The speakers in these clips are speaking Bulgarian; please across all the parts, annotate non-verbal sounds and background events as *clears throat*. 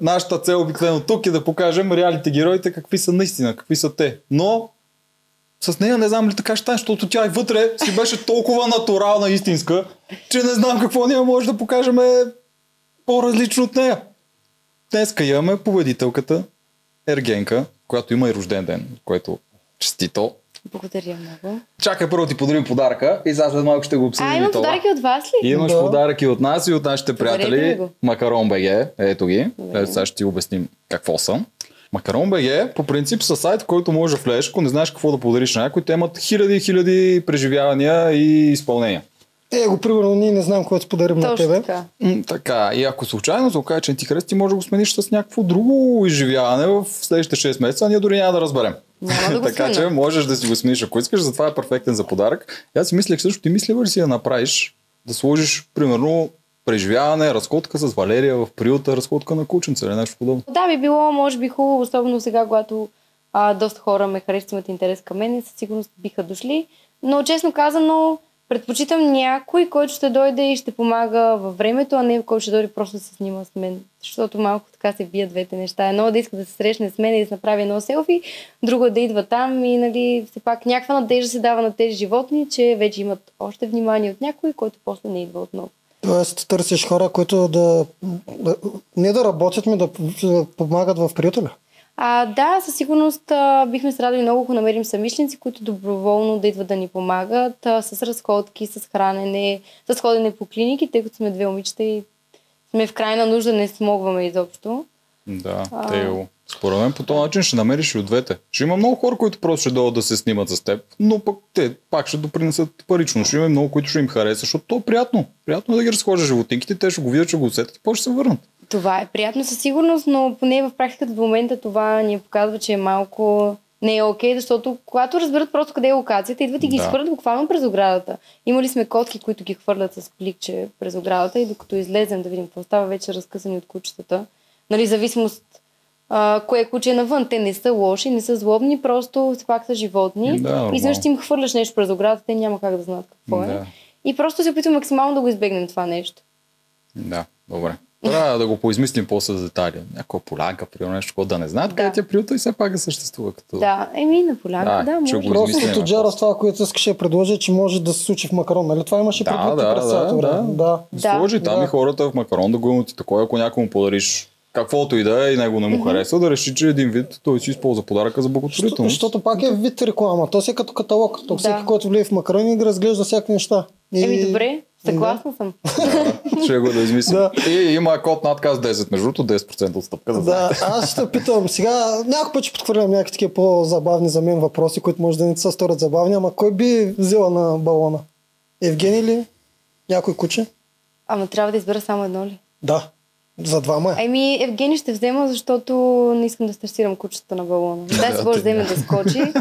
Нашата цел обикновено тук е да покажем реалите героите какви са наистина, какви са те. Но с нея не знам ли така ще стане, защото тя и вътре си беше толкова натурална, истинска, че не знам какво ние може да покажем по-различно от нея. Днеска имаме победителката Ергенка, която има и рожден ден, което честито. Благодаря много. Чакай първо ти подарим подаръка и сега след малко ще го обсъдим. А, има това. подарки от вас ли? И имаш Да. подаръки от нас и от нашите приятели. Макарон БГ. Ето ги. Ето сега ще ти обясним какво са. Макарон БГ по принцип са сайт, в който можеш да влезеш, ако не знаеш какво да подариш на някой. Те имат хиляди и хиляди преживявания и изпълнения. Е, го примерно ние не знам какво да споделим на Точно тебе. така. М, така, и ако случайно се окаже, че не ти хареса, ти може да го смениш с някакво друго изживяване в следващите 6 месеца, а ние дори няма да разберем. Няма да го така че можеш да си го смениш, ако искаш, затова е перфектен за подарък. И аз си мислех също, ти мислила ли си да направиш, да сложиш, примерно, преживяване, разходка с Валерия в приюта, разходка на кученце или нещо подобно. Да, би било, може би, хубаво, особено сега, когато а, доста хора ме харесват, интерес към мен със сигурност биха дошли. Но, честно казано, предпочитам някой, който ще дойде и ще помага във времето, а не който ще дойде просто да се снима с мен. Защото малко така се бият двете неща. Едно да иска да се срещне с мен и да направи едно селфи, друго да идва там и, нали, все пак някаква надежда се дава на тези животни, че вече имат още внимание от някой, който после не идва отново. Тоест търсиш хора, които да, не да работят, ми да, помагат в приюта ли? А, да, със сигурност а, бихме се радвали много, ако намерим самишленици, които доброволно да идват да ни помагат а, с разходки, с хранене, с ходене по клиники, тъй като сме две момичета и сме в крайна нужда, не смогваме изобщо. Да, А. Според мен по този начин ще намериш и от двете. Ще има много хора, които просто ще дойдат да се снимат с теб, но пък те пак ще допринесат парично. Ще има много, които ще им хареса, защото то е приятно. Приятно е да ги разхожда животинките, те ще го видят, ще го усетят и после ще се върнат. Това е приятно със сигурност, но поне в практиката до момента това ни показва, че е малко не е окей, защото когато разберат просто къде е локацията, идват и ги Да. изхвърлят буквално през оградата. Имали сме котки, които ги хвърлят с пликче през оградата и докато излезем да видим какво става, вече разкъсани от кучетата. Нали, зависимост а, кое куче е навън. Те не са лоши, не са злобни, просто все пак са животни. Да, и ти им хвърляш нещо през оградата, те няма как да знаят какво е. Да. И просто се опитвам максимално да го избегнем това нещо. Да, добре. Трябва да го поизмислим после за детайли. Някаква полянка, примерно нещо, което да не знаят, Да. къде ти е приюта и все пак да съществува като... Да, еми на полянка, Да, да, може. го Просто ако- с това, което искаше да предложи, че може да се случи в Макарон. Нали? Това имаше Да, предвид да, през да, цялото да. време. да. Да, Сложи там да. и хората в макарон да го имат и такова, ако някой му подариш каквото и да е и него не му харесва, да реши, че е един вид той си използва подаръка за благотворителност. Защото пак е вид реклама. То си е като каталог. То всеки, който влие в Макарон и ги разглежда всякакви неща. И... Еми добре, съгласна съм. Ще го да измислим. Да. И има код надказ 10, между другото 10% отстъпка. Да, Да, аз ще те питам. Сега някой път ще подхвърлям някакви такива по-забавни за мен въпроси, които може да не са сторят забавни, ама кой би взела на балона? Евгений ли? Някой куче? Ама трябва да избера само едно ли? Да. За двама е. Еми, Евгений ще взема, защото не искам да стресирам кучета на балона. Дай си може да вземе да скочи. *laughs*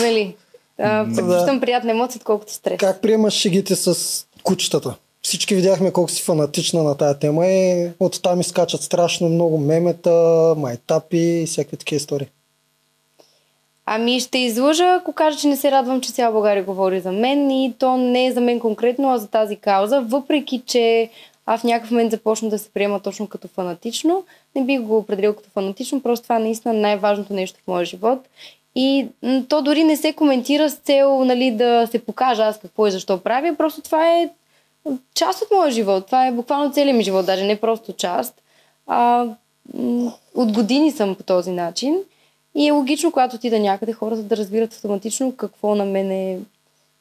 нали? Предпочитам приятна емоция, отколкото стрес. Как приемаш шегите с кучетата? Всички видяхме колко си фанатична на тая тема и оттам изкачат страшно много мемета, майтапи и всякакви такива истории. Ами ще излъжа, ако кажа, че не се радвам, че цяла България говори за мен и то не е за мен конкретно, а за тази кауза, въпреки че аз в някакъв момент започна да се приема точно като фанатично. Не бих го определил като фанатично, просто това е наистина най-важното нещо в моя живот. И то дори не се коментира с цел нали, да се покажа аз какво и защо правя, просто това е част от моя живот. Това е буквално целият ми живот, даже не просто част. А, от години съм по този начин. И е логично, когато отида някъде, хората да разбират автоматично какво на мен е,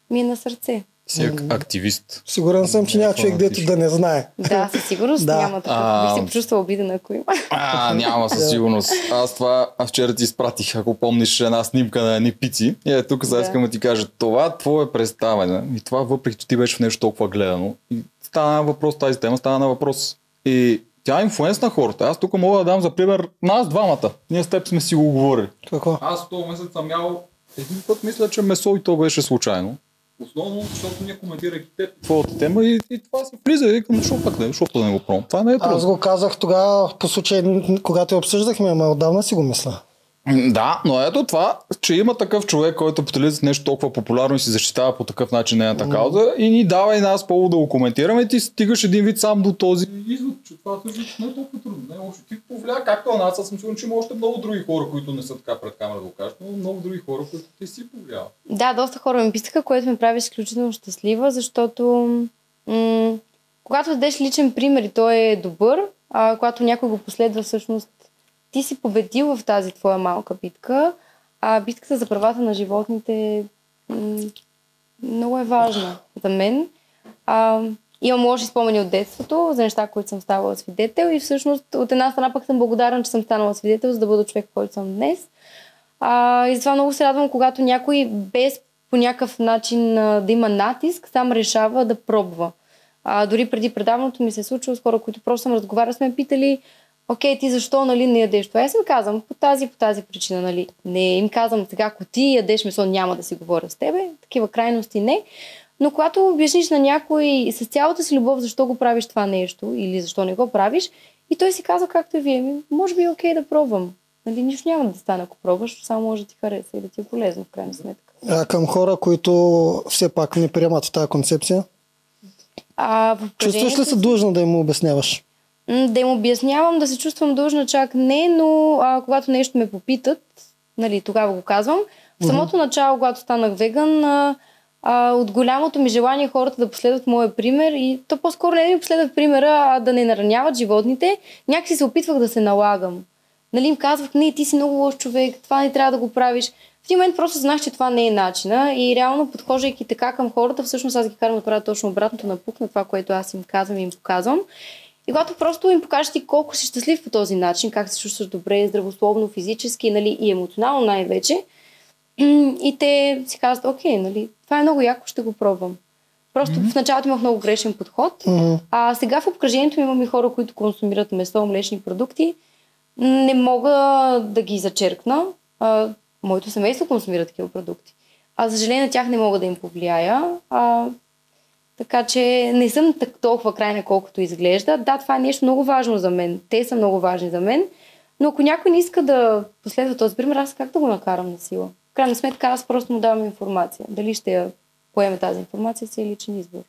ми е на сърце. Си ак- активист. Сигурен съм, че няма човек, дето да не знае. Да, със сигурност Да. няма такъв. А, Бих се почувствала обидена, ако има. А, няма със сигурност. Аз това, аз вчера ти изпратих, ако помниш, една снимка на едни пици. И е, тук сега Да. искам да ти кажа, това твое представяне. И това, въпреки че ти беше в нещо толкова гледано. И стана въпрос, тази тема стана на въпрос. И тя е инфлуенс на хората. Аз тук мога да дам за пример нас двамата. Ние с теб сме си го говорили. Какво? Аз този месец съм ял един път, мисля, че месо и то беше случайно. Основно, защото ние коментирайки теб, твоята тема и, и това се влиза. И викам, защо пък не, защото да не го пробвам. Това не е Аз трудно. го казах тогава по случай, когато я обсъждахме, ама отдавна си го мисля. Да, но ето това, че има такъв човек, който по телевизията нещо толкова популярно и си защитава по такъв начин нейната кауза и ни дава и нас повод да го коментираме и ти стигаш един вид сам до този извод, че това всъщност не е толкова трудно. Не, още ти повлия, както на нас, аз съм сигурен, че има още много други хора, които не са така пред камера да го кажат, но много други хора, които ти си повлиява. Да, доста хора ми писаха, което ме прави изключително щастлива, защото м- когато дадеш личен пример и той е добър, а, когато някой го последва всъщност, ти си победил в тази твоя малка битка, а битката за правата на животните много е важна за мен. А, имам лоши спомени от детството за неща, които съм ставала свидетел и всъщност от една страна пък съм благодарна, че съм станала свидетел, за да бъда човек, който съм днес. А, и затова много се радвам, когато някой без по някакъв начин а, да има натиск, сам решава да пробва. А, дори преди предаването ми се е случило с хора, които просто съм разговаряла, сме питали, окей, ти защо нали, не ядеш това? Аз им казвам, по тази, по тази причина, нали. Не им казвам, сега, ако ти ядеш месо, няма да си говоря с тебе. Такива крайности не. Но когато обясниш на някой с цялата си любов защо го правиш това нещо или защо не го правиш, и той си казва както и вие, ми, може би е окей да пробвам. Нали, нищо няма да стане, ако пробваш, само може да ти хареса и да ти е полезно в крайна сметка. А към хора, които все пак не приемат тази концепция, А чувстваш ли се длъжна да им обясняваш? Да им обяснявам, да се чувствам дължна чак не, но а, когато нещо ме попитат, нали, тогава го казвам. В самото начало, когато станах веган, а, а, от голямото ми желание хората да последват моя пример и то по-скоро не да ми последват примера, а да не нараняват животните, някакси се опитвах да се налагам. Нали, им казвах, не, ти си много лош човек, това не трябва да го правиш. В един момент просто знах, че това не е начина и реално подхождайки така към хората, всъщност аз ги карам да правят точно обратното на пук на това, което аз им казвам и им показвам. И когато просто им покажеш ти колко си щастлив по този начин, как се чувстваш добре, здравословно, физически нали, и емоционално най-вече, *clears throat* и те си казват, окей, нали, това е много яко, ще го пробвам. Просто mm-hmm. в началото имах много грешен подход, Мгм. а сега в обкръжението имам и хора, които консумират месо, млечни продукти. Не мога да ги зачеркна. А, моето семейство консумира такива продукти. А за съжаление на тях не мога да им повлияя. А, така че не съм так, толкова крайна, колкото изглежда. Да, това е нещо много важно за мен. Те са много важни за мен. Но ако някой не иска да последва този пример, аз как да го накарам на сила? В крайна сметка аз просто му давам информация. Дали ще я поеме тази информация, си е личен избор.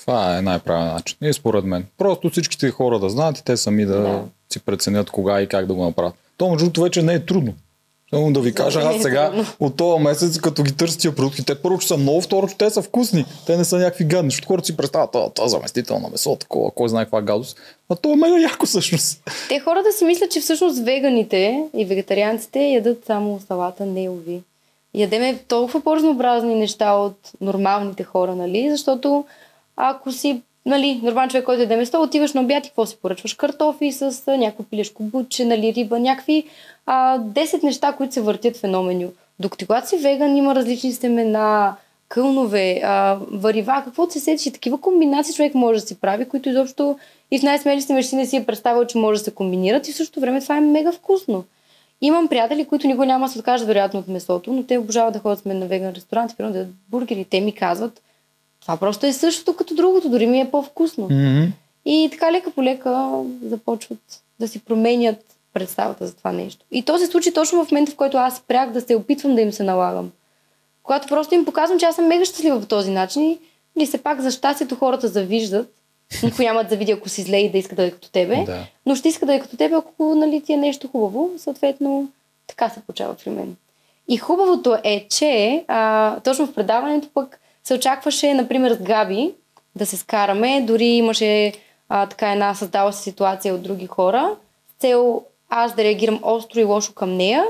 Това е най-правилен начин. И според мен. Просто всичките хора да знаят и те сами да, Да. си преценят кога и как да го направят. То между другото вече не е трудно. Само да ви кажа, аз е сега от този месец, като ги търся тия продукти, те първо, че са много, второ, че те са вкусни. Те не са някакви гадни, защото хората си представят, това, това заместител на месо, такова, кой знае каква гадост. А то е мега яко всъщност. Те хората си мислят, че всъщност веганите и вегетарианците ядат само салата, не уви. Ядеме толкова по-разнообразни неща от нормалните хора, нали? Защото ако си нали, нормален човек, който яде место, отиваш на обяд и какво си поръчваш? Картофи с някакво пилешко буче, нали, риба, някакви а, 10 неща, които се въртят в едно меню. Докато когато си веган, има различни семена, кълнове, а, варива, каквото се сетиш такива комбинации човек може да си прави, които изобщо и в най-смелите мечти не си е представил, че може да се комбинират и в същото време това е мега вкусно. Имам приятели, които никога няма да се откажат вероятно от месото, но те обожават да ходят с мен на веган ресторант, примерно да ядат бургери. Те ми казват, това просто е същото като другото, дори ми е по-вкусно. Mm-hmm. И така лека по лека започват да си променят представата за това нещо. И то се случи точно в момента, в който аз спрях да се опитвам да им се налагам. Когато просто им показвам, че аз съм мега щастлива по този начин и нали, все пак за щастието хората завиждат. Никой няма да завиди, ако си зле и да иска да е като тебе. Да. Но ще иска да е като тебе, ако нали, ти е нещо хубаво. Съответно, така се получава при мен. И хубавото е, че а, точно в предаването пък се очакваше, например, с Габи да се скараме. Дори имаше а, така една създала се ситуация от други хора. С цел аз да реагирам остро и лошо към нея.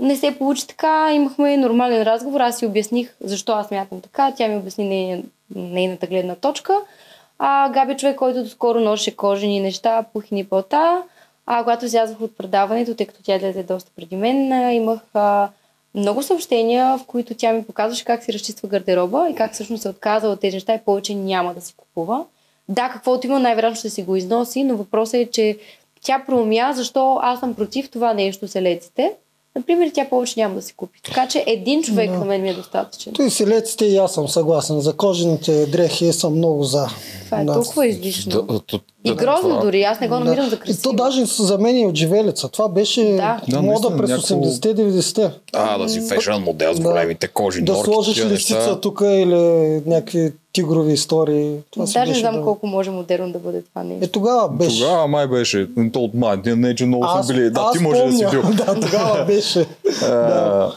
Не се получи така, имахме нормален разговор, аз си обясних защо аз мятам така, тя ми обясни нейна- нейната гледна точка. А Габи е човек, който доскоро носеше кожени неща, пухини пълта. А когато излязох от предаването, тъй като тя излезе доста преди мен, имах а, много съобщения, в които тя ми показваше как си разчиства гардероба и как всъщност се отказала от тези неща и повече няма да си купува. Да, каквото има, най-вероятно ще си го износи, но въпросът е, че тя проумя защо аз съм против това нещо с елеците. Например, тя повече няма да си купи. Така че един човек Да. на мен ми е достатъчен. Той си леците и аз съм съгласен. За кожените дрехи съм много за. Това е Да. толкова излишно. Да, да, И да, грозно това- дори, аз не го намирам Да. за И красиво. то даже за мен е от живелица. Това беше Да. Да, мода наистина, през някакво- 80-те-90-те. А, да си фешън модел с Да. големите кожи, Да норки, сложиш неща. тук или някакви тигрови истории. Това Даже не знам да. колко може модерно да бъде това нещо. Е, тогава беше. Тогава май беше, то от май, не, че много са били, да, ти може да си бил. *laughs* да, тогава *laughs* беше. А,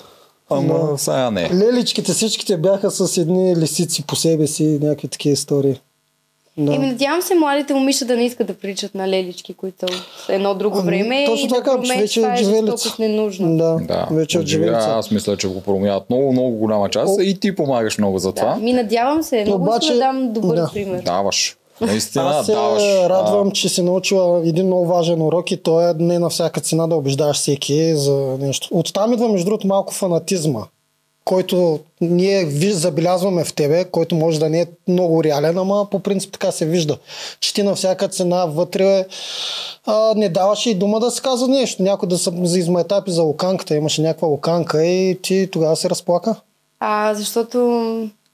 Ама Да. сега не. Леличките всичките бяха с едни лисици по себе си, някакви такива истории. Да. Еми, надявам се младите момичета да не искат да приличат на лелички, които от едно друго Ами, време. точно и да така, променят вече това от е живелица. жестокост ненужно. Да, Да, вече живелица. аз мисля, че го променят много, много голяма част О. и ти помагаш много за това. Да, ми надявам се. Много Обаче- искам да дам добър да. пример. Даваш. Наистина, Аз се даваш. радвам, че си научила един много важен урок и то е не на всяка цена да убеждаваш всеки за нещо. Оттам идва между другото малко фанатизма, който ние забелязваме в тебе, който може да не е много реален, ама по принцип така се вижда. Че ти на всяка цена вътре а, не даваше и дума да се казва нещо. Някой да са за измайтапи за луканката, имаше някаква луканка и ти тогава се разплака. А, защото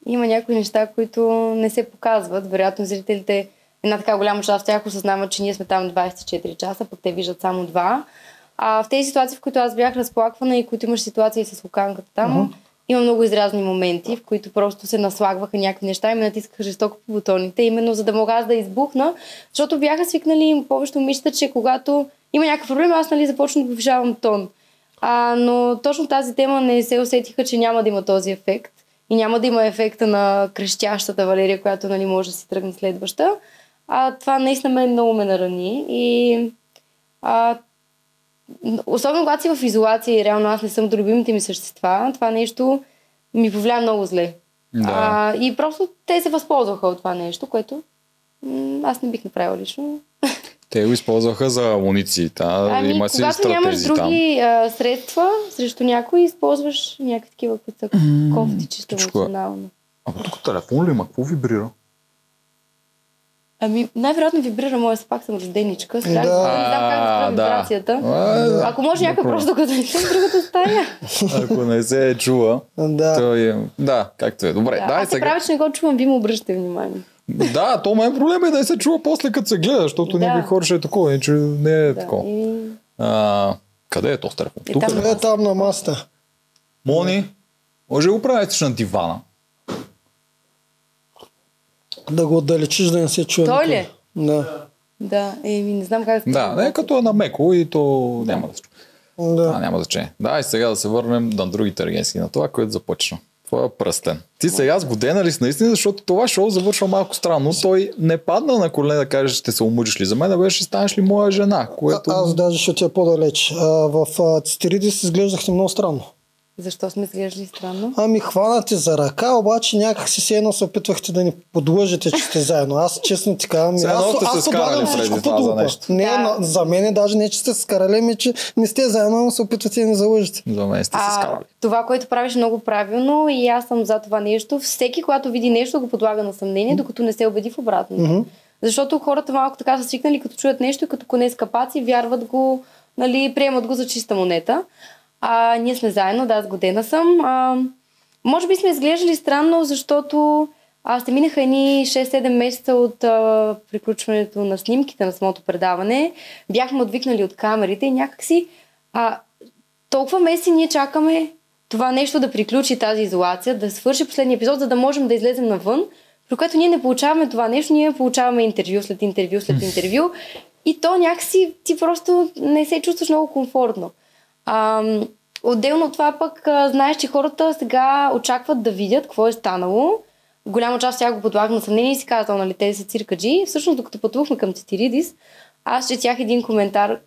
има някои неща, които не се показват. Вероятно зрителите, една така голяма част от тях осъзнават, че ние сме там 24 часа, пък те виждат само два. А в тези ситуации, в които аз бях разплаквана и които имаш ситуации с луканката там, има много изразни моменти, в които просто се наслагваха някакви неща и ме натискаха жестоко по бутоните, именно за да мога аз да избухна, защото бяха свикнали повечето момичета, че когато има някакъв проблем, аз нали започвам да повишавам тон. А, но точно тази тема не се усетиха, че няма да има този ефект. И няма да има ефекта на крещящата Валерия, която нали, може да си тръгне следваща. А това наистина мен много ме нарани. И а, особено когато си в изолация и реално аз не съм до любимите ми същества, това нещо ми повлия много зле. Да. А, и просто те се възползваха от това нещо, което м- аз не бих направила лично. *laughs* Те го използваха за амуниции. Та, Ами, има си когато нямаш там. други а, средства срещу някой, използваш някакви такива, които са кофти, чисто емоционално. А тук телефон ли има? Какво вибрира? Ами, най-вероятно вибрира моя спак съм рожденичка. Страх, Да. не знам как да спра да. вибрацията. Ако може някой Добре. просто не съм в другата стая. Ако не се е чува, Да. той е... Да, както е. Добре, Да, дай аз се сега. правя, че не го чувам, ви му обръщате внимание. Да, то мен проблем е да се чува после като се гледа, защото Да. някои хора ще е такова, иначе не е Да. такова. И... А, къде е то телефон? Е, Тук ли? Е там на маста. Мони, може ли го правиш на дивана? Да го отдалечиш да не се чуе. Той ли? Да. Да, еми не знам как Да, не, като е на меко и то няма да се да. А, няма значение. Да, и сега да се върнем на другите агенски, на това, което започна. Твоя пръстен. Ти сега сгодена ли си наистина, защото това шоу завършва малко странно. Той не падна на колене да каже, ще се омъжиш ли за мен, а беше станеш ли моя жена, което... А, аз даже ще отида по-далеч. А, в а, Цитиридис изглеждахте много странно. Защо сме изглеждали странно? Ами хванате за ръка, обаче някак си се едно се опитвахте да ни подлъжете, че сте заедно. Аз честно ти казвам, едно аз, аз подлагам преди всичко под за нещо. Не, Да. но, за мен даже не, че сте се скарали, ами че не сте заедно, но се опитвате да ни залъжете. За мен сте се скарали. това, което правиш е много правилно и аз съм за това нещо. Всеки, когато види нещо, го подлага на съмнение, докато не се убеди в обратното. Защото хората малко така са свикнали, като чуят нещо и като коне с капаци, вярват го, нали, приемат го за чиста монета. А, ние сме заедно, да, аз годена съм. А, може би сме изглеждали странно, защото а, ще минаха едни 6-7 месеца от а, приключването на снимките на самото предаване. Бяхме отвикнали от камерите и някакси а, толкова месеци ние чакаме това нещо да приключи тази изолация, да свърши последния епизод, за да можем да излезем навън, при което ние не получаваме това нещо, ние получаваме интервю след интервю след интервю и то някакси ти просто не се чувстваш много комфортно. Отделно от това пък знаеш, че хората сега очакват да видят какво е станало. Голяма част тях го подлагат на съмнение и си казват, нали, те са циркаджи. Всъщност, докато пътувахме към Цитиридис, аз четях един коментар.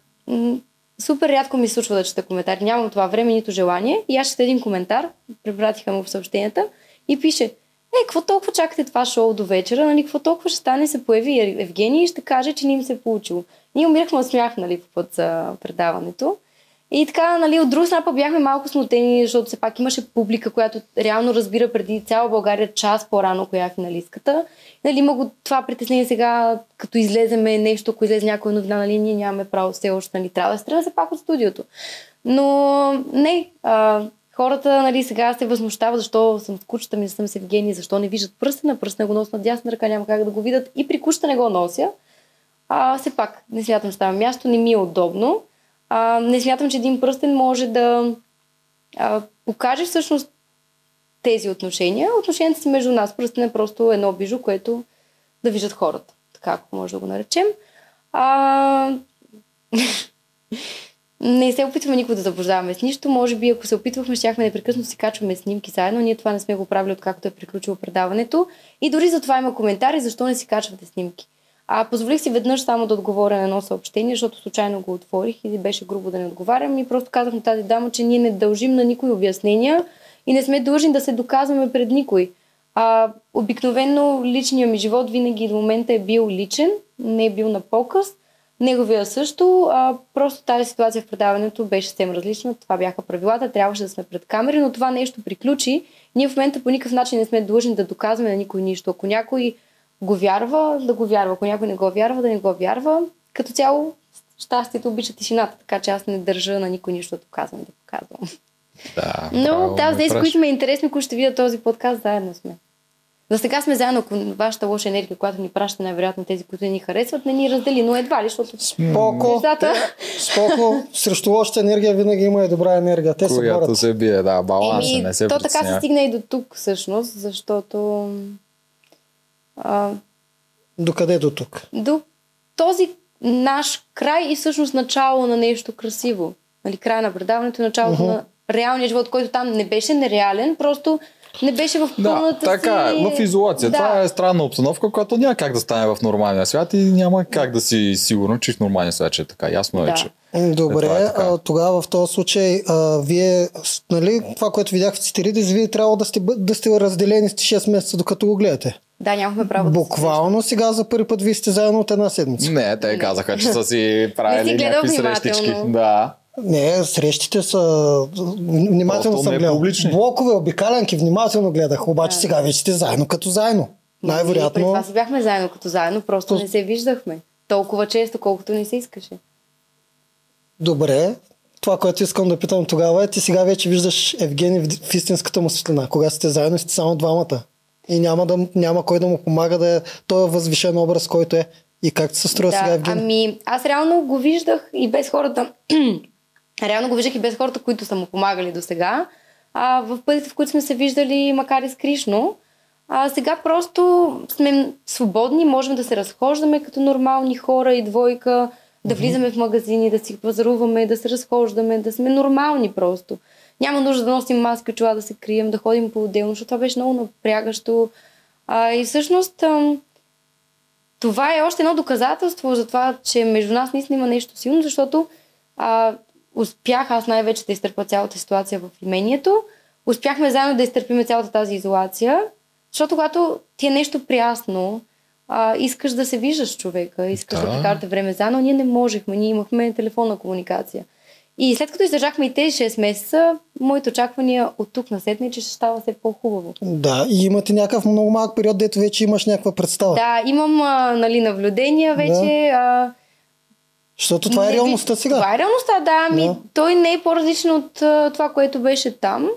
Супер рядко ми случва да чета коментари. Нямам това време, нито желание. И аз чета един коментар, препратиха му в съобщенията и пише, е, какво толкова чакате това шоу до вечера, нали, какво толкова ще стане, се появи Ев- Евгений и ще каже, че не им се е получило. Ние умирахме от смях, нали, по път за предаването. И така, нали, от друга страна бяхме малко смутени, защото все пак имаше публика, която реално разбира преди цяла България час по-рано коя е финалистката. Нали, има го това притеснение сега, като излеземе нещо, ако излезе някоя новина, нали, ние нямаме право все още, нали, трябва да се пак от студиото. Но не, а, хората нали, сега се възмущават, защо съм с кучета ми, съм с Евгений, защо не виждат пръстена, пръстена го нося на дясна ръка, няма как да го видят. И при кучета не го нося. А, все пак, не смятам, става място, не ми е удобно. А, не смятам, че един пръстен може да а, покаже всъщност тези отношения. Отношенията си между нас. Пръстен е просто едно бижу, което да виждат хората. Така, ако може да го наречем. А... *laughs* не се опитваме никога да заблуждаваме с нищо. Може би, ако се опитвахме, щяхме непрекъснато си качваме снимки заедно. Ние това не сме го правили, откакто е приключило предаването. И дори за това има коментари, защо не си качвате снимки. А позволих си веднъж само да отговоря на едно съобщение, защото случайно го отворих и беше грубо да не отговарям. И просто казах на тази дама, че ние не дължим на никой обяснения и не сме длъжни да се доказваме пред никой. А, обикновено личният ми живот винаги до момента е бил личен, не е бил на показ. Неговия също, а, просто тази ситуация в предаването беше съвсем различна. Това бяха правилата, трябваше да сме пред камери, но това нещо приключи. Ние в момента по никакъв начин не сме длъжни да доказваме на никой нищо. Ако някой го вярва, да го вярва. Ако някой не го вярва, да не го вярва. Като цяло, щастието обича тишината, така че аз не държа на никой нищо да казвам, да показвам. Да, Но да, ме тези, които ме е интересно, които ще видят този подкаст, заедно сме. За сега сме заедно, ако вашата лоша енергия, която ни праща, най-вероятно тези, които не ни харесват, не ни раздели, но едва ли, защото Споко, нещата... споко, срещу лошата енергия винаги има и добра енергия. Те се Която борят. се бие, да, баланс е, Еми, не се то така се стигна и до тук, всъщност, защото а, Докъде до тук? до този наш край и всъщност начало на нещо красиво. Нали, края на предаването, началото на реалния живот, който там не беше нереален, просто не беше в Да, пълната така си... е, в изолация. Да. Това е странна обстановка, която няма как да стане в нормалния свят и няма как да си сигурен, че в нормалния свят ще е така. Ясно е, Да. че Добре, Е, това е така. а, тогава в този случай, а, вие, нали, това, което видях в Цитиридис, вие трябва да сте, да сте разделени с 6 месеца, докато го гледате. Да, нямахме право да се Буквално сега за първи път вие сте заедно от една седмица. Не, те казаха, че са си правили някакви срещички. Да. Не, срещите са... Внимателно Просто съм не гледал. публични. Блокове, обикалянки, внимателно гледах. Обаче сега вече сте заедно като заедно. Най-вероятно... това си бяхме заедно като заедно, просто не се виждахме. Толкова често, колкото ни се искаше. Добре. Това, което искам да питам тогава е, ти сега вече виждаш Евгений в, в истинската му светлина. Кога сте заедно, сте само двамата. И няма, да, няма кой да му помага да е този възвишен образ, който е. И как се строя сега Евгений? ами аз реално го виждах и без хората. *clears throat* реално го виждах и без хората, които са му помагали до сега. А, в пътите, в които сме се виждали, макар и скришно. А сега просто сме свободни, можем да се разхождаме като нормални хора и двойка, да влизаме в магазини, да си пазаруваме, да се разхождаме, да сме нормални просто. Няма нужда да носим маски, чула да се крием, да ходим по-отделно, защото това беше много напрягащо. А, и всъщност това е още едно доказателство за това, че между нас наистина има нещо силно, защото а, успях аз най-вече да изтърпя цялата ситуация в имението. Успяхме заедно да изтърпиме цялата тази изолация, защото когато ти е нещо прясно, а, искаш да се виждаш човека, искаш да, Да. да прекарате време заедно. Ние не можехме, ние имахме телефонна комуникация. И след като издържахме и тези 6 месеца, моите очаквания от тук насетне е, че ще става все по-хубаво. Да, и имате някакъв много малък период, дето вече имаш някаква представа. Да, имам а, нали, наблюдения вече. А, Защото това е не ви- реалността сега. Това е реалността, да. Ами, Да. Той не е по-различен от а, това, което беше там.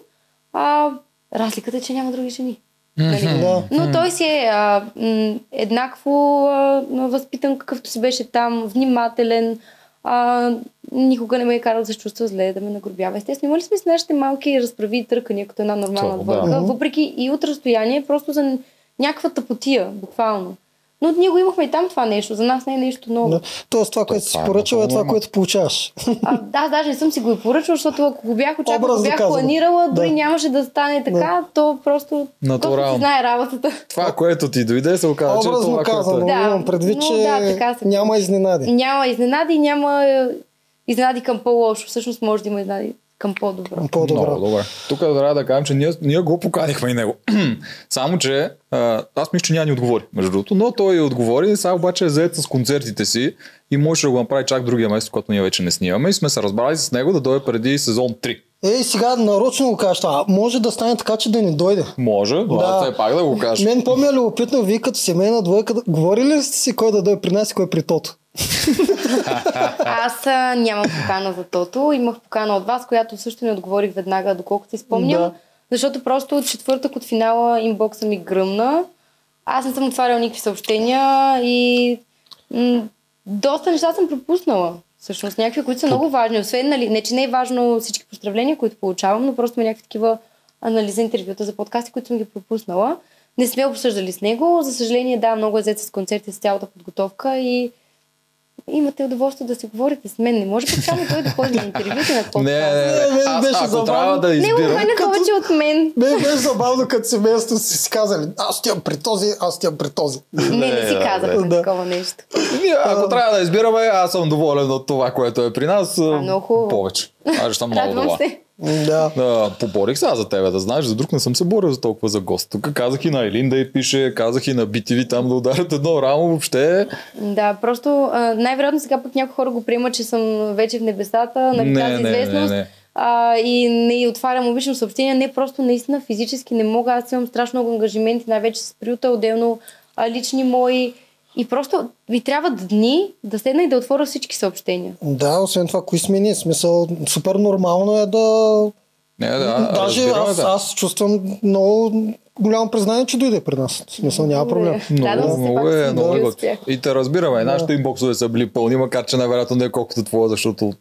А, разликата е, че няма други жени. Нали? Да. Но той си е а, м, еднакво а, възпитан, какъвто си беше там, внимателен. А, никога не ме е карал да се чувства зле, да ме нагробява. Естествено, имали сме с нашите малки разправи и търкания, като една нормална двойка, да. въпреки и от разстояние, просто за някаква тъпотия, буквално. Но ние го имахме и там това нещо. За нас не е нещо ново. Да. Тоест това, което си е поръчал е това, което получаваш. А, да, аз даже не съм си го и поръчал, защото ако го бях очаквала, ако Образно бях казано. планирала, дори Да. нямаше да стане така, то просто Натурално. знае работата. Това, което ти дойде, се оказа, че е Образно това, казано, което е. Да, имам предвид, но че да, така се няма изненади. Няма изненади, няма е, изненади към по-лошо. Всъщност може да има изненади към по-добро. По-добро. Много добре. Тук трябва да кажем, че ние, ние го поканихме и него. *clears throat* Само, че а, аз мисля, че няма ни отговори, между другото, но той отговори, сега обаче е заед с концертите си и може да го направи чак другия месец, когато ние вече не снимаме и сме се разбрали с него да дойде преди сезон 3. Ей, сега нарочно го кажа, а може да стане така, че да не дойде. Може, Да. все пак да го кажа. Мен по-ми е любопитно, вие като семейна двойка, говорили ли сте си кой да дойде при нас и кой при Тото? Аз а, нямам покана за тото. Имах покана от вас, която също не отговорих веднага, доколкото си спомням. Да. Защото просто от четвъртък от финала инбокса ми гръмна. Аз не съм отварял никакви съобщения и м- доста неща съм пропуснала. Всъщност някакви, които са много важни. Освен, нали, не че не е важно всички поздравления, които получавам, но просто има някакви такива анализа, интервюта за подкасти, които съм ги пропуснала. Не сме обсъждали с него. За съжаление, да, много е зет с концерти, с цялата подготовка и имате удоволствие да си говорите с мен. Не може постоянно той да ходи на интервюта на подкаст. *laughs* Не, не, Не, не. Аз, беше ако забавно. трябва да Не, избирам... обхване Като- повече от мен. Не, беше забавно, като семейство си си казали, аз отивам при този, аз отивам при този. Не, не си да, казахме да. такова нещо. Ако трябва да избираме, аз съм доволен от това, което е при нас. а, много хубаво. Повече. Аз съм много Радвам доволен. Да. Да, поборих сега за тебе, да знаеш, за друг не съм се борил за толкова за гост. Тук казах и на Елин да й пише, казах и на BTV там да ударят едно рамо, въобще. Да, просто а, най-вероятно сега пък някои хора го приемат, че съм вече в небесата, нали, Не, тази не, известност. не, не. А, и не отварям обичам съобщения. Не, просто наистина физически не мога. Аз имам страшно много ангажименти, най-вече с приюта, отделно а, лични мои. И просто ви трябват дни да седна и да отворя всички съобщения. Да, освен това, кои сме ние? Смисъл, супер нормално е да... Не, да, Даже разбираме, аз, да. аз чувствам много голямо признание, че дойде при нас. В смисъл, няма проблем. Се, Много, много пак е, много е. И те разбираме, нашите инбоксове са били пълни, макар че най-вероятно не е колкото твоя, защото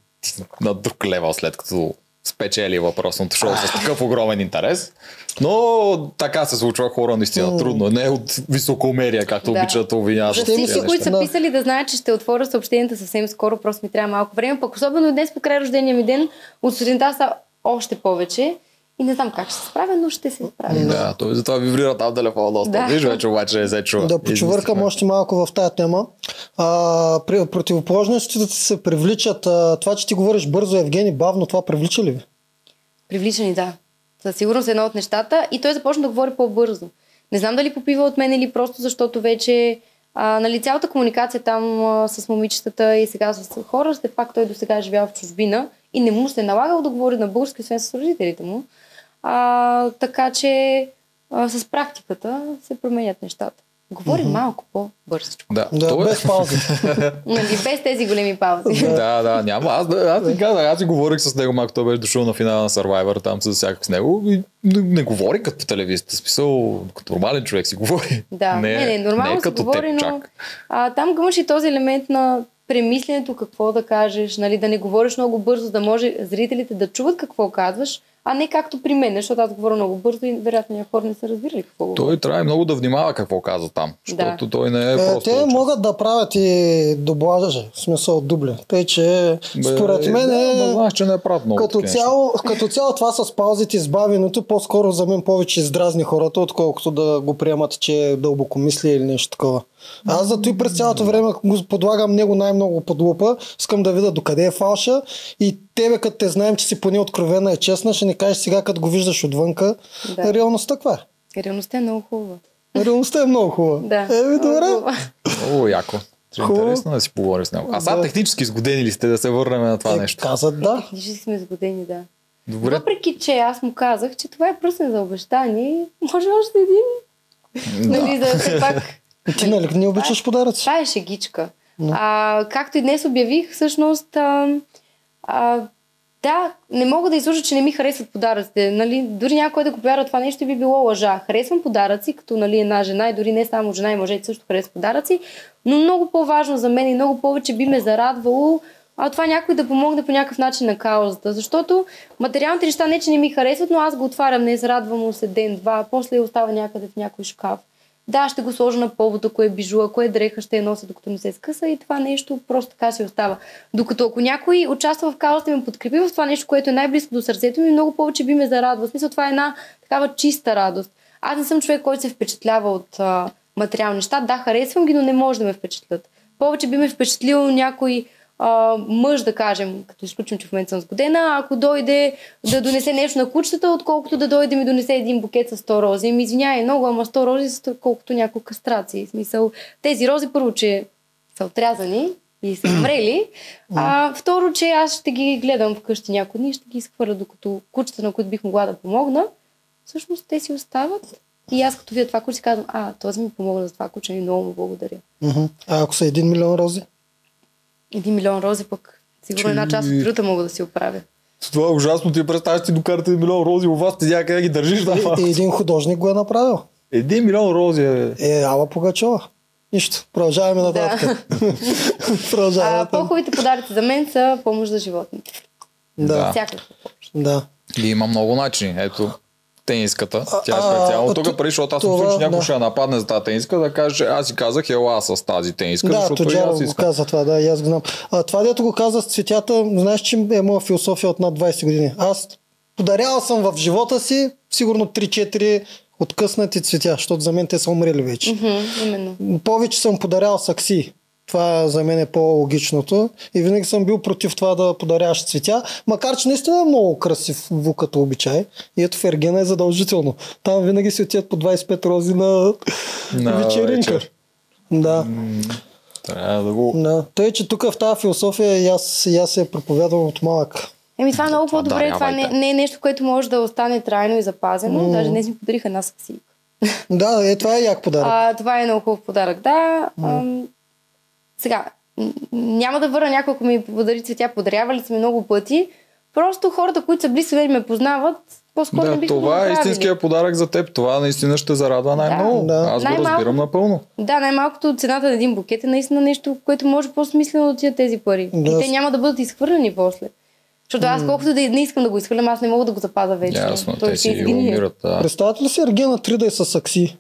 на друг левел след като спечели въпросното шоу с такъв огромен интерес. Но така се случва хора наистина трудно. Не е от високомерие, както Да. обичат да обвиняват. За всички, които са Да. писали да знаят, че ще отворя съобщенията съвсем скоро, просто ми трябва малко време. Пък особено днес, покрай рождения ми ден, от сутринта са още повече. И не знам как ще се справя, но ще се справя. Да, той затова вибрира там телефона доста. Да. Виж вече обаче не се чува. Да почувъркам Единствено. още малко в тая тема. А, при, противоположностите се привличат. А, това, че ти говориш бързо, Евгений, бавно, това привлича ли ви? Привличани, да. Със сигурност едно от нещата. И той започна да говори по-бързо. Не знам дали попива от мен или просто защото вече а, нали, цялата комуникация там а, с момичетата и сега с хора, все пак той до сега е живял в чужбина и не му се е налагал да говори на български, освен с родителите му. А, така че а, с практиката се променят нещата. Говори малко по-бързичко. Да, Да, той е- без паузи. *laughs* Нали, без тези големи паузи. да, да, няма. Аз, аз ти казах, аз си говорих с него, малко той беше дошъл на финала на Survivor, там се засяках с него и не, не говори като по телевизията, смисъл, като нормален човек си говори. Да, не, не, не нормално не се говори, теб но чак. а, там имаш и този елемент на премисленето какво да кажеш, нали, да не говориш много бързо, да може зрителите да чуват какво казваш, а не както при мен, защото аз говоря много бързо и вероятно някои хора не са разбирали какво говоря. Той трябва много да внимава какво казва там, защото той не е Е, просто... те учен. могат да правят и доблажа, в смисъл дубли. Тъй, че Бе, според мен да, е... знаеш, че не правят много Като цяло, като цяло това с паузите и избавянето по-скоро за мен повече издразни хората, отколкото да го приемат, че е дълбокомислие или нещо такова. Аз зато и през цялото време го подлагам него най-много под лупа. Искам да видя докъде е фалша и тебе, като те знаем, че си поне откровена и честна, ще ни кажеш сега, като го виждаш отвънка, Да. реалността каква е? Реалността е много хубава. Реалността е много хубава. Да. Еми, много добре. Много яко. Е Хубаво. интересно да си поговорим с него. А сега Да. технически сгодени ли сте да се върнем на това Е, нещо? Казат да. Технически сме сгодени, да. Добре. Въпреки, че аз му казах, че това е пръсен за обещание, може още един. Нали, за да все пак Ти нали не обичаш подаръци? Това е шегичка. А, както и днес обявих, всъщност, а, а, да, не мога да излъжа, че не ми харесват подаръците. Нали? Дори някой да го повярва това нещо би било лъжа. Харесвам подаръци, като нали, една жена и дори не само жена и мъжете също харесват подаръци, но много по-важно за мен и много повече би ме зарадвало а това някой да помогне по някакъв начин на каузата. Защото материалните неща не, че не ми харесват, но аз го отварям, не зарадвам се ден-два, после остава някъде в някой шкаф. Да, ще го сложа на повод, ако е бижу, ако е дреха, ще я нося докато не се скъса и това нещо просто така си остава. Докато ако някой участва в каузата и ме подкрепи в това нещо, което е най-близко до сърцето ми, много повече би ме зарадва. В смисъл, това е една такава чиста радост. Аз не съм човек, който се впечатлява от а, материални неща. Да, харесвам ги, но не може да ме впечатлят. Повече би ме впечатлил някой а, мъж, да кажем, като изключим, че в момента съм сгодена, ако дойде да донесе нещо на кучетата, отколкото да дойде ми донесе един букет с 100 рози. Ми извинявай много, ама 100 рози са колкото няколко кастрации. В смисъл, тези рози първо, че са отрязани и са умрели. А второ, че аз ще ги гледам вкъщи някои дни, ще ги изхвърля, докато кучета, на които бих могла да помогна, всъщност те си остават. И аз като видя това куче си казвам, а, този ми помогна за това куче и много му благодаря. А ако са един милион рози? Един милион рози пък, сигурно една част от бюджета мога да си оправя. Това е ужасно. Ти представяш ти докарате един милион рози у вас, ти някъде ги държиш на И, и един художник го е направил. Един милион рози е... Е, Ала Пугачова. Нищо. Продължаваме нататък. *laughs* Продължаваме А, по-хубавите подаръци за мен са помощ за животните. Да, Всякаква помощ. да. И има много начини. Ето, тениската. Тя е А, специално а, тук ту- пари, защото аз съм че някой да. ще я нападне за тази тениска, да каже, аз си казах, ела аз с тази тениска, Да, защото и аз го искам. каза това, да, и аз го знам. А, това, дето го каза с цветята, знаеш, че е моя философия от над 20 години. Аз подарявал съм в живота си сигурно 3-4 откъснати цветя, защото за мен те са умрели вече. Мгм, именно. Повече съм подарял сакси. Това за мен е по-логичното. И винаги съм бил против това да подаряваш цветя, макар че наистина е много красив звук като обичай. И ето в Ергена е задължително. Там винаги си отиват по 25 рози на, На вечеринка. вечер. Да. Трябва да го... Да. Тъй, че тук в тази философия и аз, и аз се проповядвам от малък. Еми това е много по-добре. Това не, не е нещо, което може да остане трайно и запазено. Даже днес ми подариха една сакси. Да, е, това е як подарък. А, това е много хубав подарък, да. Ам, сега, няма да върна някой, ако ми подари цветя, подарявали са ми много пъти. Просто хората, които са близки и ме познават, по-скоро не Да, биха го това е истинския подарък за теб. Това наистина ще зарадва най-много. Да. Аз го Най-малко- разбирам напълно. Да, най-малкото цената на един букет е наистина нещо, което може по-смислено да отидат тези пари. Да. И те няма да бъдат изхвърлени после. Защото аз колкото да и не искам да го изхвърлям, аз не мога да го запазя вече. Ясно, Той те си умират. Да. Представете ли си Ергена 3 да е с сакси?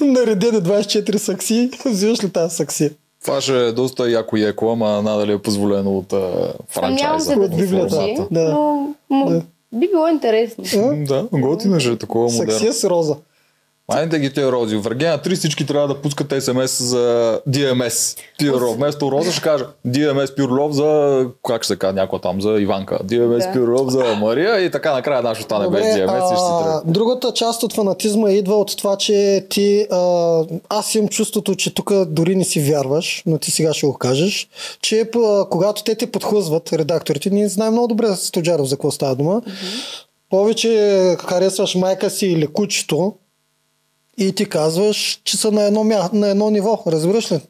Наредени 24 сакси, взимаш ли тази сакси? Това ще е доста яко еко, ама надали е позволено от а, Съмнявам франчайза. се да Библията. случи, Да. но м- Да. би било интересно. Да, готино ще е такова модерно. е с роза. Майните ги тия рози. В Ергена 3 всички трябва да пускат смс за DMS. Пюро. Вместо роза ще кажа DMS Пюрлов за, как ще се казва някой там, за Иванка. DMS Да. Пюрлов за Мария и така накрая нашо стане без DMS и ще тръгне. другата част от фанатизма идва от това, че ти... А, аз имам чувството, че тук дори не си вярваш, но ти сега ще го кажеш, че а, когато те те подхлъзват, редакторите, ние знаем много добре с Тоджаров за какво става дума, повече харесваш майка си или кучето и ти казваш, че са на едно, мя... на едно ниво. Разбираш ли?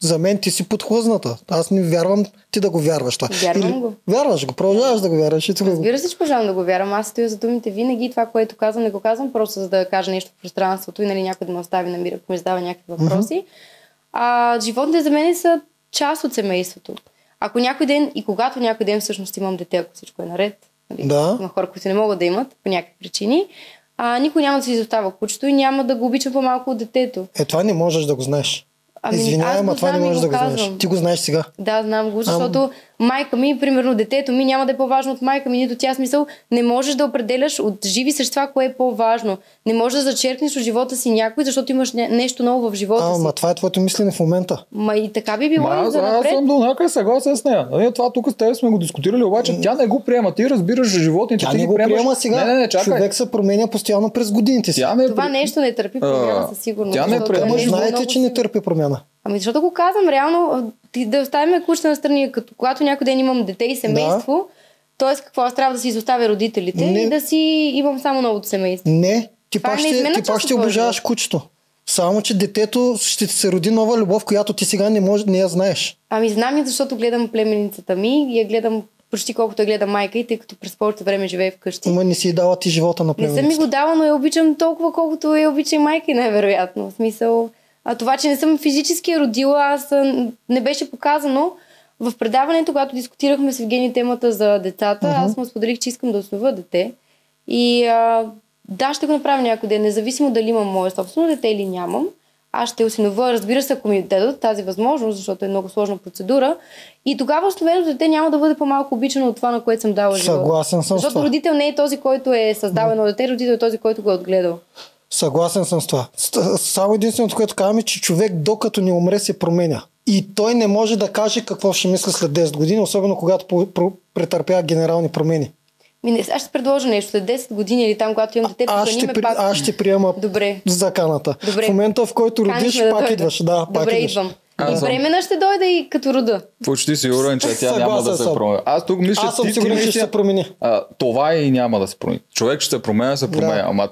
За мен ти си подхлъзната. Аз не вярвам ти да го вярваш това. Вярвам го. Вярваш го, продължаваш да го вярваш. И го... Разбира се, че продължавам да го вярвам. Аз стоя за думите винаги. Това, което казвам, не го казвам просто за да кажа нещо в пространството и нали, някой да ме остави на мира, ако ми задава някакви въпроси. А, животните за мен са част от семейството. Ако някой ден и когато някой ден всъщност имам дете, ако всичко е наред, нали, Да. има хора, които не могат да имат по някакви причини, а, никой няма да се изостава кучето и няма да го обича по-малко от детето. Е, това не можеш да го знаеш. Ами, Извинявай, ама това не можеш да го знаеш. Ти го знаеш сега. Да, знам го, защото майка ми, примерно детето ми, няма да е по-важно от майка ми, нито тя смисъл. Не можеш да определяш от живи същества кое е по-важно. Не можеш да зачеркнеш от живота си някой, защото имаш нещо ново в живота А, си. ма това е твоето мислене в момента. Ма и така би било Ма, и аз, за аз съм до някъде съгласен с нея. Ние това тук с теб сме го дискутирали, обаче тя не го приема. Ти разбираш животните, Тя ти не го приемаш. приема сега. Не, не, не, чакай. Човек се променя постоянно през годините си. Тя не Това при- нещо не търпи промяна със сигурност. тя не приема. е Ама знаете, че не търпи промяна. Ами защото го казвам, реално, ти, да оставим кучета на страни, като когато някой ден имам дете и семейство, т.е. какво аз трябва да си изоставя родителите Не. и да си имам само новото семейство. Не, ти е пак ще, ти пак ще обожаваш кучето. Само, че детето ще ти се роди нова любов, която ти сега не, може, не я знаеш. Ами знам и защото гледам племеницата ми и я гледам почти колкото я гледа майка и тъй като през повечето време живее вкъщи. Ама не си дала ти живота на Не съм ми племеницата. го дала, но я обичам толкова, колкото я обича и майка и най-вероятно. В смисъл, а това, че не съм физически родила, аз не беше показано. В предаването, когато дискутирахме с Евгений темата за децата, uh-huh. аз му споделих, че искам да основа дете. И а, да, ще го направя някой ден, независимо дали имам мое собствено дете или нямам. Аз ще осиновя, разбира се, ако ми дадат тази възможност, защото е много сложна процедура. И тогава основеното дете няма да бъде по-малко обичано от това, на което съм дала живота. Съгласен съм Защото родител не е този, който е създал едно дете, родител е този, който го е отгледал. Съгласен съм с това. Само единственото, което казвам е, че човек докато не умре се променя. И той не може да каже какво ще мисли след 10 години, особено когато претърпя генерални промени. Ми, аз ще предложа нещо след 10 години или там, когато имам дете, аз, ще, при... пак. аз ще приема Добре. заканата. Добре. В момента, в който родиш, Каниш да пак дойда. идваш. Да, пак Добре, идваш. идвам. Аз И времена ще дойда и като рода. Почти сигурен, че тя няма да се промени. Аз тук мисля, Аз съм ти- ти сигурен, че ще се промени. А, това и няма да се промени. Човек ще се променя, се променя. Да. Ама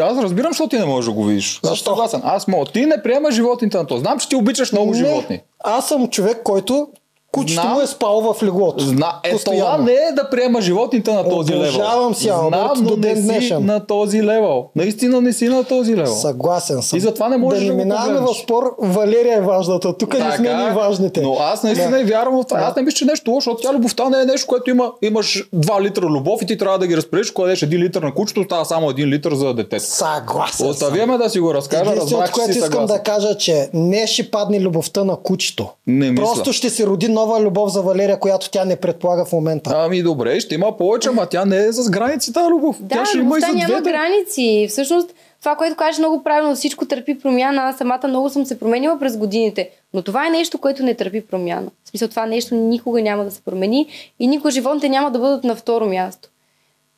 аз разбирам, защо ти не можеш да го видиш. Аз Защо? съм съгласен. Аз мога. Ти не приемаш животните на то. Знам, че ти обичаш много Не, животни. Аз съм човек, който кучето Знам. му е спал в леглото. Зна... Е, Постоянно. това не е да приема животните на този левел. Си, Алберт, Знам, до но не си на този левел. Наистина не си на този левел. Съгласен съм. И затова не можеш да да не минаваме в спор. Валерия е важната. Тук не сме ние важните. Но аз наистина Да. вярвам в това. Аз не мисля, че нещо лошо, защото тя любовта не е нещо, което има, имаш 2 литра любов и ти трябва да ги разпределиш, когато дадеш 1 литър на кучето, става само 1 литър за детето. Съгласен съм. Остави ме да си го разкажа, Единственото, което искам да кажа, че не ще падне любовта на кучето. Не мисля. Просто ще се роди нова любов за Валерия, която тя не предполага в момента. Ами добре, ще има повече, ама тя не е с граници тази любов. Да, тя ще има и за няма двете. граници. Всъщност, това, което кажеш много правилно, всичко търпи промяна. Аз самата много съм се променила през годините. Но това е нещо, което не търпи промяна. В смисъл, това нещо никога няма да се промени и никога животните няма да бъдат на второ място.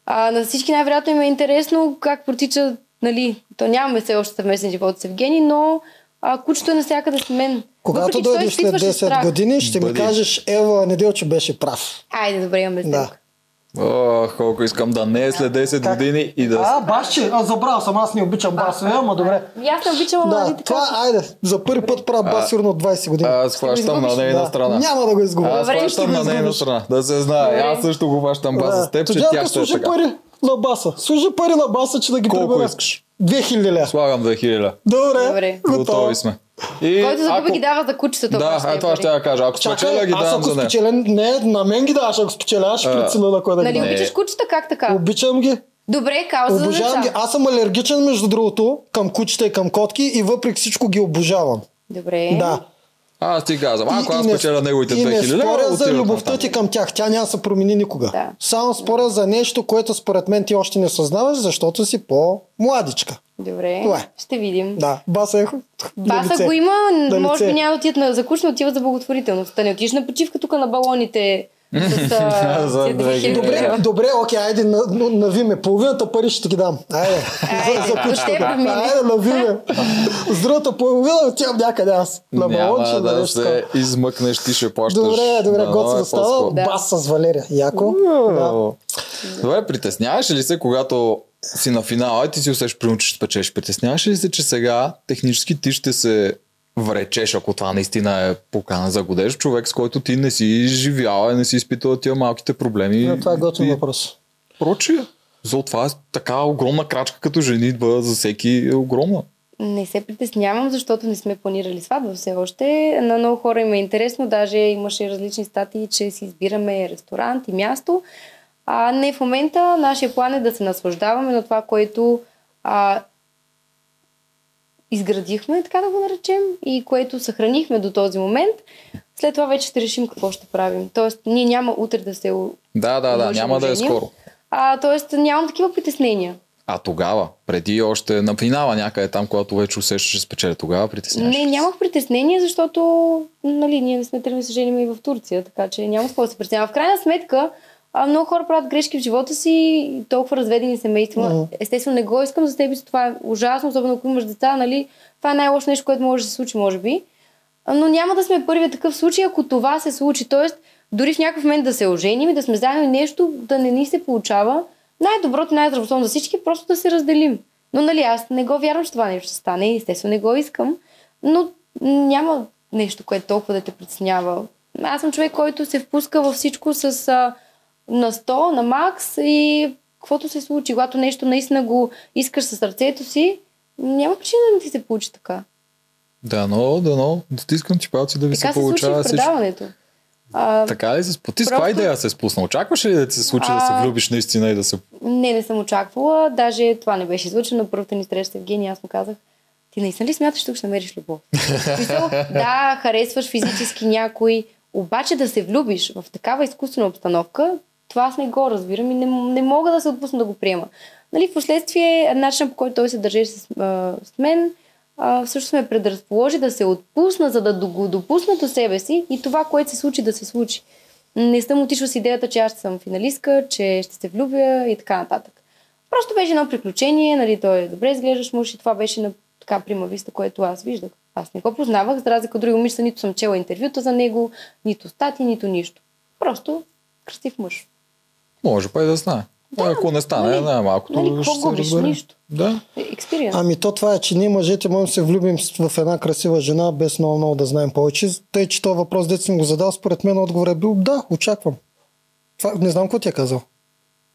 А, на всички най-вероятно им е интересно как протича, нали, то нямаме все още съвместен живот с Евгений, но а, кучето е навсякъде с мен. Когато Въпреки, че дойдеш след изпитваше 10 страх. години, ще ми Бъди. кажеш, Ева Неделче беше прав. Айде, добре, имаме Да. Ох, колко искам да не е след 10 Как? години и да... А, басче, аз забравя съм, аз не обичам басове, ама добре. И аз не нали, Да, така. това, айде, за първи път правя бас сигурно от 20 години. Аз хващам на нейна Да. страна. Няма да го изгубя. Аз Добре, хващам на нейна страна. Да се знае. Добре. Аз също го хващам база с теб, че Тоджанка, тя ще е така. пари на баса. Служи пари на баса, че да ги Колко прибера. искаш? 2000 ля. Слагам 2000. Добре, Добре. готово. Готови сме. И Който загуби ако- ги дава за кучетото. Да, е, това ще я кажа. Ако спечеля, ги аз давам ако за нея. спечеля, не, на мен ги даваш, ако спечеля, аз ще А, преценя на кой да ги Нали дам. обичаш кучета, как така? Обичам ги. Добре, кауза за Обожавам ги. Аз съм алергичен, между другото, към кучета и към котки и въпреки всичко ги обожавам. Добре. Да. Аз ти казвам, ако И- аз спечеля неговите И не 2000 лева, споря за любовта ти към тях. Тя няма да се промени никога. Да. Само споря за нещо, което според мен ти още не съзнаваш, защото си по-младичка. Добре. Това е. Ще видим. Да, баса е Баса лице. го има, може би няма да отидат на закучно, отиват за благотворителност. Да не отидеш на почивка тук на балоните *laughs* Добре, добре, окей, айде, на, на, нави ме. Половината пари ще ти ги дам. Айде. Айде, за, да мине. Айде, нави ме. С другата половина отивам някъде аз. На балонче, Няма на да нещо се измъкнеш, ти ще плащаш. Добре, добре, Да, готино е да става. Да. Бас с Валерия. Яко. Да. Добре, притесняваш ли се, когато си на финала и ти си усещаш, че ще спечеш? Притесняваш ли се, че сега технически ти ще се вречеш, ако това наистина е покана за годеж, човек с който ти не си живял, не си изпитал тия малките проблеми. Но Това е готин и въпрос. Прочие. За това е така огромна крачка като женитба за всеки е огромна. Не се притеснявам, защото не сме планирали сватба все още. На много хора им е интересно, даже имаше различни статии, че си избираме ресторант и място. А не в момента, нашия план е да се наслаждаваме на това, което а, изградихме, така да го наречем, и което съхранихме до този момент. След това вече ще решим какво ще правим. Тоест, ние няма утре да се Да, да, да, няма да е скоро. А, тоест, нямам такива притеснения. А тогава, преди още на финала някъде там, когато вече усещаш, че спечеля, тогава притесняваш. Не, нямах притеснение, защото нали, ние не сме тръгнали се женим и в Турция, така че няма какво да се притеснявам. В крайна сметка, а, много хора правят грешки в живота си, и толкова разведени семейства. Мгм. Естествено, не го искам за теб, това е ужасно, особено ако имаш деца, нали? Това е най-лошо нещо, което може да се случи, може би. Но няма да сме първият такъв случай, ако това се случи. Тоест, дори в някакъв момент да се оженим и да сме заедно и нещо да не ни се получава, най-доброто, най-здравословно за всички е просто да се разделим. Но нали, аз не го вярвам, че това нещо ще стане. Естествено, не го искам. Но няма нещо, което толкова да те притеснява. Аз съм човек, който се впуска във всичко с а, на 100, на макс и каквото се случи. Когато нещо наистина го искаш със сърцето си, няма причина да не ти се получи така. Да, но, да, но, стискам ти палци да ви Така се се случи и получава в всичко. предаването. А, Така ли се спути? С каква Просто- идея се спусна? Очакваш ли да ти се случи да се А- влюбиш наистина и да се... Не, не съм очаквала. Даже това не беше излучено. Първата ни среща с Евгения, аз му казах, ти наистина ли смяташ, че ще намериш любов? Смисъл, *laughs* да, харесваш физически някой, обаче да се влюбиш в такава изкуствена обстановка, това аз не го разбирам и не, не мога да се отпусна да го приема. Нали, в последствие, начинът по който той се държеше с, а, с мен, а, всъщност ме предразположи да се отпусна, за да го допусна до себе си и това, което се случи, да се случи. Не съм отишла с идеята, че аз ще съм финалистка, че ще се влюбя и така нататък. Просто беше едно приключение, нали, той е добре изглеждаш муж и това беше на така примависта, което аз виждах. Аз не го познавах, за разлика от други момичета, нито съм чела интервюта за него, нито стати, нито нищо. Просто красив мъж. Може па и да стане. Да, ако не стане, нали, най-малкото нали, ще губиш? разбере. Нищо. Да. Експириенс. Ами то това е, че ние мъжете можем да се влюбим в една красива жена, без много, много да знаем повече. Тъй, че този въпрос, дето съм го задал, според мен отговор е бил да, очаквам. Това, не знам какво ти е казал.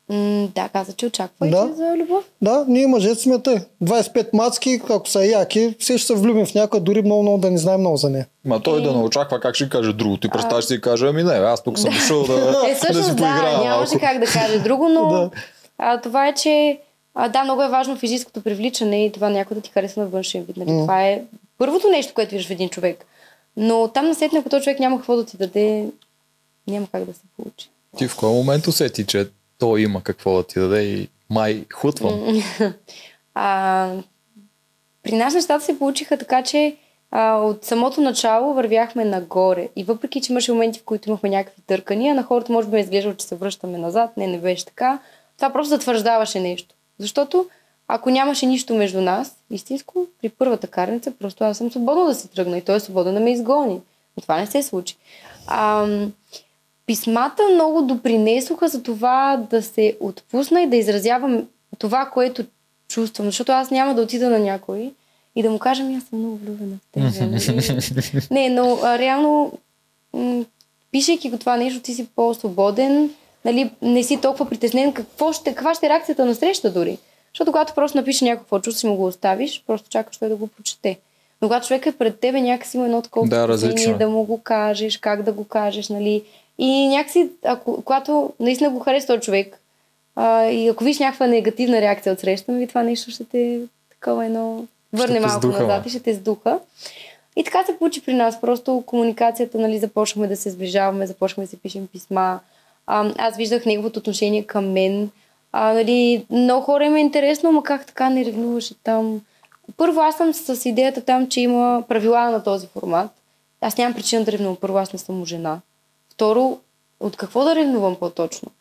М, да, каза, че очаква Да. да. за любов. Да, ние мъжете сме тъй. 25 мацки, ако са яки, все ще се влюбим в някоя, дори много, много да не знаем много за нея. Ма той да не очаква как ще каже друго. Ти представяш си и каже, ами не, аз тук съм дошъл да, Е, да си да, нямаше как да каже друго, но Да. а, това е, че а, да, много е важно физическото привличане и това някой да ти хареса на външен вид. Нали? Това е първото нещо, което виждаш в един човек. Но там насетне, ако този човек няма какво да ти даде, няма как да се получи. Ти в кой момент усети, че той има какво да ти даде и май хутвам. *laughs* А, при нас нещата се получиха така, че а, от самото начало вървяхме нагоре. И въпреки, че имаше моменти, в които имахме някакви търкания, на хората може би ме изглежда, че се връщаме назад. Не, не беше така. Това просто затвърждаваше нещо. Защото ако нямаше нищо между нас, истинско, при първата карница, просто аз съм свободна да се тръгна и той е свободен да ме изгони. Но това не се случи. А, писмата много допринесоха за това да се отпусна и да изразявам това, което чувствам. Защото аз няма да отида на някой и да му кажа, «Ами, аз съм много влюбена в теб. нали?» *laughs* не, но а, реално, м- пишейки го това нещо, ти си по-свободен, нали, не си толкова притеснен какво ще, каква ще е реакцията на среща дори. Защото когато просто напише някакво чувство и му го оставиш, просто чакаш той да го прочете. Но когато човек е пред тебе, някакси има едно такова Да, различно. да му го кажеш, как да го кажеш, нали. И някакси, ако, когато наистина го хареса този човек, а, и ако виж някаква негативна реакция от среща, ми това нещо ще те такова едно върне малко сдуха, назад и ще те сдуха. И така се получи при нас. Просто комуникацията, нали, започнахме да се сближаваме, започнахме да се пишем писма. А, аз виждах неговото отношение към мен. А, нали, много хора им е интересно, ма как така не ревнуваше там. Първо, аз съм с идеята там, че има правила на този формат. Аз нямам причина да ревнувам. Първо, аз не съм жена. Второ, от какво да ревнувам по-точно?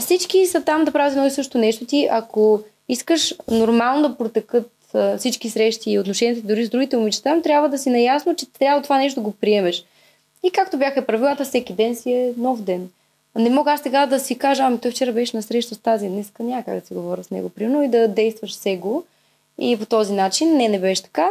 Всички са там да правят едно и също нещо. Ти, ако искаш нормално да протекат всички срещи и отношенията дори с другите момичета, трябва да си наясно, че трябва това нещо да го приемеш. И както бяха правилата, всеки ден си е нов ден. Не мога аз сега да си кажа, ами той вчера беше на среща с тази, днеска няма как да си говоря с него, примерно, и да действаш с. И по този начин не, не беше така.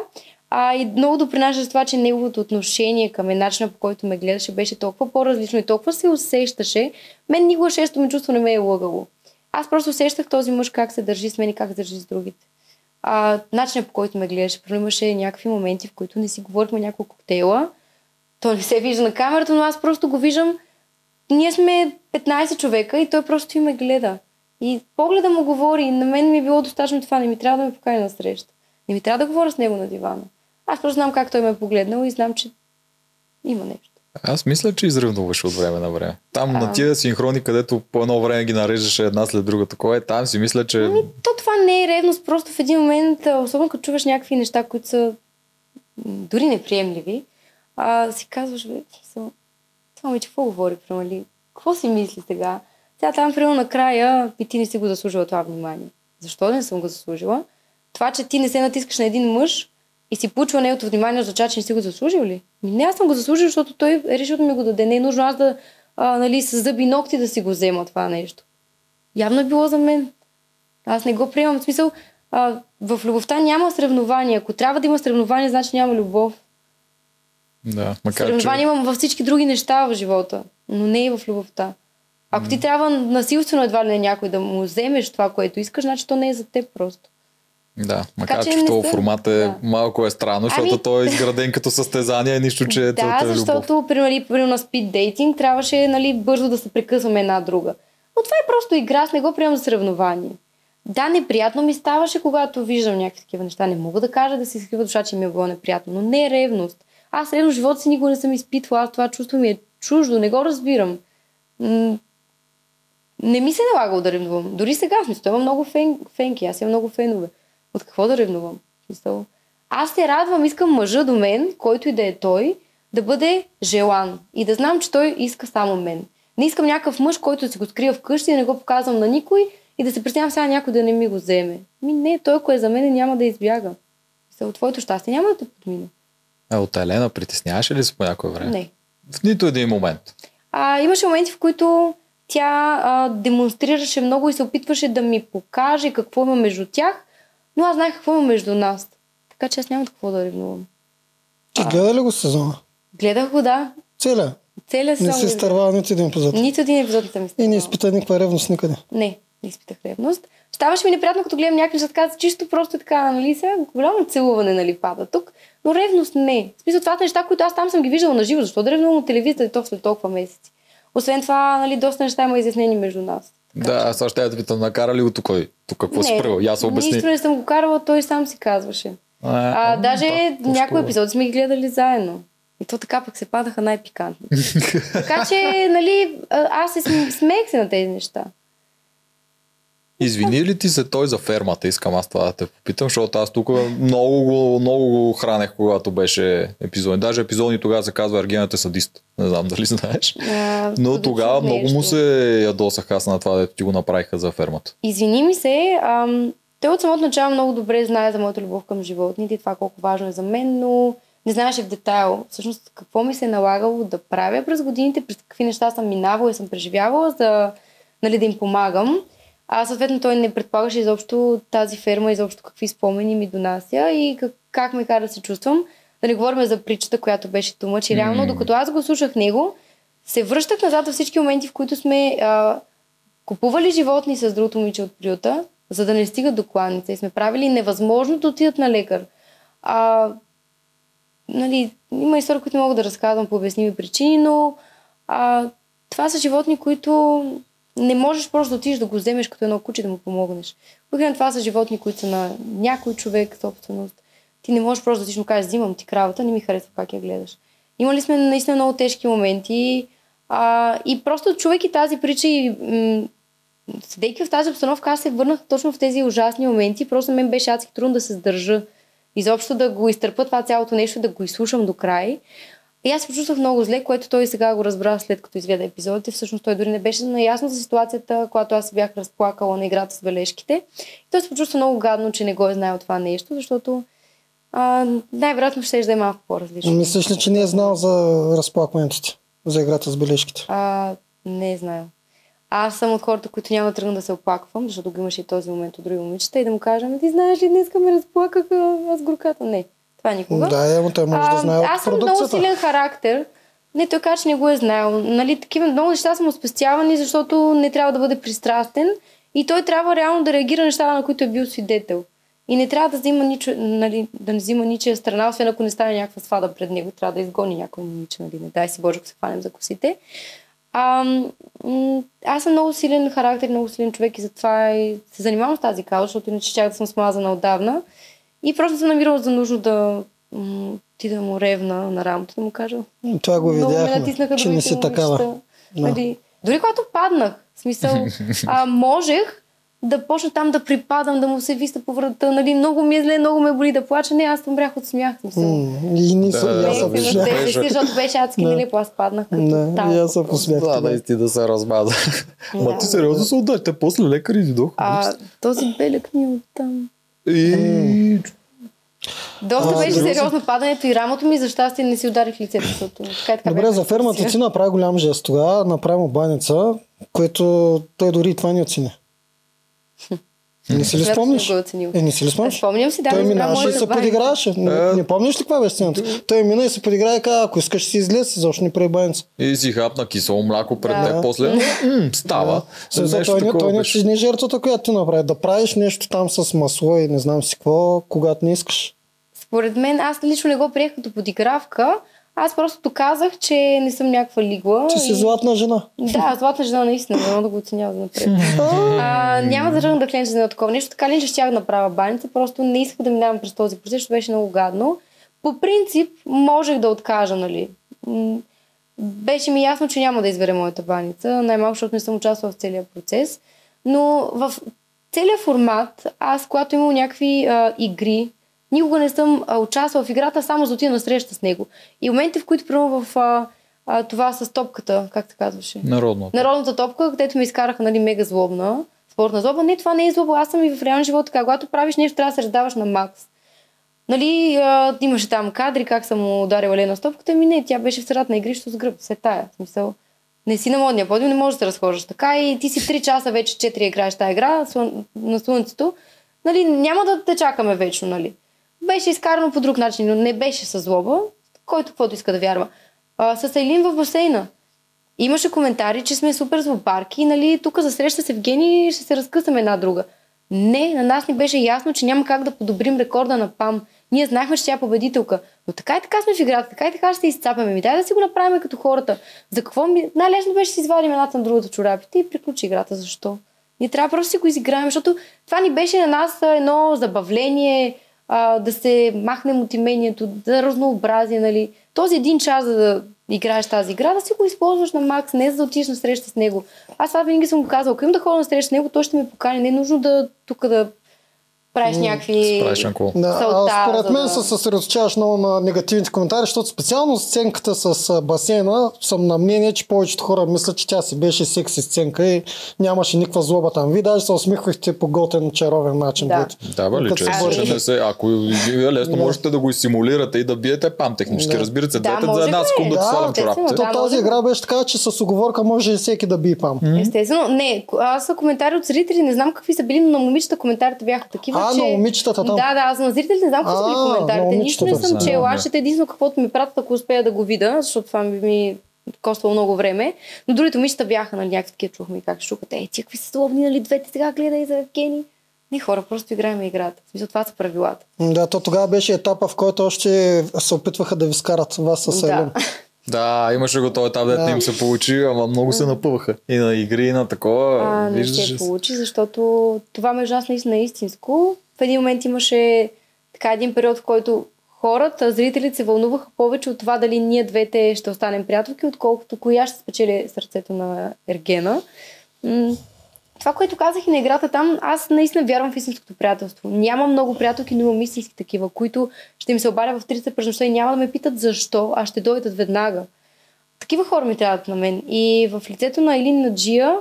А и много допринася за това, че неговото отношение към мен, начина по който ме гледаше, беше толкова по-различно и толкова се усещаше. Мен никога шесто ми чувство не ме е лъгало. Аз просто усещах този мъж как се държи с мен и как се държи с другите. А, начинът по който ме гледаше, имаше някакви моменти, в които не си говорихме няколко коктейла. То не се вижда на камерата, но аз просто го виждам. Ние сме 15 човека и той просто и ме гледа. И погледа му говори. На мен ми е било достатъчно това. Не ми трябва да ме покани на среща. Не ми трябва да говоря с него на дивана. Аз просто знам как той ме е погледнал и знам, че има нещо. Аз мисля, че изревнуваш от време на време. Там А. на тия синхрони, където по едно време ги нареждаше една след друга такова, е, там си мисля, че... Ами, то това не е ревност, просто в един момент, особено като чуваш някакви неща, които са дори неприемливи, а, си казваш, бе, смисъл, това момиче какво говори, примерно, ли? Какво си мисли сега? Сега там, примерно, накрая, и ти не си го заслужила това внимание. Защо не съм го заслужила? Това, че ти не се натискаш на един мъж и си получва неговото внимание, означава, че не си го заслужил ли? Ми, не, аз съм го заслужил, защото той е решил да ми го даде. Не е нужно аз да, а, нали, с зъби ногти да си го взема това нещо. Явно е било за мен. Аз не го приемам. В смисъл, а, в любовта няма съревнование. Ако трябва да има съревнование, значи няма любов. Да, макар че... Съревнование имам във всички други неща в живота, но не и в любовта. Ако ти трябва насилствено едва ли не някой да му вземеш това, което искаш, значи то не е за теб просто. Да, макар че че, не в този формат е да. малко е странно, защото Ами- той е изграден като състезание, и нищо, че е да, е любов. защото, примерно, примерно на спид дейтинг трябваше нали, бързо да се прекъсваме една друга. Но това е просто игра, аз не го приемам за съревнование. Да, неприятно ми ставаше, когато виждам някакви такива неща. Не мога да кажа да си изкрива душа, че ми е било неприятно, но не е ревност. Аз ревност в живота си никога не съм изпитвала, аз това чувство ми е чуждо, не го разбирам. М, не ми се налагало да ревнувам. Дори сега, смисъл, има много фен, фенки, аз имам много фенове. От какво да ревнувам? Аз се радвам, искам мъжа до мен, който и да е той, да бъде желан и да знам, че той иска само мен. Не искам някакъв мъж, който си го скрия вкъщи, да не го показвам на никой и да се притеснявам сега някой да не ми го вземе. Ми не, той, ако е за мен, няма да избяга. От твоето щастие няма да те подмине. А от Елена притесняваше ли се по някое време? Не. В нито един момент. А, имаше моменти, в които тя а, демонстрираше много и се опитваше да ми покаже какво има между тях, но аз знаех какво има между нас. Така че аз нямам какво да ревнувам. Ти гледа ли го сезона? Гледах го, да. Целя. Целият Не сезон си го изтървала нито един епизод. Нито един епизод не съм И не изтървала. изпита никаква ревност никъде. Не, не изпитах ревност. Ставаше ми неприятно, като гледам някакви неща, чисто просто е така, нали, сега голямо целуване, нали, пада тук. Но ревност не. В смисъл, това са неща, които аз там съм ги виждала на живо. Защо да ревнувам от телевизията и то след толкова месеци? Освен това, нали, доста неща има изяснени между нас. Да, аз сега ще да питам, накара ли го тук? Тук какво си Не, правил? Я се обясни. Нищо не съм го карала, той сам си казваше. А, даже да, някои епизоди сме ги гледали заедно. И то така пък се падаха най-пикантни. *laughs* така че, нали, а- аз се см- смеех се на тези неща. Извини ли ти се той за фермата? Искам аз това да те попитам, защото аз тук много го, много го хранех, когато беше епизод. Даже епизодни тогава се казва е садист. Не знам дали *laughs* знаеш. А, Но тогава много му се ядосах аз на това, дето ти го направиха за фермата. Извини ми се, ам, той от самото начало много добре знае за моята любов към животните и това колко важно е за мен, но не знаеше в детайл всъщност какво ми се е налагало да правя през годините, през какви неща съм минавала и съм преживявала, за нали, да им помагам. А съответно той не предполагаше изобщо тази ферма, изобщо какви спомени ми донася и как, как ме кара да се чувствам. Да не говорим за притчата, която беше тумъч. И реално, докато аз го слушах него, се връщах назад във всички моменти, в които сме а, купували животни с другото момиче от приюта, за да не стигат до кланица и сме правили невъзможно да отидат на лекар. А, нали, има истории, които не мога да разказвам по обясними причини, но а, това са животни, които не можеш просто да отидеш да го вземеш като едно куче да му помогнеш. Обикновено това са животни, които са на някой човек собственост. Ти не можеш просто да да му кажеш, взимам ти кравата, не ми харесва как я гледаш. Имали сме наистина много тежки моменти а, и просто човек тази притча и м- седейки в тази обстановка, аз се върнах точно в тези ужасни моменти. Просто мен беше адски трудно да се сдържа. Изобщо да го изтърпа това цялото нещо, да го изслушам до край. И аз се почувствах много зле, което той сега го разбра след като изгледа епизодите. Всъщност той дори не беше наясно за ситуацията, когато аз бях разплакала на играта с бележките. И той се почувства много гадно, че не го е знаел това нещо, защото а, най-вероятно ще да е малко по-различно. Мислиш ли, че не е знал за разплакването ти? За играта с бележките? А, не е знаел. Аз съм от хората, които няма да тръгна да се оплаквам, защото го имаше и този момент от други момичета и да му кажа, «Ами ти знаеш ли, днес ме разплакаха аз горката. Не, това никога. Да, е, но той може да знае аз съм много силен характер. Не, той каза, че не го е знаел. Нали, такива много неща са му спестявани, защото не трябва да бъде пристрастен и той трябва реално да реагира на неща, на които е бил свидетел. И не трябва да взима ничо, нали, да не взима ничия страна, освен ако не стане някаква свада пред него. Трябва да изгони някой момиче, нали, не дай си Боже, ако се хванем за косите. А, аз съм много силен характер, много силен човек и затова и се занимавам с тази кауза, защото иначе щях да съм смазана отдавна. И просто съм намирала за нужно да ти да му ревна на рамото, да му кажа. Това го ме видяхме, натиснаха че не си такава. Да. Нали, дори когато паднах, в смисъл, а, можех да почна там да припадам, да му се виста по врата, нали, много ми е зле, много ме боли да плача. Не, аз умрях от смях. М, И ни са, Да, и аз се да, да. защото беше адски Да. нелепо. Аз паднах като Да, там. и аз се посмях. Да, тогава. наистина да се размаза. Ма Да. ти сериозно се отдаш, те после лекар и дойдох. А, този белек ми е оттам. И... Доста А, беше сериозно? падането и рамото ми, за щастие не си ударих лицето, защото така и така Добре, за фермата ти направи голям жест тогава, направи му баница, което той дори и това не оцени. *laughs* Не си ли го е. Е, не си ли спомниш? Спомням си, да, той минаваше и се подиграваше. Не, Е. не помниш ли каква беше сцената? Той мина и се подигра и каза, ако искаш си излез, защо не прави баница? И си хапна кисело мляко пред теб, после става. Той, не, не жертвата, която ти направи. Да правиш нещо там с масло и не знам си какво, когато не искаш. Според мен, аз лично не го приех като подигравка. Аз просто доказах, че не съм някаква лигла. Ти си и- златна жена. Да, златна жена наистина, не мога да го оценява за напред. *laughs* а, няма да тръгна да кленча за едно такова нещо. Така ли, че щях да направя баница, просто не исках да минавам през този процес, защото беше много гадно. По принцип, можех да откажа, нали. Беше ми ясно, че няма да избере моята баница, най-малко, защото не съм участвала в целия процес. Но в целия формат, аз, когато имам някакви а, игри, Никога не съм а, участвала в играта, само за да отида на среща с него. И моментите, в които, примерно, в а, а, това с топката, как се казваше? Народно. Народната топка, където ме изкараха, нали, мега злобна, спортна злоба. Не, това не е злоба. Аз съм и в реален живот така. Когато правиш нещо, трябва да се раздаваш на макс. Нали, а, имаше там кадри, как съм ударила Лена с топката. Ми не, тя беше в средата на игрището с гръб. Се тая. В смисъл, не си на модния подиум, не можеш да се разхождаш така и ти си 3 часа вече 4 играеш тази игра на слънцето. Нали, няма да те чакаме вечно, нали. Беше изкарано по друг начин, но не беше с злоба, който каквото иска да вярва. А, с Айлин в басейна. Имаше коментари, че сме супер злопарки нали, тук за среща с Евгений ще се разкъсаме една друга. Не, на нас ни беше ясно, че няма как да подобрим рекорда на ПАМ. Ние знаехме, че тя е победителка. Но така и така сме в играта, така и така ще се изцапаме. Ми дай да си го направим като хората. За какво ми... Най-лесно беше да си извадим едната на другата чорапите и приключи играта. Защо? Ние трябва просто да си го изиграем, защото това ни беше на нас едно забавление, а, да се махнем от имението, да разнообразие, нали. Този един час, за да играеш тази игра, да си го използваш на макс, не за да отидеш на среща с него. Аз това винаги съм го казал. Ако им да ходя на среща с него, той ще ме покани. Не е нужно да тук да правиш някакви... Да, а според мен да- се съсредоточаваш много на негативните коментари, защото специално сценката с басейна съм на мнение, че повечето хора мислят, че тя си беше секси сценка и нямаше никаква злоба там. Вие даже се усмихвахте по готен, чаровен начин. Да. дето. Да, бе, ли, че, че не се, ако вие лесно Да. можете да го симулирате и да биете пам технически, Да. разбира се, Да, дайте за една секунда да свалям чорапите. Да, тази игра беше така, че с оговорка може и всеки да би пам. Естествено, не, аз са коментари от зрители, не знам какви са били, но на момичета коментарите бяха такива, А, че... на момичетата там. Да, да, аз на зрителите не знам какви са били на коментарите. Нищо не съм чела, аз ще единствено каквото ми пратят, ако успея да го видя, защото това ми, ми коства много време. Но другите момичета бяха на някакви такива, чухме как шукат. Ей, ти какви са злобни, нали, двете сега гледай за Евгений. Не, хора, просто играем играта. В смисъл, това са правилата. Да, то тогава беше етапа, в който още се опитваха да ви скарат вас с. Елен. Да, *laughs* имаше го този етап, дето Да. не им се получи, ама много се напъваха. И на игри, и на такова. А, не се получи, защото това между нас наистина е истинско. В един момент имаше така един период, в който хората, зрителите се вълнуваха повече от това дали ние двете ще останем приятелки, отколкото коя ще спечели сърцето на Ергена. Това, което казах и на играта там, аз наистина вярвам в истинското приятелство. Няма много приятелки, но имам истински такива, които ще им се обадя в 30 през нощта и няма да ме питат защо, а ще дойдат веднага. Такива хора ми трябват на мен. И в лицето на Елин Наджия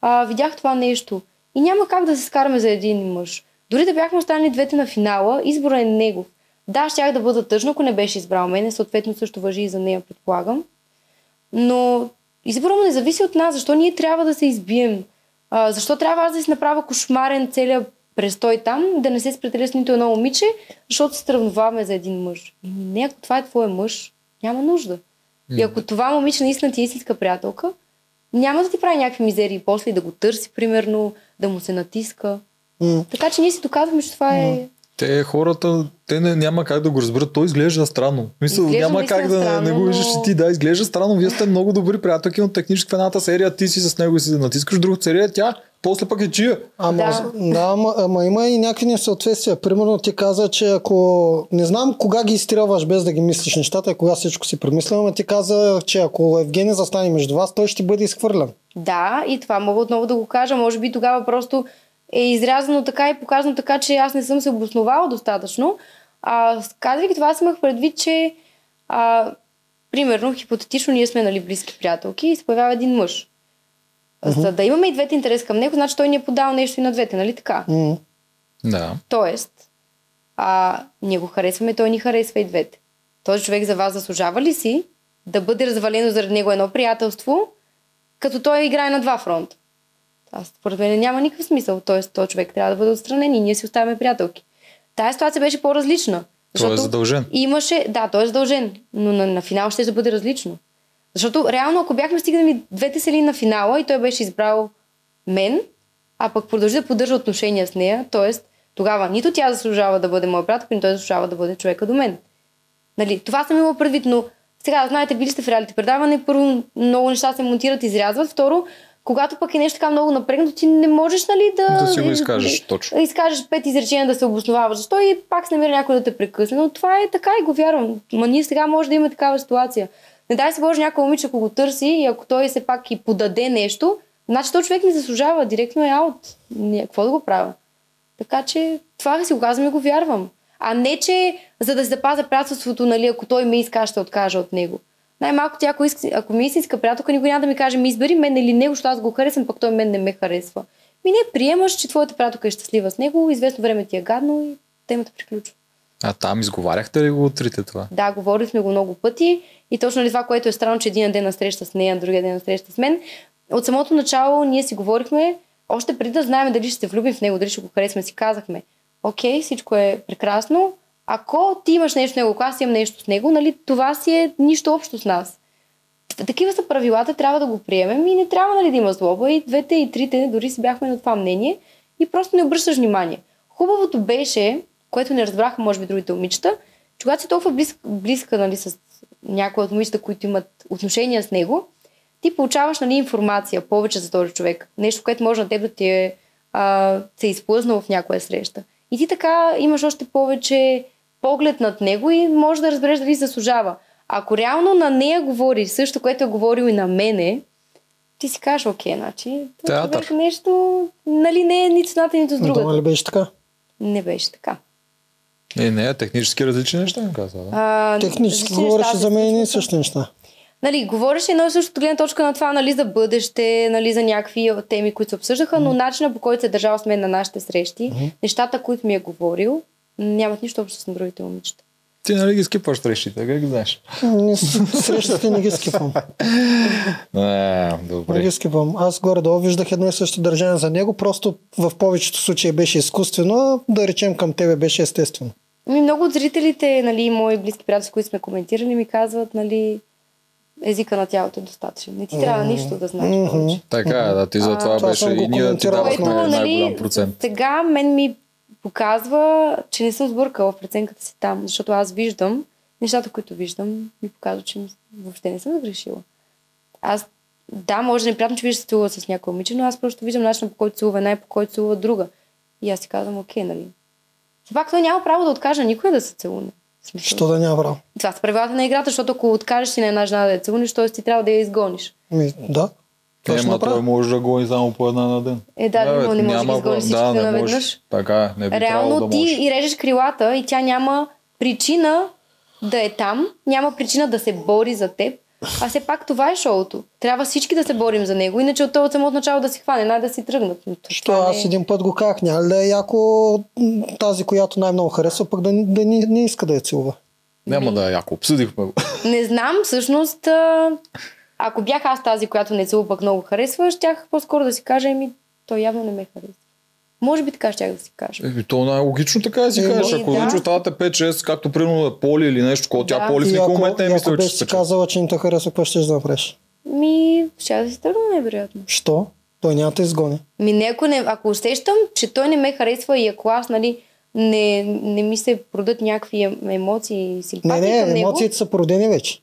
а, видях това нещо. И няма как да се скараме за един мъж. Дори да бяхме останали двете на финала, избора е негов. Да, щях да бъда тъжна, ако не беше избрал мене, съответно също въжи и за нея, предполагам. Но избора му не зависи от нас. Защо ние трябва да се избием? А, защо трябва аз да си направя кошмарен целият престой там, да не се спределя с нито едно момиче, защото се сравноваваме за един мъж. Еми, не, ако това е твой мъж, няма нужда. И ако това момиче наистина ти е истинска приятелка, няма да ти прави някакви мизерии после да го търси, примерно, да му се натиска. М. Така че ние си доказваме, че това е... Те хората, те не, няма как да го разберат. Той изглежда странно. Мисъл, Изглежда няма как да наистина не го странно, виждаш но- и ти. Да, изглежда странно. Вие сте много добри приятелки, но технически в едната серия ти си с него и си натискаш, другата серия тя. После пък е чия. Ама, Да. да, да ама, ама има и някакви несъответствия. Примерно ти каза, че ако... Не знам кога ги изстрелваш без да ги мислиш нещата и кога всичко си премислял, но ти каза, че ако Евгений застане между вас, той ще бъде изхвърлен. Да, и това мога отново да го кажа. Може би тогава просто е изрязано така и показано така, че аз не съм се обосновала достатъчно. А, казвайки това, аз имах предвид, че а, примерно, хипотетично, ние сме нали, близки приятелки и се появява един мъж. За да имаме и двете интерес към него, значи той ни е подал нещо и на двете, нали така? М. Да. Тоест, а, ние го харесваме, той ни харесва и двете. Този човек за вас заслужава ли си да бъде развалено заради него едно приятелство, като той играе на два фронта? Аз, според мен няма никакъв смисъл. Тоест, този човек трябва да бъде отстранен и ние си оставяме приятелки. Тая ситуация беше по-различна. Той е задължен. Имаше, да, той е задължен, но на, на финал ще бъде различно. Защото реално, ако бяхме стигнали двете сели на финала и той беше избрал мен, а пък продължи да поддържа отношения с нея, т.е. тогава нито тя заслужава да бъде моя приятел, нито той заслужава да бъде човека до мен. Нали, това съм имала предвид, но сега, знаете, били сте в реалити предаване, първо много неща се монтират, изрязват, второ, когато пък е нещо така много напрегнато, ти не можеш, нали, да... Да си го изкажеш, точно. Изкажеш пет изречения да се обосноваваш. Защо и пак се намира някой да те прекъсне. Но това е така и го вярвам. Ма ние сега може да имаме такава ситуация. Не дай се Боже някой момиче, ако го търси и ако той се пак и подаде нещо, значи този човек не заслужава. Директно е аут. Какво да го правя? Така че това си го казвам и го вярвам. А не, че за да се запазя приятелството, нали, ако той ме иска, ще откажа от него. Най-малко тя, ако, иска, ако ми е истинска приятелка, никой няма да ми каже, ми избери мен или него, защото аз го харесвам, пък той мен не ме харесва. Ми не приемаш, че твоята приятелка е щастлива с него, известно време ти е гадно и темата приключва. А там изговаряхте ли го утрите това? Да, говорили сме го много пъти и точно ли това, което е странно, че един ден на среща с нея, другия ден на среща с мен. От самото начало ние си говорихме, още преди да знаем дали ще се влюбим в него, дали ще го харесваме, си казахме, окей, всичко е прекрасно, ако ти имаш нещо с него, ако аз имам нещо с него, нали, това си е нищо общо с нас. Такива са правилата, трябва да го приемем и не трябва нали, да има злоба. И двете и трите дори си бяхме на това мнение и просто не обръщаш внимание. Хубавото беше, което не разбраха, може би, другите момичета, че когато си толкова близка, близка нали, с някои от момичета, които имат отношения с него, ти получаваш нали, информация повече за този човек. Нещо, което може на теб да ти е, се е изплъзнало в някоя среща. И ти така имаш още повече поглед над него и може да разбереш дали заслужава. Ако реално на нея говори също, което е говорил и на мене, ти си кажеш, окей, значи, Театър. нещо, нали, не е нито с едната, нито с Дома другата. ли беше така? Не беше така. Е, не, технически различни неща ми каза. Да? А, Технически говореше неща за мен и същи неща. Нали, говореше едно и същото гледна точка на това, нали, за бъдеще, нали, за някакви теми, които се обсъждаха, но начина по който се е държал с мен на нашите срещи, нещата, които ми е говорил, нямат нищо общо с другите момичета. Ти нали ги скипваш срещите, как ги знаеш? Не, срещите не ги скипвам. *laughs* Не, Не добре. ги скипвам. Аз горе-долу виждах едно и също държание за него, просто в повечето случаи беше изкуствено, а да речем към тебе беше естествено. Ми, много от зрителите, нали, мои близки приятели, с които сме коментирали, ми казват, нали, езика на тялото е достатъчен. Не ти трябва нищо да знаеш повече. Така е, да, ти за А, това беше и ние да ти давахме Което, най-голям нали, процент. сега мен ми показва, че не съм сбъркала в преценката си там, защото аз виждам нещата, които виждам, ми показва, че въобще не съм загрешила. Аз, да, може да е неприятно, че вижда се целува с някой момиче, но аз просто виждам начина по който целува една и по който целува друга. И аз си казвам, окей, нали. Все пак той няма право да откаже никой да се целуне. Що да няма право? Това са правилата на играта, защото ако откажеш си на една жена да я целунеш, т.е. ти трябва да я изгониш. Ми, да. Това ще Ема той може да гони само по една на ден. Е, да, но не може да го- всичките не наведнъж. може. Така е, не би Реално да ти може. и режеш крилата и тя няма причина да е там, няма причина да се бори за теб. А все пак това е шоуто. Трябва всички да се борим за него, иначе от от самото начало да си хване, най да си тръгнат. Това Що не аз е- един път го казах, няма ли да е яко тази, която най-много харесва, пък да, да не, не иска да я целува. Няма да е яко, обсъдихме го. Не знам, всъщност, ако бях аз тази, която не целува пък много харесва, щях по-скоро да си кажа, еми, той явно не ме харесва. Може би така щях да си кажа. Еми, то най-логично така да си Е, кажеш. да. Ако вече оставате 5-6, както примерно да поли или нещо, тя Да. поли в никакъв момент не е мисля, че ще си се казала, че не те харесва, какво ще да направиш? Ми, ще да си тръгна най-вероятно. Що? Той няма да те изгони. Ми не, ако, не, ако усещам, че той не ме харесва и ако аз, нали, не, не ми се продат някакви ем- емоции и Не, симпатии не, към него, емоциите са породени вече.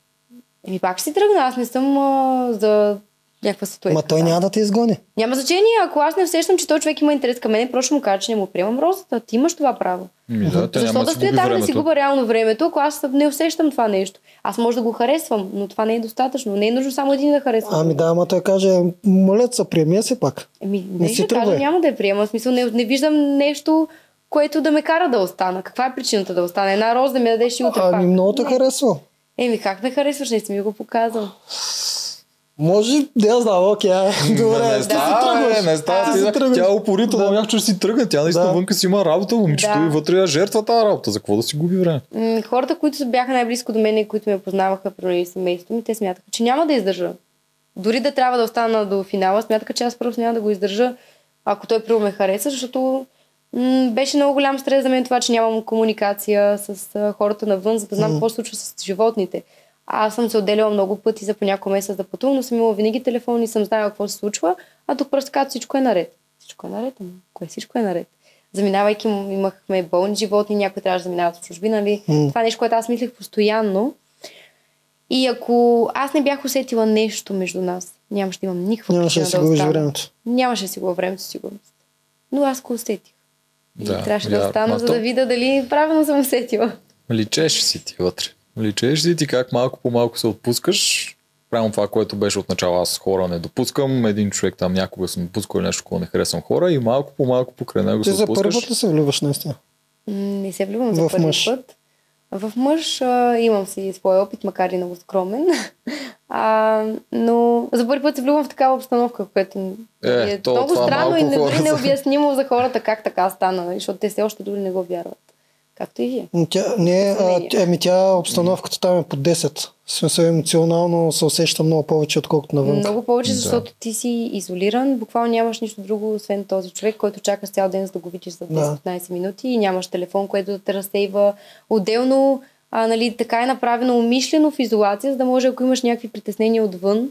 Еми пак ще си тръгна. Аз не съм а, за някаква статуетка. Ма той няма да те изгони. Няма значение, ако аз не усещам, че той човек има интерес към мен, просто му кажа, че не му приемам розата. Ти имаш това право. Ми да, те Защо няма да стоя губи там да си губа реално времето, ако аз не усещам това нещо? Аз може да го харесвам, но това не е достатъчно. Не е нужно само един да харесва. Ами да, ама той каже, молят се, приеми я си пак. Еми, Не не си ще кажа, тръгвай. няма да я приема. В смисъл, не, не виждам нещо, което да ме кара да остана. Каква е причината да остана? Една роза да ми дадеш и утре Ами много те харесва. Еми, как ме харесваш? Не си ми го показал. Може, да я знам, окей, *laughs* добре, не да си става, бе, не става. Да Ти си да-. Тя е упорита, да. бях, че си тръгне. Тя наистина Да. вънка си има работа, момичето Да. и вътре я жертва тази работа. За какво да си губи време? Хората, които бяха най-близко до мен и които ме познаваха, при семейството ми, те смятаха, че няма да издържа. Дори да трябва да остана до финала, смятаха, че аз просто няма да го издържа, ако той първо ме хареса, защото м- беше много голям стрес за мен това, че нямам комуникация с а, хората навън, за да знам какво се случва с животните. Аз съм се отделяла много пъти за по няколко месеца да пътувам, но съм имала винаги телефон и съм знаела какво се случва, а тук просто казват всичко е наред. Всичко е наред, ама кое всичко е наред? Заминавайки имахме болни животни, някои трябваше да заминават в чужбина, нали? Това е нещо, което аз мислех постоянно. И ако аз не бях усетила нещо между нас, нямаше да имам никаква Нямаше да си губиш времето. Нямаше да си губя времето сигурност. Но аз го усетих. И Да, трябваше я- да остана, за да видя дали правилно съм усетила. Личеш си ти вътре. Личеш си ти как малко по малко се отпускаш. Прямо това, което беше от начало. Аз хора не допускам. Един човек там някога съм допускал нещо, което не харесвам хора и малко по малко покрай него Ти се за отпускаш. път ли се влюбваш наистина? Не се влюбвам за В първи мъж. път. В мъж а, имам си своя опит, макар и много скромен. *laughs* А, но за първи път се влюбвам в такава обстановка, което Е, е то много странно и не, са- необяснимо за хората как така стана, нали, защото те все още дори не го вярват. Както и вие. Тя, не, а, Съмнение. тя, ами тя обстановката там е по 10. В смисъл емоционално се усеща много повече, отколкото навън. Много повече, Да. защото ти си изолиран. Буквално нямаш нищо друго, освен този човек, който чакаш цял ден, за да го видиш за 10-15 минути и нямаш телефон, което да те разсейва. Отделно, а, нали, така е направено умишлено в изолация, за да може, ако имаш някакви притеснения отвън,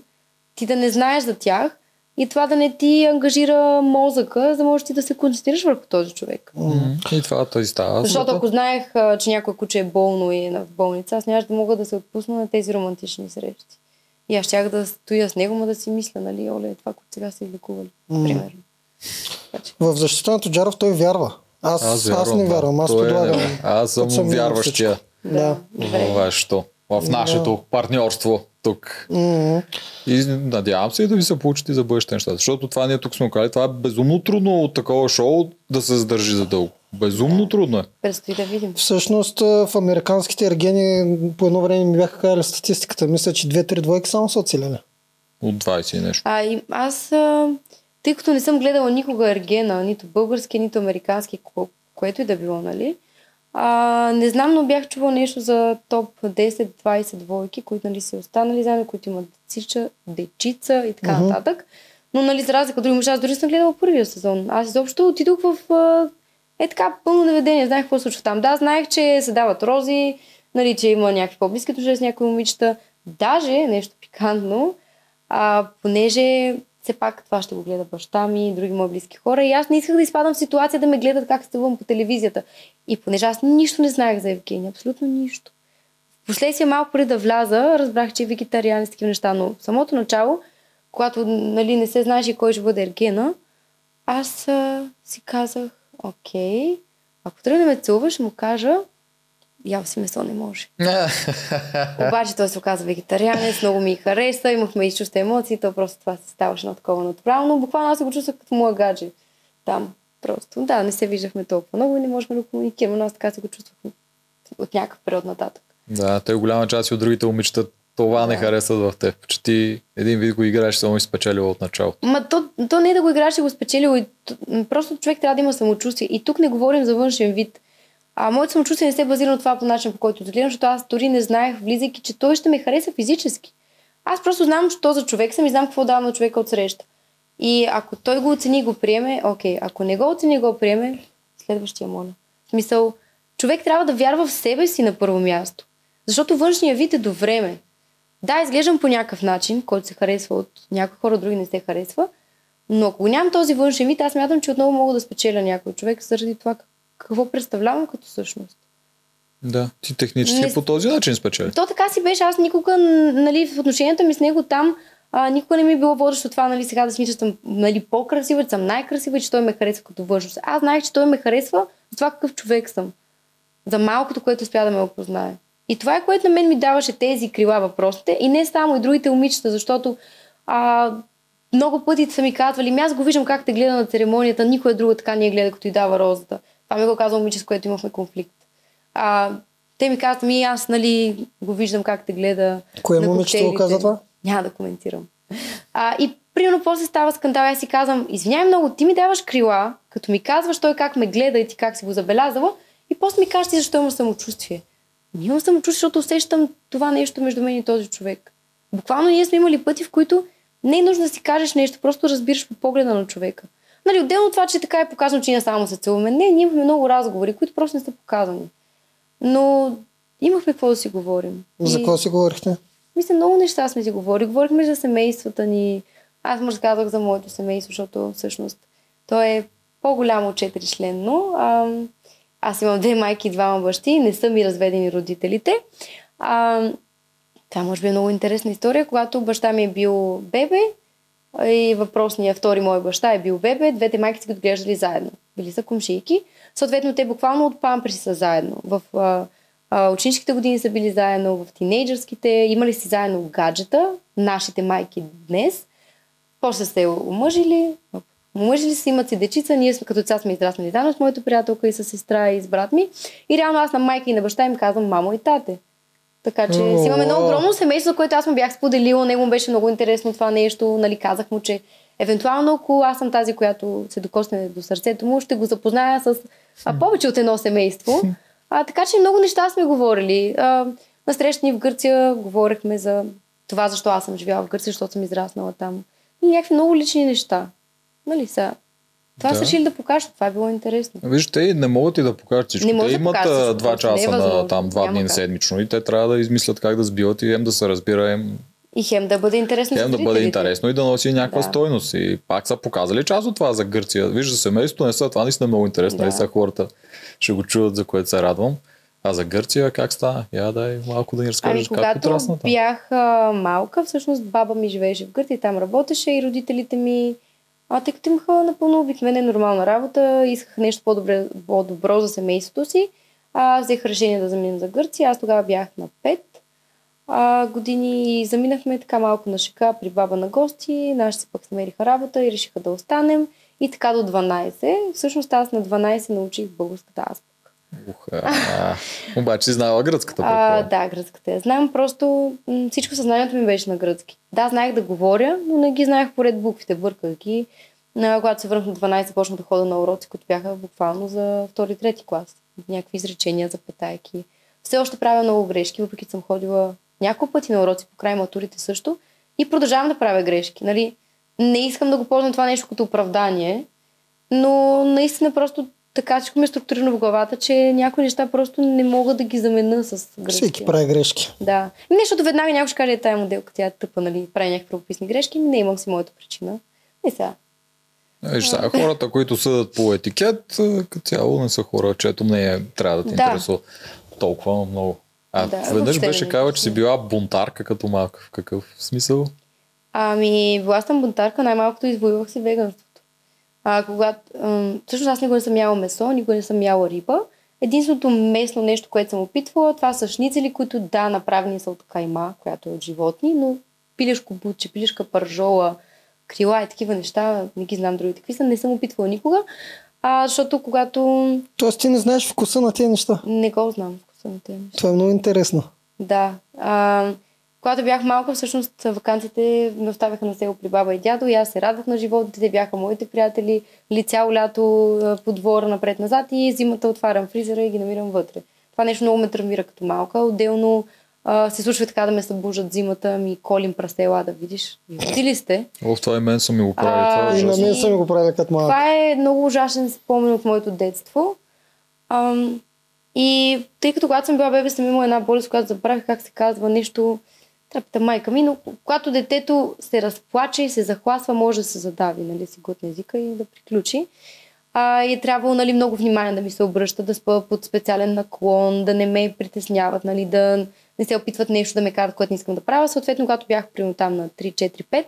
ти да не знаеш за тях и това да не ти ангажира мозъка, за да можеш ти да се концентрираш върху този човек. М, И това той става. Защото ако знаех, че някой куче е болно и е на- в болница, аз нямаше да мога да се отпусна на тези романтични срещи. И аз щях да стоя с него, ма да си мисля, нали, оле, това, което сега са излекували, М. примерно. В защита на Тоджаров той вярва. Аз, аз, аз не вярвам, аз Той е- подлагам. Аз съм вярващия. Да. добре. Това е що. В нашето партньорство тук. М, И надявам се и да ви се получите за бъдещите неща. Защото това ние тук сме казали, това е безумно трудно от такова шоу да се задържи за дълго. Безумно трудно е. Предстои да видим. Всъщност в американските ергени по едно време ми бяха казали статистиката. Мисля, че две-три двойки само са оцелели. От 20 и нещо. А, и аз, а, тъй като не съм гледала никога Ергена, нито български, нито американски, ко- което и да било, нали? А, не знам, но бях чувала нещо за топ 10-20 двойки, които нали, са останали заедно, които имат дечица, дечица и така Мгм. нататък. Но, нали, за разлика от други мъже, аз дори съм гледала първия сезон. Аз изобщо отидох в а, е така пълно неведение. Знаех какво се случва там. Да, знаех, че се дават рози, нали, че има някакви по-близки отношения с някои момичета. Даже, нещо пикантно, а, понеже все пак това ще го гледа баща ми и други мои близки хора. И аз не исках да изпадам в ситуация да ме гледат как стъвам по телевизията. И понеже аз нищо не знаех за Евгения, абсолютно нищо. Впоследствие малко преди да вляза, разбрах, че е вегетариан и с такива неща, но в самото начало, когато нали, не се знаеше кой ще бъде Ергена, аз а, си казах, окей, ако тръгне да ме целува, ще му кажа, ял си месо не може. *laughs* Обаче той се оказа вегетарианец, много ми хареса, имахме и чувства емоции, то просто това се ставаше на такова натурално. Буквално аз се го чувствах като моя гадже там. Просто, да, не се виждахме толкова много и не можем да комуникираме, но аз така се го чувствах от някакъв период нататък. Да, те голяма част и от другите момичета това не Да. харесват в теб. Че ти един вид го играеш, само и спечелил от началото. Ма то, то не е да го играеш и го спечелил. И, просто човек трябва да има самочувствие. И тук не говорим за външен вид. А моето самочувствие не се базира на това по начин, по който изглеждам, защото аз дори не знаех, влизайки, че той ще ме хареса физически. Аз просто знам, то за човек съм и знам какво давам на човека от среща. И ако той го оцени и го приеме, окей. Ако не го оцени и го приеме, следващия моля. В смисъл, човек трябва да вярва в себе си на първо място. Защото външния вид е до време. Да, изглеждам по някакъв начин, който се харесва от някои хора, други не се харесва, но ако нямам този външен вид, аз мятам, че отново мога да спечеля някой човек заради това какво представлявам като същност. Да, ти технически Не- по този начин спечели. То така си беше, аз никога, нали, в отношенията ми с него там, а, никога не ми е било водещо това, нали, сега да си мисля, че съм нали, по-красива, че съм най-красива и че той ме харесва като външност. Аз знаех, че той ме харесва за това какъв човек съм. За малкото, което успя да ме опознае. И това е което на мен ми даваше тези крила въпросите. И не само и другите момичета, защото а, много пъти са ми казвали, «Ами аз го виждам как те гледа на церемонията, никоя друга така не я гледа, като й дава розата. Това ми го казва момиче, с което имахме конфликт. А, те ми казват, ми аз, нали, го виждам как те гледа. Кое на момичето го коктейлите». каза това? Няма да коментирам. А, и примерно после става скандал, аз си казвам, извинявай много, ти ми даваш крила, като ми казваш той как ме гледа и ти как си го забелязала, и после ми кажеш ти защо има самочувствие. Ами Имам самочувствие, защото усещам това нещо между мен и този човек. Буквално ние сме имали пъти, в които не е нужно да си кажеш нещо, просто разбираш по погледа на човека. Нали, отделно от това, че така е показано, че ние само се целуваме. Не, ние имахме много разговори, които просто не са показани. Но имахме какво да си говорим. За какво си говорихте? мисля, много неща сме си говорили. Говорихме за семействата ни. Аз му разказах за моето семейство, защото всъщност то е по-голямо от 4 членно. А, аз имам две майки и двама бащи. Не са ми разведени родителите. А, това може би е много интересна история. Когато баща ми е бил бебе и въпросният втори мой баща е бил бебе, двете майки са ги отглеждали заедно. Били са комшийки. Съответно, те буквално от памперси са заедно. В а, а, ученическите години са били заедно, в тинейджърските, имали си заедно гаджета, нашите майки днес. После се омъжили, оп, мъж ли си, имат си дечица, ние сме, като деца сме израснали заедно с моята приятелка и с сестра и с брат ми. И реално аз на майка и на баща им казвам мамо и тате. Така че си имаме едно огромно семейство, за което аз му бях споделила. Него му беше много интересно това нещо. Нали, казах му, че евентуално, ако аз съм тази, която се докосне до сърцето му, ще го запозная с а, повече от едно семейство. А, така че много неща сме говорили. А, на срещани в Гърция говорихме за това, защо аз съм живяла в Гърция, защото съм израснала там. И някакви много лични неща. Нали са? Това Да. са решили да покажат. Това е било интересно. Виж, те не могат и да покажат всичко. Не те да имат два е часа на възможно. там два дни как. седмично и те трябва да измислят как да сбиват и хем да се разбира, хем, И хем да бъде интересно хем да бъде интересно и да носи някаква Да. стойност. И пак са показали част от това за Гърция. Виж, за семейството не са, това наистина е много интересно. Да. Да. Са хората ще го чуват, за което се радвам. А за Гърция как стана? Я дай малко да ни разкажеш Ами, как отрасна там. бях а, малка, всъщност баба ми живееше в Гърция и там работеше и родителите ми, а, тъй като имаха напълно обикновена нормална работа, исках нещо по-добре, по-добро за семейството си, а, взех решение да заминем за Гърция. Аз тогава бях на 5 а, години и заминахме така малко на шика при баба на гости. Нашите пък намериха работа и решиха да останем. И така до 12. Всъщност аз на 12 научих българската азбука. Ух, а, обаче знала гръцката. А, да, гръцката я знам. Просто м- всичко съзнанието ми беше на гръцки. Да, знаех да говоря, но не ги знаех поред буквите, бърках ги. А, когато се върнах на 12, почнах да хода на уроци, които бяха буквално за втори, трети клас. Някакви изречения, запетайки. Все още правя много грешки, въпреки съм ходила няколко пъти на уроци по край матурите също. И продължавам да правя грешки. Нали? Не искам да го ползвам това нещо като оправдание, но наистина просто така всичко ми е структурирано в главата, че някои неща просто не мога да ги замена с грешки. Всеки прави грешки. Да. И нещо веднага някой ще каже, е, тая моделка, тя е тъпа, нали, прави някакви правописни грешки. Не имам си моята причина. И сега. Виж, сега хората, които съдат по етикет, а, като цяло не са хора, чето мнение трябва да те Да. интересува толкова много. А Да, веднъж беше не ми че си била бунтарка като малка. В какъв смисъл? Ами, била съм бунтарка, най-малкото извоювах си веганството. А, когато, ам, всъщност аз никога не съм яла месо, никога не съм яла риба. Единственото местно нещо, което съм опитвала, това са шницели, които да, направени са от кайма, която е от животни, но пилешко бутче, пилешка пържола, крила и такива неща, не ги знам другите какви са, не съм опитвала никога. А, защото когато Тоест ти не знаеш вкуса на тези неща. не го знам вкуса на тези неща. Това е много интересно. Да. А, когато бях малка, всъщност вакансиите ме оставяха на село при баба и дядо и аз се радвах на живота. Те бяха моите приятели. Ли цяло лято по двора напред-назад и зимата отварям фризера и ги намирам вътре. Това нещо много ме травмира като малка. Отделно а, се случва така да ме събуждат зимата, ми колим прасела да видиш. Види ли сте? О, това и мен са ми го правили. Това е И мен са ми го правили като малък. Това е много ужасен спомен от моето детство. Ам, и тъй като когато съм била бебе, съм имала една болест, която забравих как се казва нещо, трапата майка ми, но когато детето се разплаче и се захласва, може да се задави, нали, си глътне езика и да приключи. А, и е трябвало нали, много внимание да ми се обръща, да спа под специален наклон, да не ме притесняват, нали, да не се опитват нещо да ме карат, което не искам да правя. Съответно, когато бях примерно там на 3, 4, 5,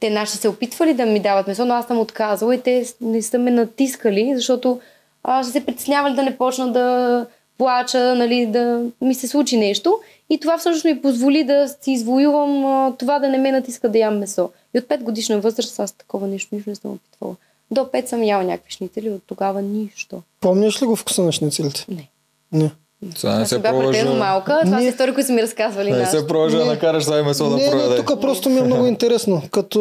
те наши се опитвали да ми дават месо, но аз съм отказала и те не са ме натискали, защото аз ще се притеснявали да не почна да плача, нали, да ми се случи нещо. И това всъщност ми позволи да си извоювам а, това да не ме натиска да ям месо. И от 5 годишна възраст аз такова нещо нищо не съм опитвала. До 5 съм яла някакви шницели, от тогава нищо. Помниш ли го вкуса на шницелите? Не. Не. Сега не Аз се пробваш. малка. Това Ние- са истории, които са ми разказвали. Не нашите. се пробваш да Не. накараш сега месо да не, не, прояде. тук просто ми е много интересно. Като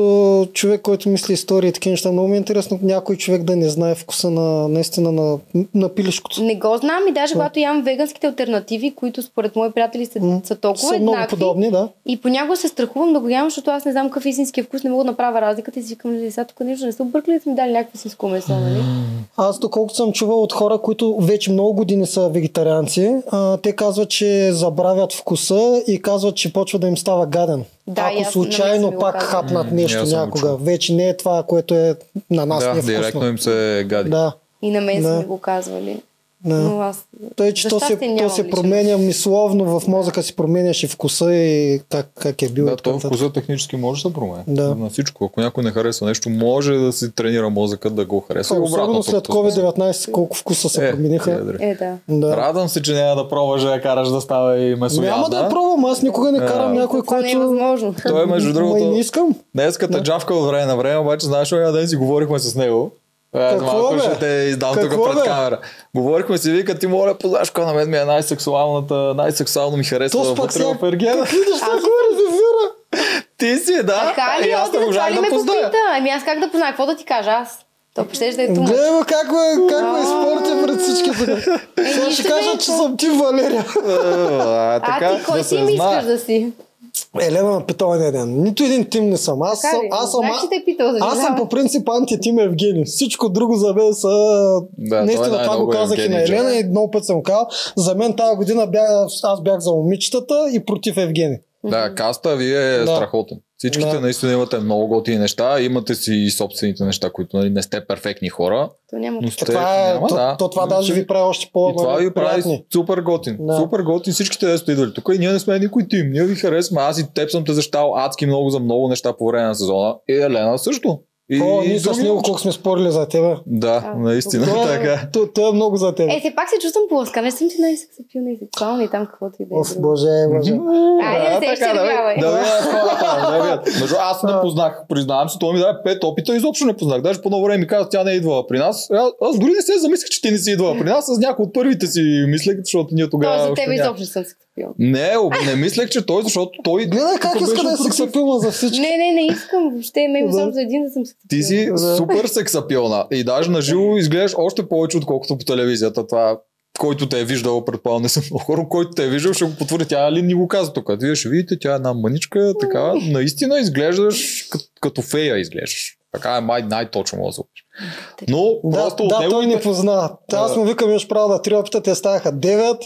човек, който мисли истории и такива неща, много ми е интересно някой човек да не знае вкуса на наистина на, на пилешкото. Не го знам и даже когато ям веганските альтернативи, които според мои приятели са, М, са толкова Са много еднакви. подобни, да. И понякога се страхувам да го ям, защото аз не знам какъв е истинския вкус, не мога да направя разликата и си викам, ли, сега тук нещо не са объркали да са ми дали някакво синско месо, нали? Аз доколкото съм чувал от хора, които вече много години са вегетарианци, а, те казват, че забравят вкуса и казват, че почва да им става гаден. Да, Ако са случайно пак казали. хапнат нещо го някога, чул. вече не е това, което е на нас Да, не е вкусно. директно им се гади. Да. И на мен са Да. ми го казвали. Да. Но аз... Той, че то се, то се лично. променя мисловно, в мозъка си променяш и вкуса и как, как е бил. Да, то вкуса технически може да се промени. Да. На всичко. Ако някой не харесва нещо, може да си тренира мозъка да го харесва. и Особено след COVID-19, колко вкуса се Е, промениха. Е, да. Да. Радвам се, че няма да пробваш да я караш да става и месоядна. Няма да я пробвам, аз никога не карам А. някой, Това не е който... възможно. Той е между другото. не искам. Днеската джавка от време на време, обаче знаеш, ден си говорихме с него. Аз Какво, малко бе? ще те издам тук пред бе? камера. Говорихме си, вика, ти моля, познаш кой на мен ми е най-сексуалната, най-сексуално ми харесва То пък вътре сега... в Ергена. Какви неща *laughs* говори за Вира? Ти си, да. Така ли? и аз Оти не можах ли да ме позная. Ами аз как да позная? Какво да ти кажа аз? То ще да е тума. Гледай как ме, как ме изпорти пред всички тук. Сега ще кажа, е че съм ти Валерия. А, ти кой си ми искаш да си? Елена ме пита ония ден. Нито един тим не съм. Аз Така аз съм, Знаеш, че те е питал за аз съм по принцип антитим Евгений. Всичко друго за мен са... Да, е Наистина това най-много го казах и Евгений на Джек. Елена и много път съм казал. За мен тази година бях, аз бях за момичетата и против Евгений. Да, каста ви е Да. страхотен. Всичките Да. наистина имате много готини неща, имате си и собствените неща, които нали, не сте перфектни хора, То няма. но сте... Това, е, няма, то, да. то, това даже ви прави още по И това ви прави приятни. супер готин. Да. Супер готин. Всичките да сте идвали тук и ние не сме никой тим. Ние ви харесваме. Аз и теб съм те защитавал адски много за много неща по време на сезона. И Елена също. И, О, и ние с други него колко сме спорили за тебе. Да, А, наистина Той е, така. той, той е много за тебе. Е, все пак се чувствам плоска. Не съм ти най-сексапилна и сексуална и там каквото и да е. Оф, боже, боже. Айде, Да, се изчервявай. бе. Да, да. Между аз не познах, признавам си, той ми даде пет опита, изобщо не познах. Даже по едно време ми каза, тя не е идвала при нас. Аз, аз дори не се замислих, че ти не си идвала при нас. С някой от първите си мислех, защото ние тогава. Тоест за няма. изобщо съм сексапилна. Не, об- не мислех, че той, защото той. Гледай как иска да е сексапилна за всички. Не, не, не искам въобще. Ме Да. само за един да съм сексапилна. Ти си Да. супер сексапилна. И даже на живо изглеждаш още повече, отколкото по телевизията. Това който те е виждал, предполагам, не съм много хора, който те е виждал, ще го потвърди. Тя ли ни го каза тук? Вие ще видите, тя е една мъничка, така, наистина изглеждаш като, като фея изглеждаш. Така е май най-точно мога да. Но Да, просто от да него... той не позна. Аз му викам, имаш право да три опита, те ставаха 9.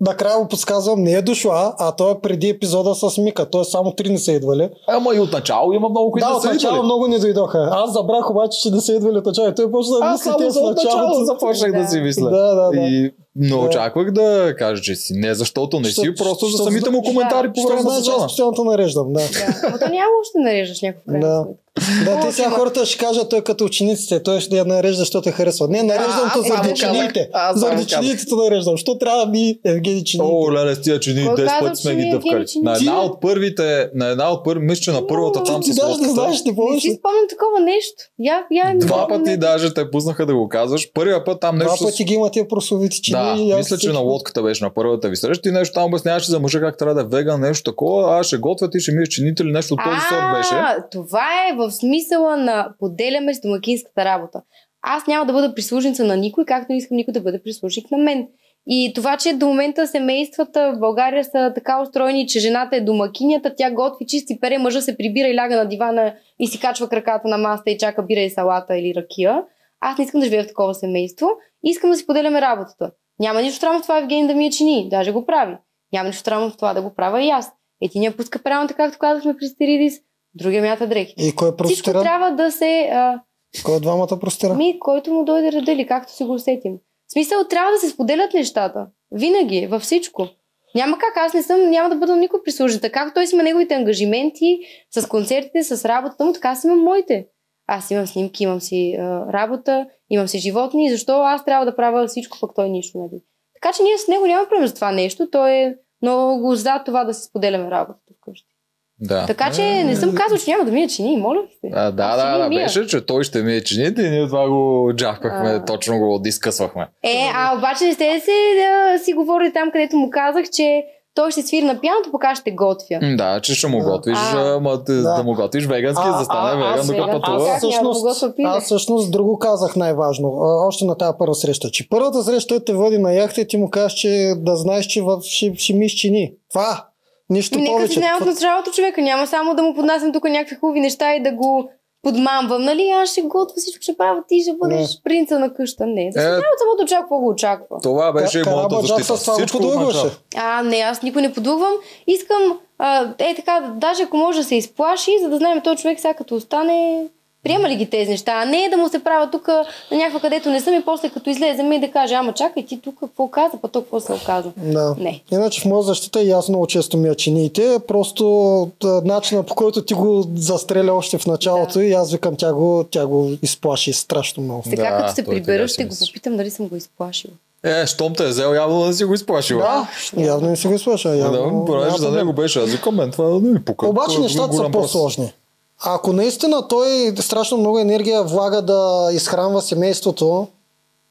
Накрая му подсказвам, не е дошла, а той е преди епизода с Мика. Той само три не са идвали. Ама и от начало има много, които да, да, от са начало идвали. много не дойдоха. Аз забрах обаче, че не са идвали от начало. Той почна да мисли те с от начало началото. започнах да. Да. си мисля. Да, да, да. И но Да. очаквах да кажа, че си. Не защото не си, Що- просто за самите му коментари по Що време на постоянно те нареждам, да. Да. Но то няма още нареждаш някакво време. Да. Да, те сега хората ще кажат, той като учениците, той ще я нарежда, защото те харесва. Не, нареждам само заради чиниите. Заради чиниите те нареждам. Що трябва ми Евгений чиниите? О, леле, с тия чини, Кой 10 каза, пъти сме ги дъвкали. На една от първите, на една от първи, мисля, че на първата там ти с даже не знаеш, не помниш. си спомням такова нещо. Я, я, Два пъти даже те пуснаха да го казваш. Първия път там Два нещо... с- пъти ги има тия прословити чини. Да, мисля, че на лодката беше на първата ви среща и нещо там обясняваше за мъжа как трябва да е веган, нещо такова, а ще готвят и ще миеш чините или нещо от този сорт беше. Това е в смисъла на поделяме с домакинската работа. Аз няма да бъда прислужница на никой, както не искам никой да бъде прислужник на мен. И това, че до момента семействата в България са така устроени, че жената е домакинята, тя готви, чисти, пере, мъжа се прибира и ляга на дивана и си качва краката на маста и чака бира и салата или ракия. Аз не искам да живея в такова семейство. Искам да си поделяме работата. Няма нищо странно в това Евгений да ми е чини, даже го прави. Няма нищо странно в това да го правя и аз. Единия пуска пералната, както казахме при Стеридис, другия мята дрехи. И кой е Всичко простира? трябва да се... А, Кой от двамата простира? ми, който му дойде реда или както си го усетим. В смисъл, трябва да се споделят нещата. Винаги, във всичко. Няма как, аз не съм, няма да бъда никой прислужител. Както той си има неговите ангажименти с концертите, с работата му, така аз имам моите. Аз имам снимки, имам си а, работа, имам си животни. Защо аз трябва да правя всичко, пък той нищо, нали? Така че ние с него няма проблем за това нещо. Той е много за това да си споделяме работата вкъщи. Да. Така че не съм казал, че няма да ми е чини, моля. А, да, да, да, мия. беше, че той ще ми е чините и ние това го джавкахме, А. точно го дискъсвахме. Е, а обаче не сте ли се да си говорили там, където му казах, че той ще свири на пианото, пък аз ще готвя. Да, че ще му готвиш, А. ама да. Да. му готвиш вегански, да стане а, веган, докато пътува. Аз- пиле. аз всъщност друго казах най-важно. а, Още на тази първа среща. Че първата среща те води на яхта и ти му кажеш, че да знаеш, че в, ще, ще ми чини. Това. Нищо нека повече. си знае от началото човека. Няма само да му поднасям тук някакви хубави неща и да го подмамвам. Нали, аз ще готвя всичко, ще правя, ти ще бъдеш принца на къща. Не, да си Е. знае от самото очаква, какво го очаква. Това беше и моята защита. Всичко подлъгваше. начало. А, не, аз никой не подлъгвам. Искам, а, е така, даже ако може да се изплаши, за да знаем този човек сега като остане, Приема ли ги тези неща, а не да му се правя тук на някаква където не съм и после като излезем и да каже, ама чакай ти тук какво каза, па то какво се оказа. Да. Не. Иначе в моя защита и аз много често ми я чините. Просто начина по който ти го застреля още в началото Да. и аз викам тя го, тя го изплаши страшно много. Сега Да, като се той прибера, ще го попитам дали съм го изплашил. Е, щом те е взел, явно да си го изплашил. Да, явно не си го изплаша. Да, Явно, понеже няма за него беше. Аз викам, мен това да ми пука. Обаче е нещата са по-сложни. Ако наистина той страшно много енергия влага да изхранва семейството,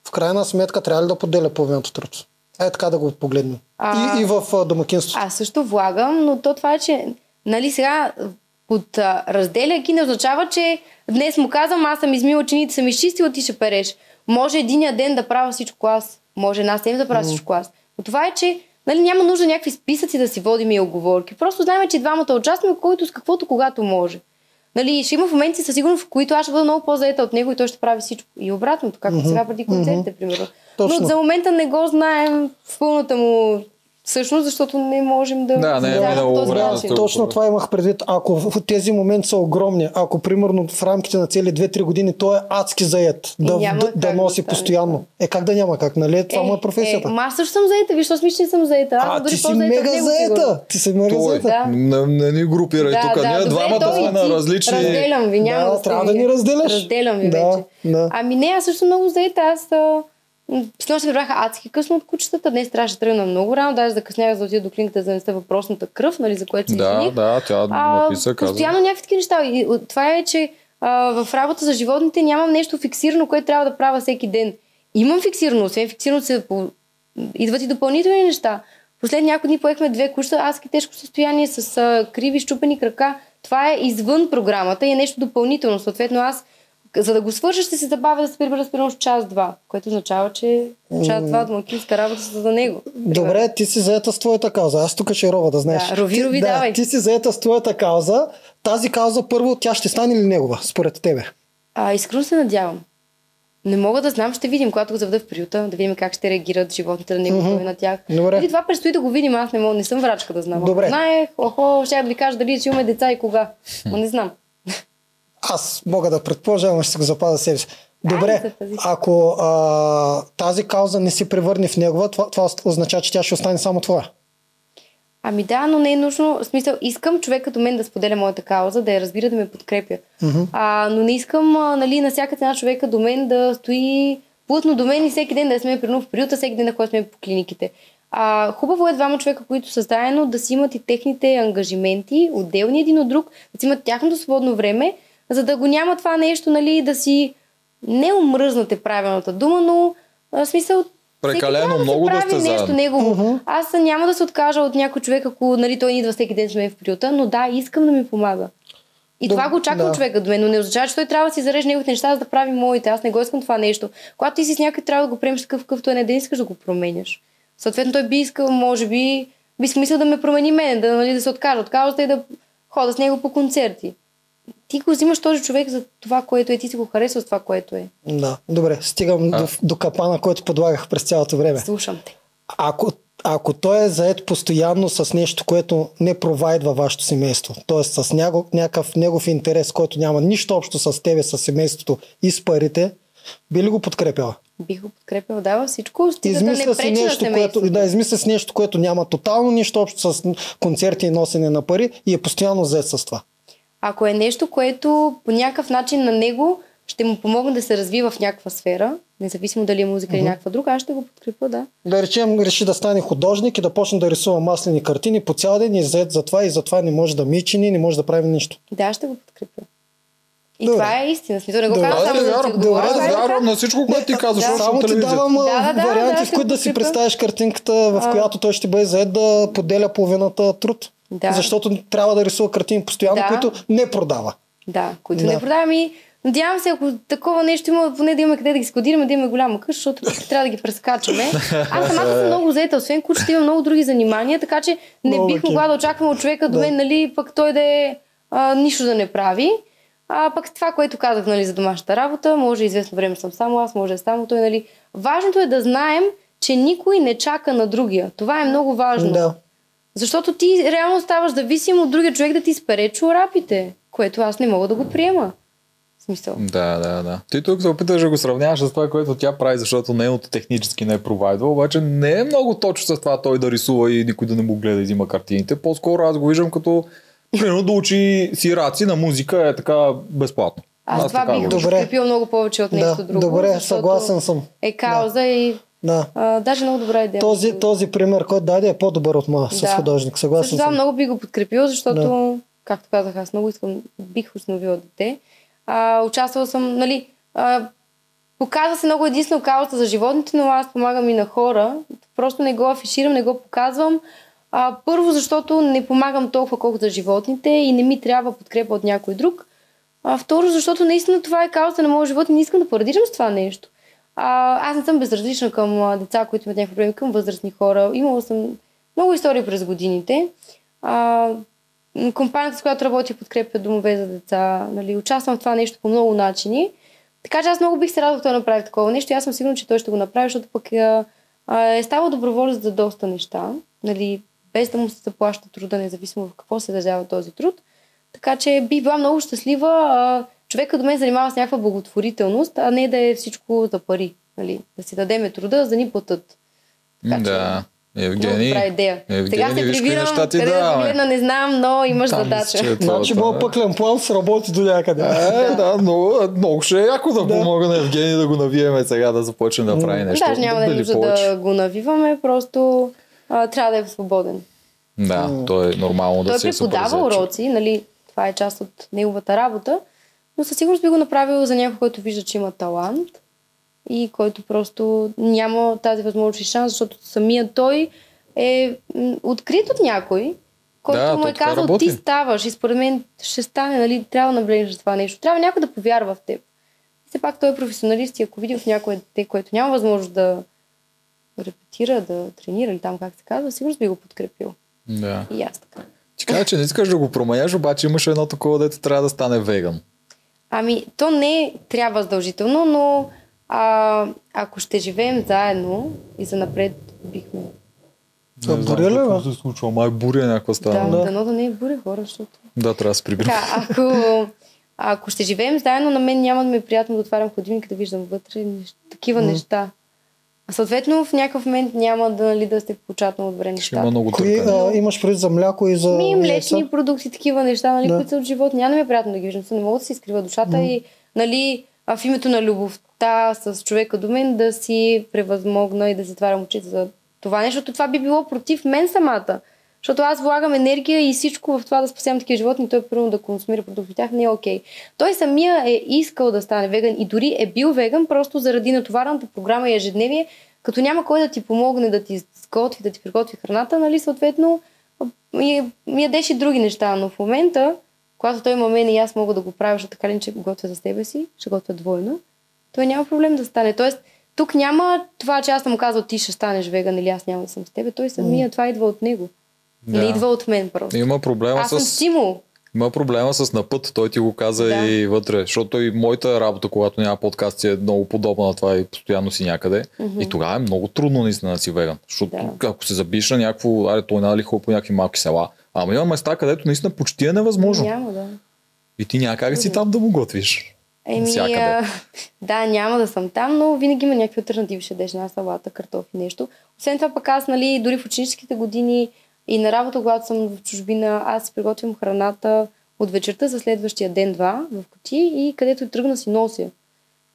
в крайна сметка трябва ли да поделя половината труд? Е така да го погледнем. А- И, и в домакинството. Аз също влагам, но то това е, че нали сега под а, разделяйки не означава, че днес му казвам, аз съм измила чините, съм изчистила, ти ще переш. Може единия ден да правя всичко аз. Може една седмица да правя всичко аз. Но това е, че нали, няма нужда някакви списъци да си водим и оговорки. Просто знаем, че двамата участваме, който с каквото когато може. Нали, ще има моменти със сигурност, в които аз ще бъда много по-заета от него и той ще прави всичко. И обратното, както сега преди концертите, примерно. Точно. Но за момента не го знаем в пълната му същност, защото не можем да Да, не е минало този време, начин. то- Точно това имах предвид. Ако в тези моменти са огромни, ако примерно в рамките на цели 2-3 години той е адски заед да, няма да, да да носи стане постоянно. Е как да няма как, нали? Това му е професията. Е, ма аз също съм заета. Виж, аз мисля, че съм заета. Аз а, дори ти си мега него, сигурно. заета. Ти си мега Той, заета. Да. не, не ни групирай Да, тук. да, Ние двамата сме на различни... Разделям ви, няма Да, да, трябва да ни разделяш. Разделям ви Да, вече. да. Ами не, аз също много заета. Аз с нощ се прибраха адски късно от кучетата. Днес трябваше да тръгна много рано. Даже закъснях за да отида до клиниката за да занеса въпросната кръв, нали, за което се Да, извиних. да, тя А, написа, каза. постоянно някакви такива неща. И това е, че а, в работа за животните нямам нещо фиксирано, което трябва да правя всеки ден. Имам фиксирано, освен фиксирано се по... идват и допълнителни неща. Последни няколко дни поехме две кучета, в тежко състояние с а, криви, щупени крака. Това е извън програмата и е нещо допълнително. Съответно аз, за да го свържа, ще се забавя да се прибера с примерно с час-два, което означава, че час-два домакинска работа са за него. Добре, ти си заета с твоята кауза. Аз тук ще рова, да знаеш. Да, рови, Ти- рови, да, давай. Ти си заета с твоята кауза. Тази кауза първо, тя ще стане ли негова, според тебе? А, искрено се надявам. Не мога да знам, ще видим, когато го заведа в приюта, да видим как ще реагират животните на него и на тях. Добре. И това предстои да го видим, аз не, мога, не съм врачка да знам. Добре. Знаех, охо, ще да ви кажа дали ще имаме деца и кога. *laughs* Но не знам. Аз мога да предположа, ама ще го запазя себе си. Добре, ако а, тази кауза не се превърне в негова, това, това означава, че тя ще остане само твоя. Ами да, но не е нужно. В смисъл, искам човек като мен да споделя моята кауза, да я разбира, да ме подкрепя. А, но не искам а, нали, на всяка цена човека до мен да стои плътно до мен и всеки ден да сме прино в приюта, всеки ден да ходим по клиниките. А, хубаво е двама човека, които са заедно, да си имат и техните ангажименти, отделни един от друг, да си имат тяхното свободно време, за да го няма това нещо, нали, да си не омръзнате правилната дума, но в смисъл Прекалено трябва много да прави сте нещо заедно. негово. Аз няма да се откажа от някой човек, ако нали, той не идва всеки ден с мен в приюта, но да, искам да ми помага. И Доб- това го очаква да. човека до мен, но не означава, че той трябва да си зареже неговите неща, за да прави моите. Аз не го искам това нещо. Когато ти си с някой, трябва да го приемеш такъв, какъвто е, не да искаш да го променяш. Съответно, той би искал, може би, би смисъл да ме промени мен, да, нали, да се откаже от каузата и да хода с него по концерти. Ти го взимаш този човек за това, което е, ти си го харесва с това, което е. Да, добре, стигам до, до капана, който подлагах през цялото време. Слушам те. Ако, ако той е заед постоянно с нещо, което не провайдва вашето семейство, т.е. с няго, някакъв негов интерес, който няма нищо общо с тебе, с семейството и с парите, би ли го подкрепила? Бих го подкрепила, дава всичко, стига да не Измисля си пречи на нещо, което, да, измисля си нещо, което няма тотално нищо общо с концерти и носене на пари и е постоянно заед с това. Ако е нещо, което по някакъв начин на него ще му помогне да се развива в някаква сфера, независимо дали е музика или някаква друга, аз ще го подкрепя, да. Да речем, реши да стане художник и да почне да рисува маслени картини по цял ден и заед за това и затова не може да мичини, не може да прави нищо. Да, ще го подкрепя. И Добре. това е истина. Смисъл, не го Добре. казвам Аз само не за да вярвам, добре, това е вярвам на всичко, което ти казваш, Да. защото Само ти давам Да, да, да, варианти, да, в които да си представиш картинката, в А. която той ще бъде заед да поделя половината труд. Да. Защото трябва да рисува картини постоянно, Да. които не продава. Да, които Да. не продавам и надявам се, ако такова нещо има, поне да има къде да ги складираме, да имаме голяма къща, защото трябва да ги прескачаме. Аз самата съм много заета, освен кучета има много други занимания, така че не Много бих могла да очаквам от човека до Да. мен, нали, пък той да е а, нищо да не прави. А пък това, което казах нали, за домашната работа, може известно време съм само аз, може е само той. Нали. Важното е да знаем, че никой не чака на другия. Това е много важно. Да. Защото ти реално ставаш зависим от другия човек да ти спере чорапите, което аз не мога да го приема. В смисъл. Да, да, да. Ти тук се опиташ да го сравняваш с това, което тя прави, защото нейното технически не е провайдва, обаче не е много точно с това той да рисува и никой да не му гледа и взима картините. По-скоро аз го виждам като примерно да учи сираци на музика е така безплатно. Аз, това така бих подкрепил много повече от нещо Да, друго. добре, защото съгласен съм. Е кауза и Да. а, даже много добра идея. Този, този пример, който даде е по-добър от моя с Да. художник. Също Съгласен това съм. много би го подкрепил, защото, както казах, аз много искам, бих установила дете. А, участвала съм, нали, а, показва се много единствено каузата за животните, но аз помагам и на хора. Просто не го афиширам, не го показвам. А, първо, защото не помагам толкова колкото за животните и не ми трябва подкрепа от някой друг. А, второ, защото наистина това е каузата на моят живот и не искам да парадирам с това нещо. А, аз не съм безразлична към а, деца, които имат някакви проблеми, към възрастни хора. Имала съм много истории през годините. А, компанията, с която работя, подкрепя домове за деца. Нали, участвам в това нещо по много начини. Така че аз много бих се радвала той да направи такова нещо и аз съм сигурна, че той ще го направи, защото пък а, а, е ставал доброволец за доста неща. Нали, без да му се заплаща труда, независимо в какво се държава този труд. Така че бих била много щастлива а, човека до мен занимава с някаква благотворителност, а не да е всичко за пари. Нали? Да си дадеме труда, за да ни платят. Така Да. Евгений, добра идея. Евгений, Сега се прибирам, ти къде да даваме. погледна, не знам, но имаш Там задача. е Значи, моят пъклен план сработи до някъде. Е, да, много, много ще е яко да, Да. помога на Евгений да го навиеме сега да започне да прави нещо. Даже няма да е Дали нужда да го навиваме, просто а, трябва да е свободен. Да, то е нормално да Той се преподава съобразят. уроци, нали, това е част от неговата работа, но със сигурност би го направил за някой, който вижда, че има талант и който просто няма тази възможност и шанс, защото самия той е открит от някой, който Да, му е казал, работи. ти ставаш и според мен ще стане, нали, трябва да наблегнеш това нещо. Трябва някой да повярва в теб. И все пак той е професионалист и ако види в някое дете, което няма възможност да репетира, да тренира или там как се казва, сигурно би го подкрепил. Да. И аз така. Ти каза, че не искаш да го променяш, обаче имаше едно такова, дето трябва да стане веган. Ами, то не трябва задължително, но а, ако ще живеем заедно и за напред бихме. А, буря ли, какво се случва. Май буря някаква Да, стана. да. Да, дано да не е буря хора, защото... да трябва да се прибирам. Ако, ако ще живеем заедно, на мен няма да ми е приятно да отварям ходилника, да виждам вътре нещ- такива неща. А съответно в някакъв момент няма да, нали, да сте получават много добре Ще неща. има много Кои а, имаш преди за мляко и за Ми, млечни яйца? продукти, такива неща, нали, Да. които са от живот. Няма да ми е приятно да ги виждам. Не мога да си изкрива душата и нали, а в името на любовта с човека до мен да си превъзмогна и да затварям очите за това нещо, това би било против мен самата. Защото аз влагам енергия и всичко в това да спасявам такива животни, той първо да консумира продукти от тях не е окей. Той самия е искал да стане веган и дори е бил веган просто заради натоварената програма и ежедневие, като няма кой да ти помогне да ти сготви, да ти приготви храната, нали, съответно ми, ми ядеш и други неща, но в момента, когато той има мен и аз мога да го правя, защото така ли, че готвя за себе си, ще готвя двойно, той няма проблем да стане. Тоест, тук няма това, че аз съм му казал, ти ще станеш веган или аз няма да съм с тебе. Той самия, това идва от него. Да. Не идва от мен просто. Има проблема Аз съм с... стимул. Има проблема с напът, той ти го каза Да. и вътре, защото и моята работа, когато няма подкасти, е много подобна на това и постоянно си някъде. И тогава е много трудно наистина да си веган. Защото Да. ако се забиш на някакво, аре, той нали хубаво по някакви малки села. Ама има места, където наистина почти е невъзможно. Няма да. И ти няма как да си там да му готвиш. Еми, а, *laughs* да, няма да съм там, но винаги има някакви альтернативи. Ще дадеш една салата, картофи, нещо. Освен това пък аз, нали, дори в ученическите години и на работа, когато съм в чужбина, аз приготвям храната от вечерта за следващия ден-два в кути и където тръгна си нося.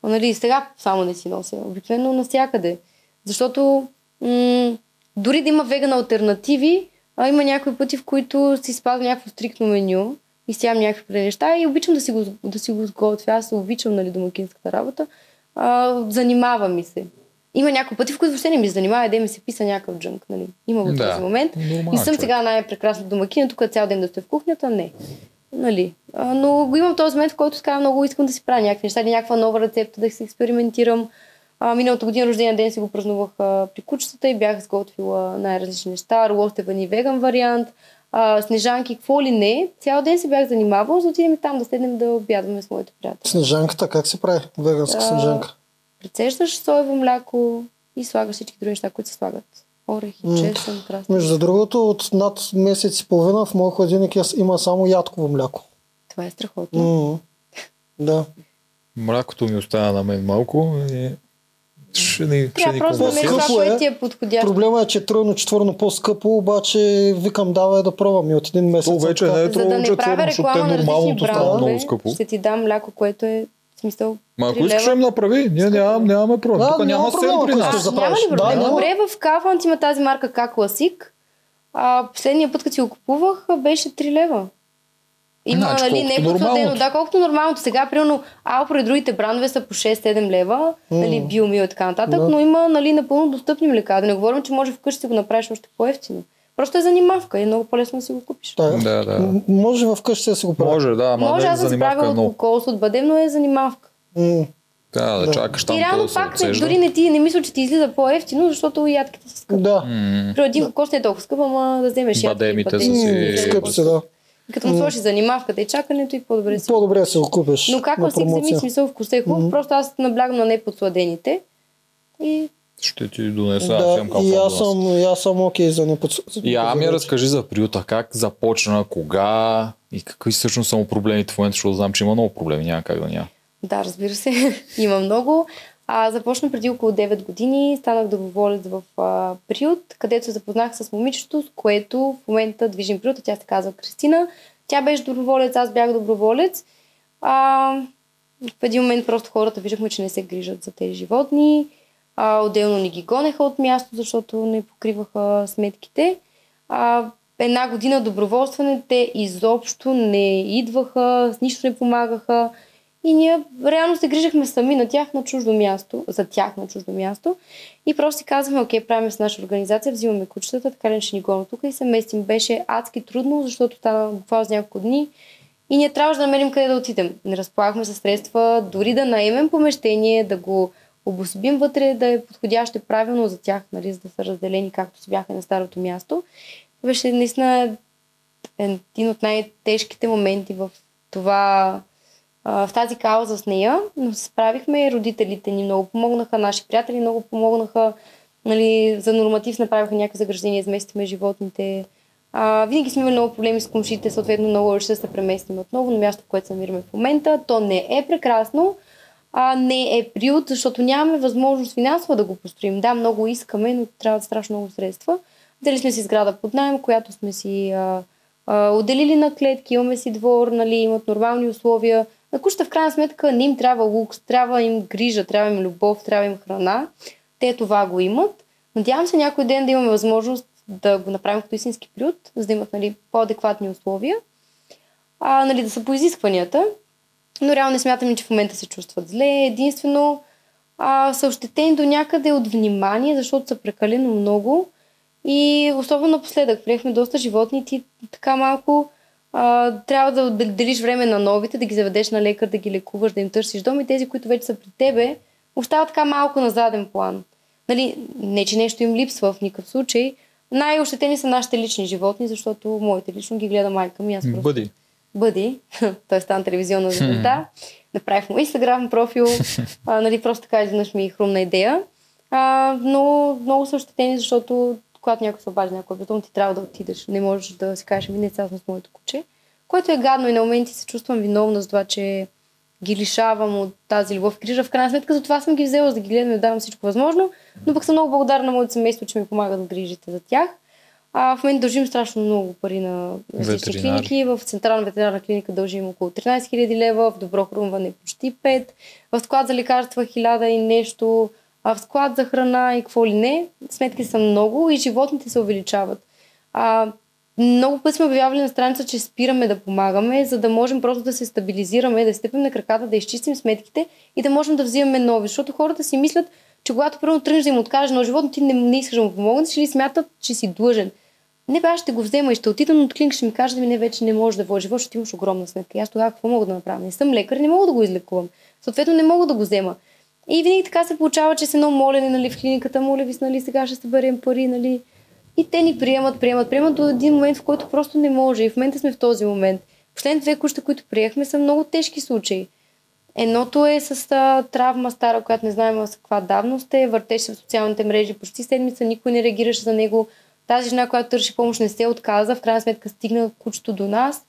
Нали, сега само не си нося. Обикновено навсякъде. Защото м- дори да има веган альтернативи, а, има някои пъти, в които си спазвам някакво стриктно меню и сям някакви неща и обичам да си го, да си го сготвя. Аз обичам нали, домакинската работа. А, занимава ми се. Има някои пъти, в които въобще не ми се занимава, да ми се писа някакъв джънк. Нали. Има го Да, този момент. нормален Не съм човек. сега най-прекрасна домакина, тук цял ден да сте в кухнята, не. Нали. А, но го имам този момент, в който така много искам да си правя някакви неща, или някаква нова рецепта, да си експериментирам. А, миналата година рождения ден си го празнувах а, при кучетата и бях сготвила най-различни неща. Ролостевани веган вариант, а, снежанки, какво ли не. Цял ден се бях занимавала, за да отидем и там да седнем да обядваме с моите приятели. Снежанката, как се прави? Веганска А, снежанка. Прецеждаш соево мляко и слагаш всички други неща, които се слагат. Орехи, чесън, красно. Между другото, от над месец и половина в моят хладилник е- има само ядково мляко. Това е страхотно. М, Да. Млякото ми остана на мен малко и ще ни, ще ни просто намериш компенсираш. това, е. което ти е подходящо. Проблема е, че тройно четвърно по-скъпо, обаче викам давай да пробвам и от един месец. То вече не е не четвърно, защото различни нормалното става много скъпо. ще ти дам мляко, което е в смисъл Ма ако 3 искаш да им направи, ние нямам, нямаме проблем. Да, Тук няма няма проблем, сен при нас. да Няма ли проблем? Да. Добре, в Kaufland има тази марка К Класик. А, последния път, като си го купувах, беше 3 лева. Има, Значи, нали, е подсладено. нормалното. Да, колкото нормалното. Сега, примерно, Алпро и другите брандове са по 6-7 лева, нали, биомил и така нататък, Да. но има, нали, напълно достъпни млека. Да не говорим, че може вкъщи си го направиш още по-ефтино. Просто е занимавка и е много по-лесно да си го купиш. Да. Да, да. М- Може в къщи да си го правиш. Може, да, ама може не аз да си правя е от много. кокос от бадем, но е занимавка. М, Да, да Да. чакаш там и реално да се пак не, дори не ти не мисля, че ти излиза по-ефтино, защото ядките са скъпи. Да. При един кокос не е толкова скъп, ама да вземеш ядки. Бадемите бадеми, са си- да Скъпи са, да. И Като му сложи занимавката и чакането и по-добре си. По-добре да си го купиш Но как всеки вземи смисъл вкуса е хубав, просто аз наблягам на неподсладените. И Ще ти донеса Да, и аз съм, и аз съм окей за неподс... Я ми разкажи за приюта, как започна, кога и какви всъщност са му проблемите в момента, защото знам, че има много проблеми, няма как да няма. да, разбира се, *laughs* има много. А, започна преди около 9 години, станах доброволец в а, приют, където се запознах с момичето, с което в момента движим приюта. Тя се казва Кристина. Тя беше доброволец, аз бях доброволец. А, в един момент просто хората виждахме, че не се грижат за тези животни. А, отделно ни ги гонеха от място, защото не покриваха сметките. А, една година доброволстване, те изобщо не идваха, с нищо не помагаха. И ние реално се грижахме сами на тях на чуждо място, за тях на чуждо място. И просто си казваме, окей, правим с наша организация, взимаме кучетата, така ли ще ни гонят тук и се местим. Беше адски трудно, защото стана буквално за няколко дни. И ние трябваше да намерим къде да отидем. Не разполагахме със средства, дори да наемем помещение, да го обособим вътре, да е подходящо правилно за тях, нали, за да са разделени както си бяха на старото място. Беше наистина един от най-тежките моменти в това, в тази кауза с нея, но се справихме, родителите ни много помогнаха, наши приятели много помогнаха, нали, за норматив направиха някакви заграждения, изместихме животните. А, винаги сме имали много проблеми с комшите, съответно много ще се преместим отново на място, в което се намираме в момента. То не е прекрасно, а, не е приют, защото нямаме възможност финансово да го построим. Да, много искаме, но трябва страшно много средства. Дали сме си сграда под найем, която сме си а, а, отделили на клетки, имаме си двор, нали, имат нормални условия. На кучета в крайна сметка не им трябва лукс, трябва им грижа, трябва им любов, трябва им храна. Те това го имат. Надявам се някой ден да имаме възможност да го направим като истински приют, за да имат нали, по-адекватни условия, а, нали, да са по изискванията. Но реално не смятам, че в момента се чувстват зле. Единствено а, са ощетени до някъде от внимание, защото са прекалено много. И особено напоследък, приехме доста животни, ти така малко а, трябва да отделиш време на новите, да ги заведеш на лекар, да ги лекуваш, да им търсиш дом и тези, които вече са при тебе, остават така малко на заден план. Нали, не, че нещо им липсва в никакъв случай. Най-ощетени са нашите лични животни, защото моите лично ги гледа майка ми. Аз просто Бъди. Бъди, *laughs* той стана телевизионна звезда, направих му инстаграм профил, *laughs* а, нали, просто така изведнъж ми хрумна идея. А, но много са ощетени, защото когато някой се обади някой бетон, ти трябва да отидеш. Не можеш да си кажеш, ми не сега с моето куче. Което е гадно и на моменти се чувствам виновна за това, че ги лишавам от тази любов грижа. В крайна сметка за това съм ги взела, за да ги гледам и да давам всичко възможно. Но пък съм много благодарна на моето семейство, че ми помагат да грижите за тях. А, в момента дължим страшно много пари на различни Ветеринари. клиники. В Централна ветеринарна клиника дължим около 13 000 лева, в Добро хрумване почти 5, в склад за лекарства 1000 и нещо, а в склад за храна и какво ли не. Сметки са много и животните се увеличават. А, много пъти сме обявявали на страница, че спираме да помагаме, за да можем просто да се стабилизираме, да стъпим на краката, да изчистим сметките и да можем да взимаме нови. Защото хората си мислят, че когато първо тръгнеш да им откажеш на животно, ти не, не искаш да му помогнеш или смятат, че си длъжен. Не бе, аз ще го взема и ще отида, но клиник ще ми каже, да ми не вече не може да води живот, защото имаш огромна сметка. И аз тогава какво мога да направя? Не съм лекар, не мога да го излекувам. Съответно не мога да го взема. И винаги така се получава, че се едно молене нали, в клиниката, моля ви, нали, сега ще съберем пари, нали. И те ни приемат, приемат, приемат до един момент, в който просто не може. И в момента сме в този момент. Последните две куща, които приехме, са много тежки случаи. Едното е с травма стара, която не знаем с каква давност е, въртеше в социалните мрежи почти седмица, никой не реагираше за него. Тази жена, която търши помощ, не се отказа, в крайна сметка стигна кучето до нас.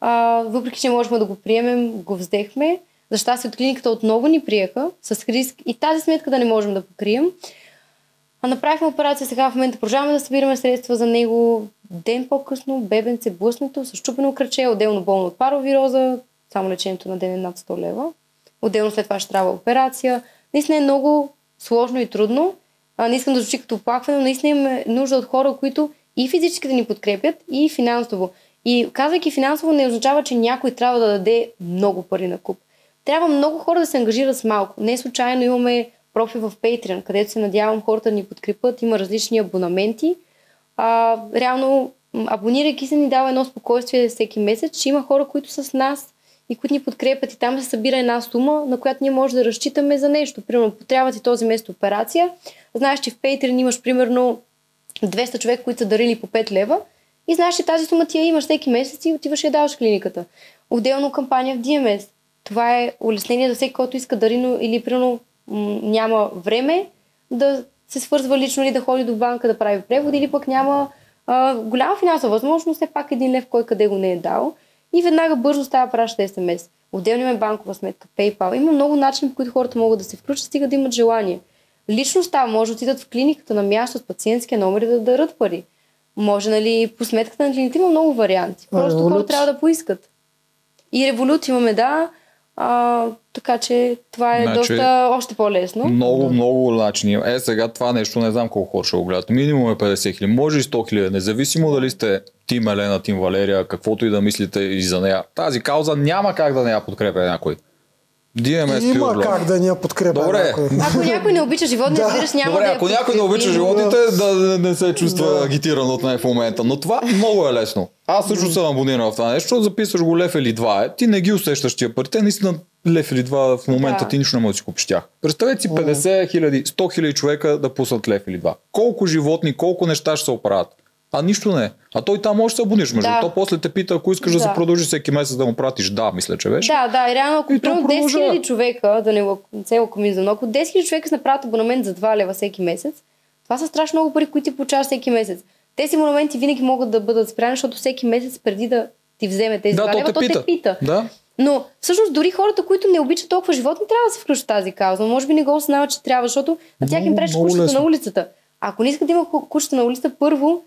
А, въпреки, че можем да го приемем, го взехме. За щастие от клиниката отново ни приеха с риск и тази сметка да не можем да покрием. А направихме операция сега в момента, продължаваме да събираме средства за него. Ден по-късно бебенце блъснато, с чупено кръче, отделно болно от паровироза, само лечението на ден е над 100 лева. Отделно след това ще трябва операция. Наистина е много сложно и трудно. А, не искам да звучи като оплакване, но наистина имаме нужда от хора, които и физически да ни подкрепят, и финансово. И казвайки финансово не означава, че някой трябва да даде много пари на куп. Трябва много хора да се ангажират с малко. Не случайно имаме профил в Patreon, където се надявам хората да ни подкрепят. Има различни абонаменти. А, реално, абонирайки се, ни дава едно спокойствие всеки месец, че има хора, които с нас и които ни подкрепят и там се събира една сума, на която ние може да разчитаме за нещо. Примерно, трябва ти този месец операция. Знаеш, че в Patreon имаш примерно 200 човека, които са дарили по 5 лева и знаеш, че тази сума ти я имаш всеки месец и отиваш и я даваш в клиниката. Отделно кампания в DMS. Това е улеснение за всеки, който иска дарино или примерно няма време да се свързва лично или да ходи до банка да прави превод или пък няма а, голяма финансова възможност, все пак един лев кой къде го не е дал и веднага бързо става праща СМС. Отделно има банкова сметка, PayPal. Има много начини, по които хората могат да се включат, стига да имат желание. Лично става, може да отидат в клиниката на място с пациентския номер и да дарат пари. Може, нали, по сметката на клиниката има много варианти. Просто хората трябва да поискат. И револют имаме, да, а, така че това е значи, доста още по-лесно. Много, да. много начини. Е, сега това нещо не знам колко хора ще го гледат. Минимум е 50 хиляди, може и 100 хиляди. Независимо дали сте Тим Елена, Тим Валерия, каквото и да мислите и за нея. Тази кауза няма как да не я подкрепя някой. DMS Има Pure как да ни я подкрепя Добре. някой. Ако някой не обича животните, да. няма Добре, да ако някой не обича животните, да, да не се чувства да. агитиран от нея в момента. Но това много е лесно. Аз също съм абониран в това нещо, защото записваш го лев или два. Е. Ти не ги усещаш тия пари. Те наистина лев или два в момента да. ти нищо не можеш да си купиш тях. Представете си 50 хиляди, 100 хиляди човека да пуснат лев или два. Колко животни, колко неща ще се оправят. А нищо не. А той там може да се абониш. Между да. то после те пита, ако искаш да. да се продължи всеки месец да му пратиш. Да, мисля, че беше. Да, да. И реално, ако 10 000 човека, да не го ми за ако 10 000 човека се направят абонамент за 2 лева всеки месец, това са страшно много пари, които ти получаваш всеки месец. Тези монументи винаги могат да бъдат спряни, защото всеки месец преди да ти вземе тези да, 2 лева, то те пита. те пита. Да. Но всъщност дори хората, които не обичат толкова животни, трябва да се включат тази кауза. Може би не го осъзнават, че трябва, защото на тях им пречи кучета на улицата. Ако не искат да има кучета на улицата, първо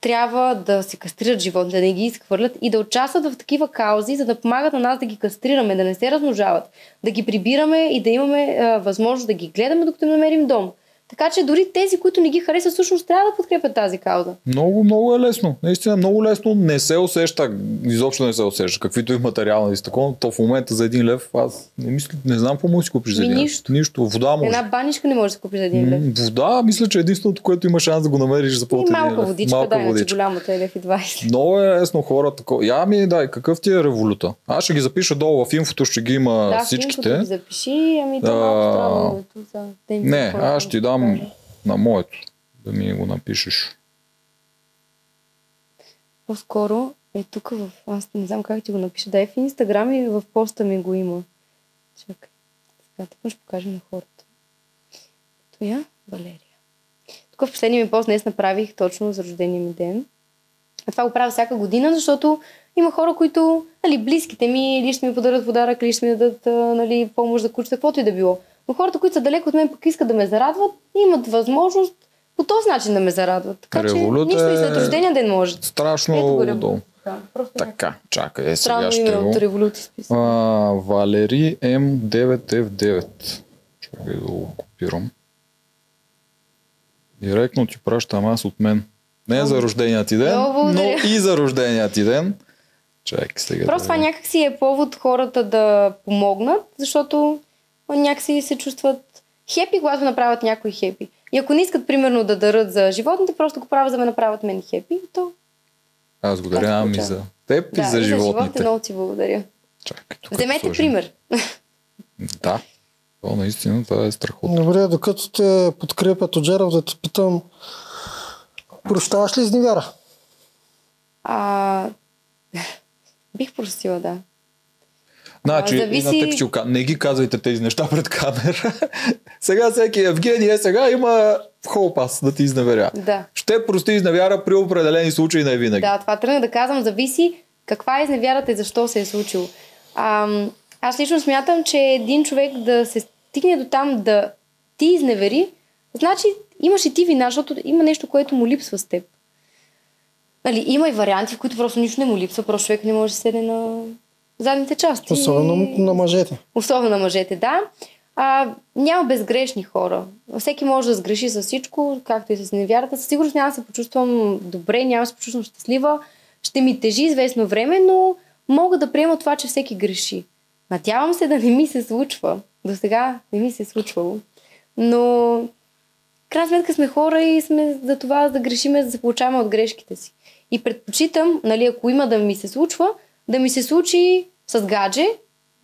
трябва да се кастрират животните, да не ги изхвърлят и да участват в такива каузи, за да помагат на нас да ги кастрираме, да не се размножават, да ги прибираме и да имаме а, възможност да ги гледаме, докато намерим дом. Така че дори тези, които не ги харесват, всъщност трябва да подкрепят тази кауза. Много, много е лесно. Наистина много лесно. Не се усеща, изобщо не се усеща. Каквито и материални и такова, то в момента за един лев аз не мисля, не знам какво може да си купиш за един нищо. Нищо. Вода може. Една баничка не може да купиш за един лев. Вода, мисля, че единственото, което има шанс да го намериш за по И малка водичка, малка да, водичка. голямата е лев и 20. Много е лесно хора. Тако... Я ми дай, какъв ти е революта? Аз ще ги запиша долу в инфото, ще ги има да, всичките. Да, запиши, ами да, малко странно. Не, аз ще ти дам на моето, да ми го напишеш. По-скоро е тук в... Аз не знам как ти го напиша. Да е в Инстаграм и в поста ми го има. Чакай. Сега така ще покажа на хората. Ето я, Валерия. Тук в последния ми пост днес направих точно за рождения ми ден. А това го правя всяка година, защото има хора, които, нали, близките ми, или ще ми подарят подарък, или ще ми дадат нали, помощ за кучета, каквото и да било. Но хората, които са далеко от мен, пък искат да ме зарадват, имат възможност по този начин да ме зарадват. Така Революта че нищо и след рождения ден може. Страшно удобно. Да, така, чакай, е сега ще го... от революция Валери М9F9. Чакай да го копирам. Директно ти пращам аз от мен. Не за рождения ти ден, но и за рождения ти ден. Чакай сега. Просто да... това някакси е повод хората да помогнат, защото някакси се чувстват хепи, когато направят някой хепи. И ако не искат, примерно, да дарат за животните, просто го правят, за да ме направят мен хепи, то... Аз го дарявам и за теб да, и за, и за животните. животните. Много ти благодаря. Чакай, Вземете пример. *laughs* Да. То наистина това е страхотно. Добре, докато те подкрепят от Джеров, да те питам, прощаваш ли изневяра? А... *laughs* Бих простила, да. Значи, зависи... на теб ще не ги казвайте тези неща пред камера. *laughs* сега всеки Евгения сега има холпас да ти изневеря. Да. Ще прости изневяра при определени случаи не винаги. Да, това тръгна да казвам. Зависи каква е изневярата и защо се е случило. Ам, Аз лично смятам, че един човек да се стигне до там да ти изневери, значи имаш и ти вина, защото има нещо, което му липсва с теб. Нали, има и варианти, в които просто нищо не му липсва, просто човек не може да седне на задните части. Особено на мъжете. Особено на мъжете, да. А, няма безгрешни хора. Всеки може да сгреши с всичко, както и с невярата. Със сигурност няма да се почувствам добре, няма да се почувствам щастлива. Ще ми тежи известно време, но мога да приема това, че всеки греши. Надявам се да не ми се случва. До сега не ми се е случвало. Но крайна сметка сме хора и сме за това да грешиме, да се получаваме от грешките си. И предпочитам, нали, ако има да ми се случва, да ми се случи с гадже,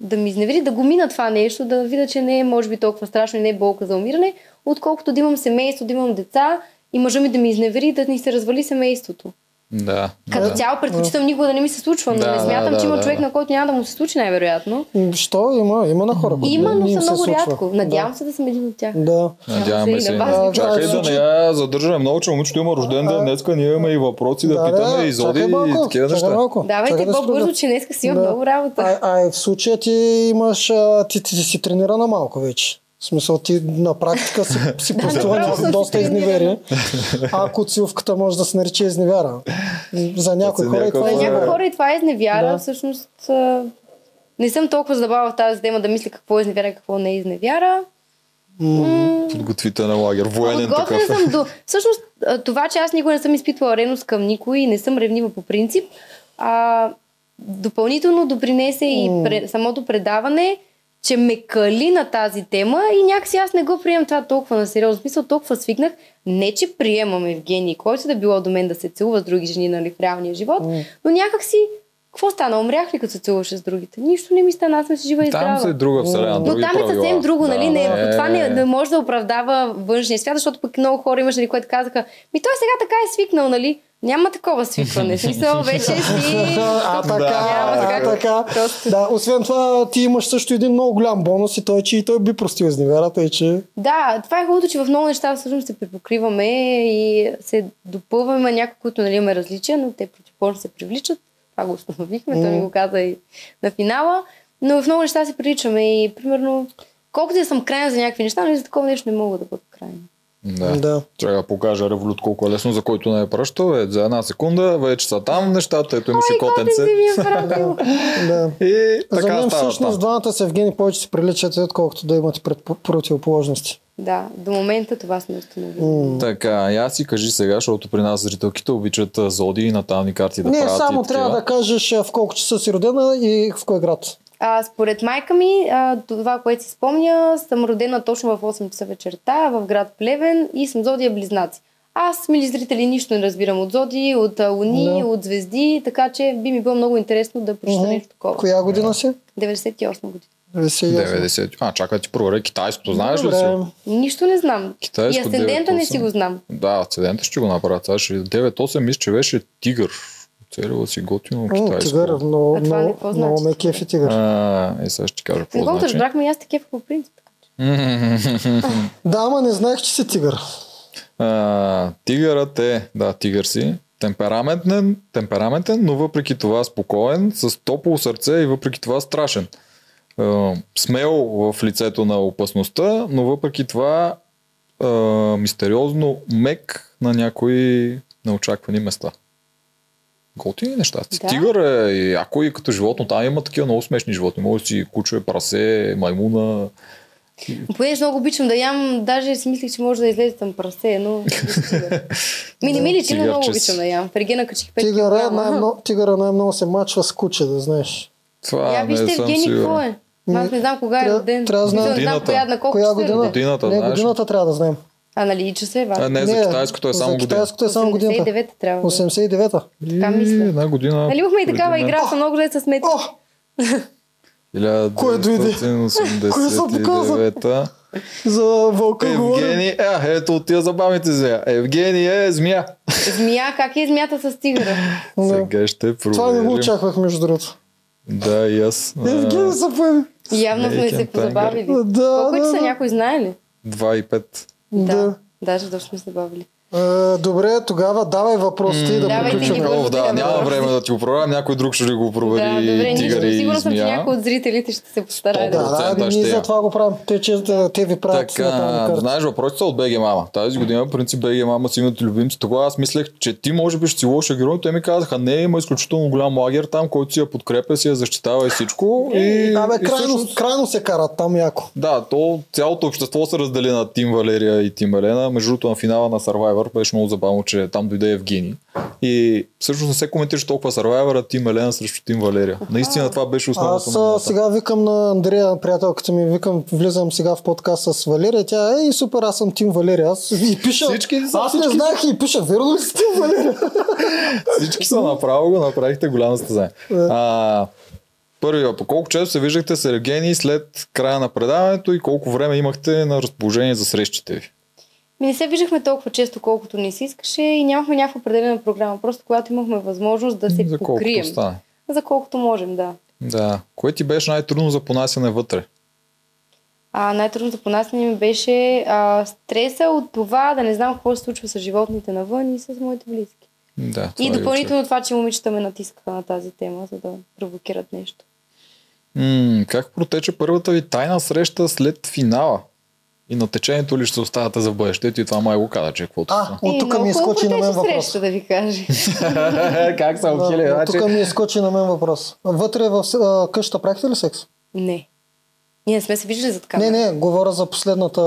да ми изневери, да го мина това нещо, да видя, че не е може би толкова страшно и не е болка за умиране, отколкото да имам семейство, да имам деца и мъжа ми да ми изневери да ни се развали семейството. Да. Като да. цяло предпочитам никога да не ми се случва, но Да, не да, смятам, да, че има да, човек, да. на който няма да му се случи най-вероятно. Що? Има, има на хора. Има, но са се много рядко. Надявам се да съм един от тях. Да. Надяваме и се. ви Чакай кажа. да не я задържаме много, че момичето има рожден ден. Днеска ние имаме и въпроси да, питаме и Зоди и такива неща. малко. Давайте Чакай да по-бързо, че днес си имам Да. много работа. А, а в случая ти имаш, а, ти, ти, ти си тренирана малко вече. В смисъл ти на практика си, си си доста тренирана. изневери. А коциловката може да се нарече изневяра. За някои хора това е За някои хора и това е изневяра. Да. Всъщност не съм толкова задабава в тази тема да мисля какво е изневяра и какво не е изневяра. Подготвителен лагер, военен Подготвен такъв. съм до... Всъщност, това, че аз никога не съм изпитвала ревност към никой и не съм ревнива по принцип, а, допълнително допринесе и пре, самото предаване, че ме кали на тази тема и някакси аз не го приемам това толкова на сериозно. Смисъл, толкова свикнах. Не, че приемам Евгений, който да било до мен да се целува с други жени нали, в реалния живот, но някакси какво стана? Умрях ли като се целуваше с другите? Нищо не ми стана, аз съм си жива и здрава. Там се е друга вселена, Но там е съвсем друго, нали? Не, да. това не, не може да оправдава външния свят, защото пък много хора имаш, нали, които казаха, ми той сега така е свикнал, нали? Няма такова свикване. Смисъл, *laughs* вече си... *laughs* А, така, Няма а, така. Да, освен това, ти имаш също един много голям бонус и той, че и той би простил изневярата и че... Да, това е хубавото, че в много неща всъщност се препокриваме и се допълваме някои, които нали, имаме различия, но те противоположно се привличат. Това го установихме, той ми го каза и на финала. Но в много неща се приличаме и примерно колкото да съм крайна за някакви неща, но и за такова нещо не мога да бъда крайна. Да. Да. Трябва да покажа револют колко е лесно, за който не е пръщал. Е, за една секунда вече са там нещата, ето имаше котенце. е *laughs* да. И За така мен става всъщност двамата с Евгений повече се приличат, отколкото да имате пред, противоположности. Да, до момента това сме установили. Така, и аз си кажи сега, защото при нас зрителките обичат зоди и натални карти да Не, правят само и трябва да кажеш в колко часа си родена и в кой град. А, според майка ми, а, това, което си спомня, съм родена точно в 8 часа вечерта в град Плевен и съм зодия близнаци. Аз, мили зрители, нищо не разбирам от зодии, от луни, Да. от звезди, така че би ми било много интересно да прочета нещо такова. Коя година си? 98 година. 98. 90. А, чакай ти проверя китайското, знаеш ли си? Добре. Нищо не знам. Китайско и асцендента не 9-8. си го знам. Да, асцендента ще го направя. Това ще 9-8 мисля, че беше тигър. Целила си готино китайско. Тигър, не какво много значи? ме кефи тигър. А, е, сега ще ти кажа Не какво го значи. разбрахме аз такива по принцип. *laughs* Да, ама не знаех, че си тигър. А, тигърът е, да, тигър си, темпераментен, темпераментен, но въпреки това спокоен, с топло сърце и въпреки това страшен. А, смел в лицето на опасността, но въпреки това а, мистериозно мек на някои неочаквани места. Готини неща. Да. Тигър е яко и като животно. Там има такива много смешни животни. Може да си куче, прасе, маймуна. Понеже много обичам да ям, даже си мислих, че може да излезе съм прасе, но... Ми не ми личи, но много обичам да ям. Преди накачих 5 Тигъра, кг. най-много, тигъра най-много се мачва с куче, да знаеш. Това Я не вижте, Евгений, какво е? Аз не знам кога е роден. трябва да знам коя, на колко Коя часа е година? роден. Годината, не, годината трябва да знаем. А, нали, и часа е А, важно. не, за китайското е само за година. китайското е само годината. 89 трябва. да е. 89-та. Така мисля. Една година. Нали имахме и такава мен. игра, съм много зле с сметки. О, Кой дойде? Кой се показа? 1989 за вълка говорим. Евгений, е, ето от тия забавните змия. Евгений е змия. Змия, как е змията с тигъра? Да. Сега ще Това не го проверим. очаквах, между другото. Да, и аз. А, Евгений се появи. Явно сме се позабавили. Да, Колко да, са някой знае ли? 2 и 5. Да. Даже доста сме се забавили. Е, добре, тогава давай въпросите и да Давайте приключим. О, да, няма време да ти го проверя, някой друг ще го провери. Да, добре, нищо. тигър и Сигурно съм, че някой от зрителите ще се постарае. Да, Да. да, ние за това го правим. Те, че те ви правят Така, карти. знаеш, въпросите са от BG Мама. Тази година, в принцип, BG Мама си имат любимци. Тогава аз мислех, че ти може би ще си лоша герой. Те ми казаха, не, има изключително голям лагер там, който си я подкрепя, си я защитава и всичко. И, Абе, и крайно, всъщност- крайно се карат там яко. Да, то цялото общество се раздели на Тим Валерия и Тим Елена. Между другото на финала на Survivor беше много забавно, че там дойде Евгений. И всъщност не се коментираше толкова Survivor, а Тим Елена срещу Тим Валерия. Наистина това беше основното. Аз на а, нещата. сега викам на Андрея, приятелката ми, викам, влизам сега в подкаст с Валерия. Тя е, супер, аз съм Тим Валерия. Аз и пиша. Всички са, аз не знаех и пиша, верно ли си Тим Валерия? *laughs* Всички са направо го направихте голямо състезание. А, първия, по колко често се виждахте с Евгений след края на предаването и колко време имахте на разположение за срещите ви? Ми не се виждахме толкова често, колкото ни се искаше и нямахме някаква определена програма. Просто когато имахме възможност да се за покрием. стане. За колкото можем, да. Да. Кое ти беше най-трудно за понасяне вътре? А, най-трудното понасяне ми беше а, стреса от това да не знам какво се случва с животните навън и с моите близки. Да, и е допълнително това, че момичета ме натискаха на тази тема, за да провокират нещо. М- как протече първата ви тайна среща след финала? И на течението ли ще оставате за бъдещето? И това май го каза, че каквото А, са. от тук ми хубаво изкочи на мен въпрос. среща, да ви кажа. *laughs* как са ухили? Да, Значи, тук ми изкочи на мен въпрос. Вътре в а, къщата правихте ли секс? не. Ние не сме се виждали за така. Не, не, говоря за последната...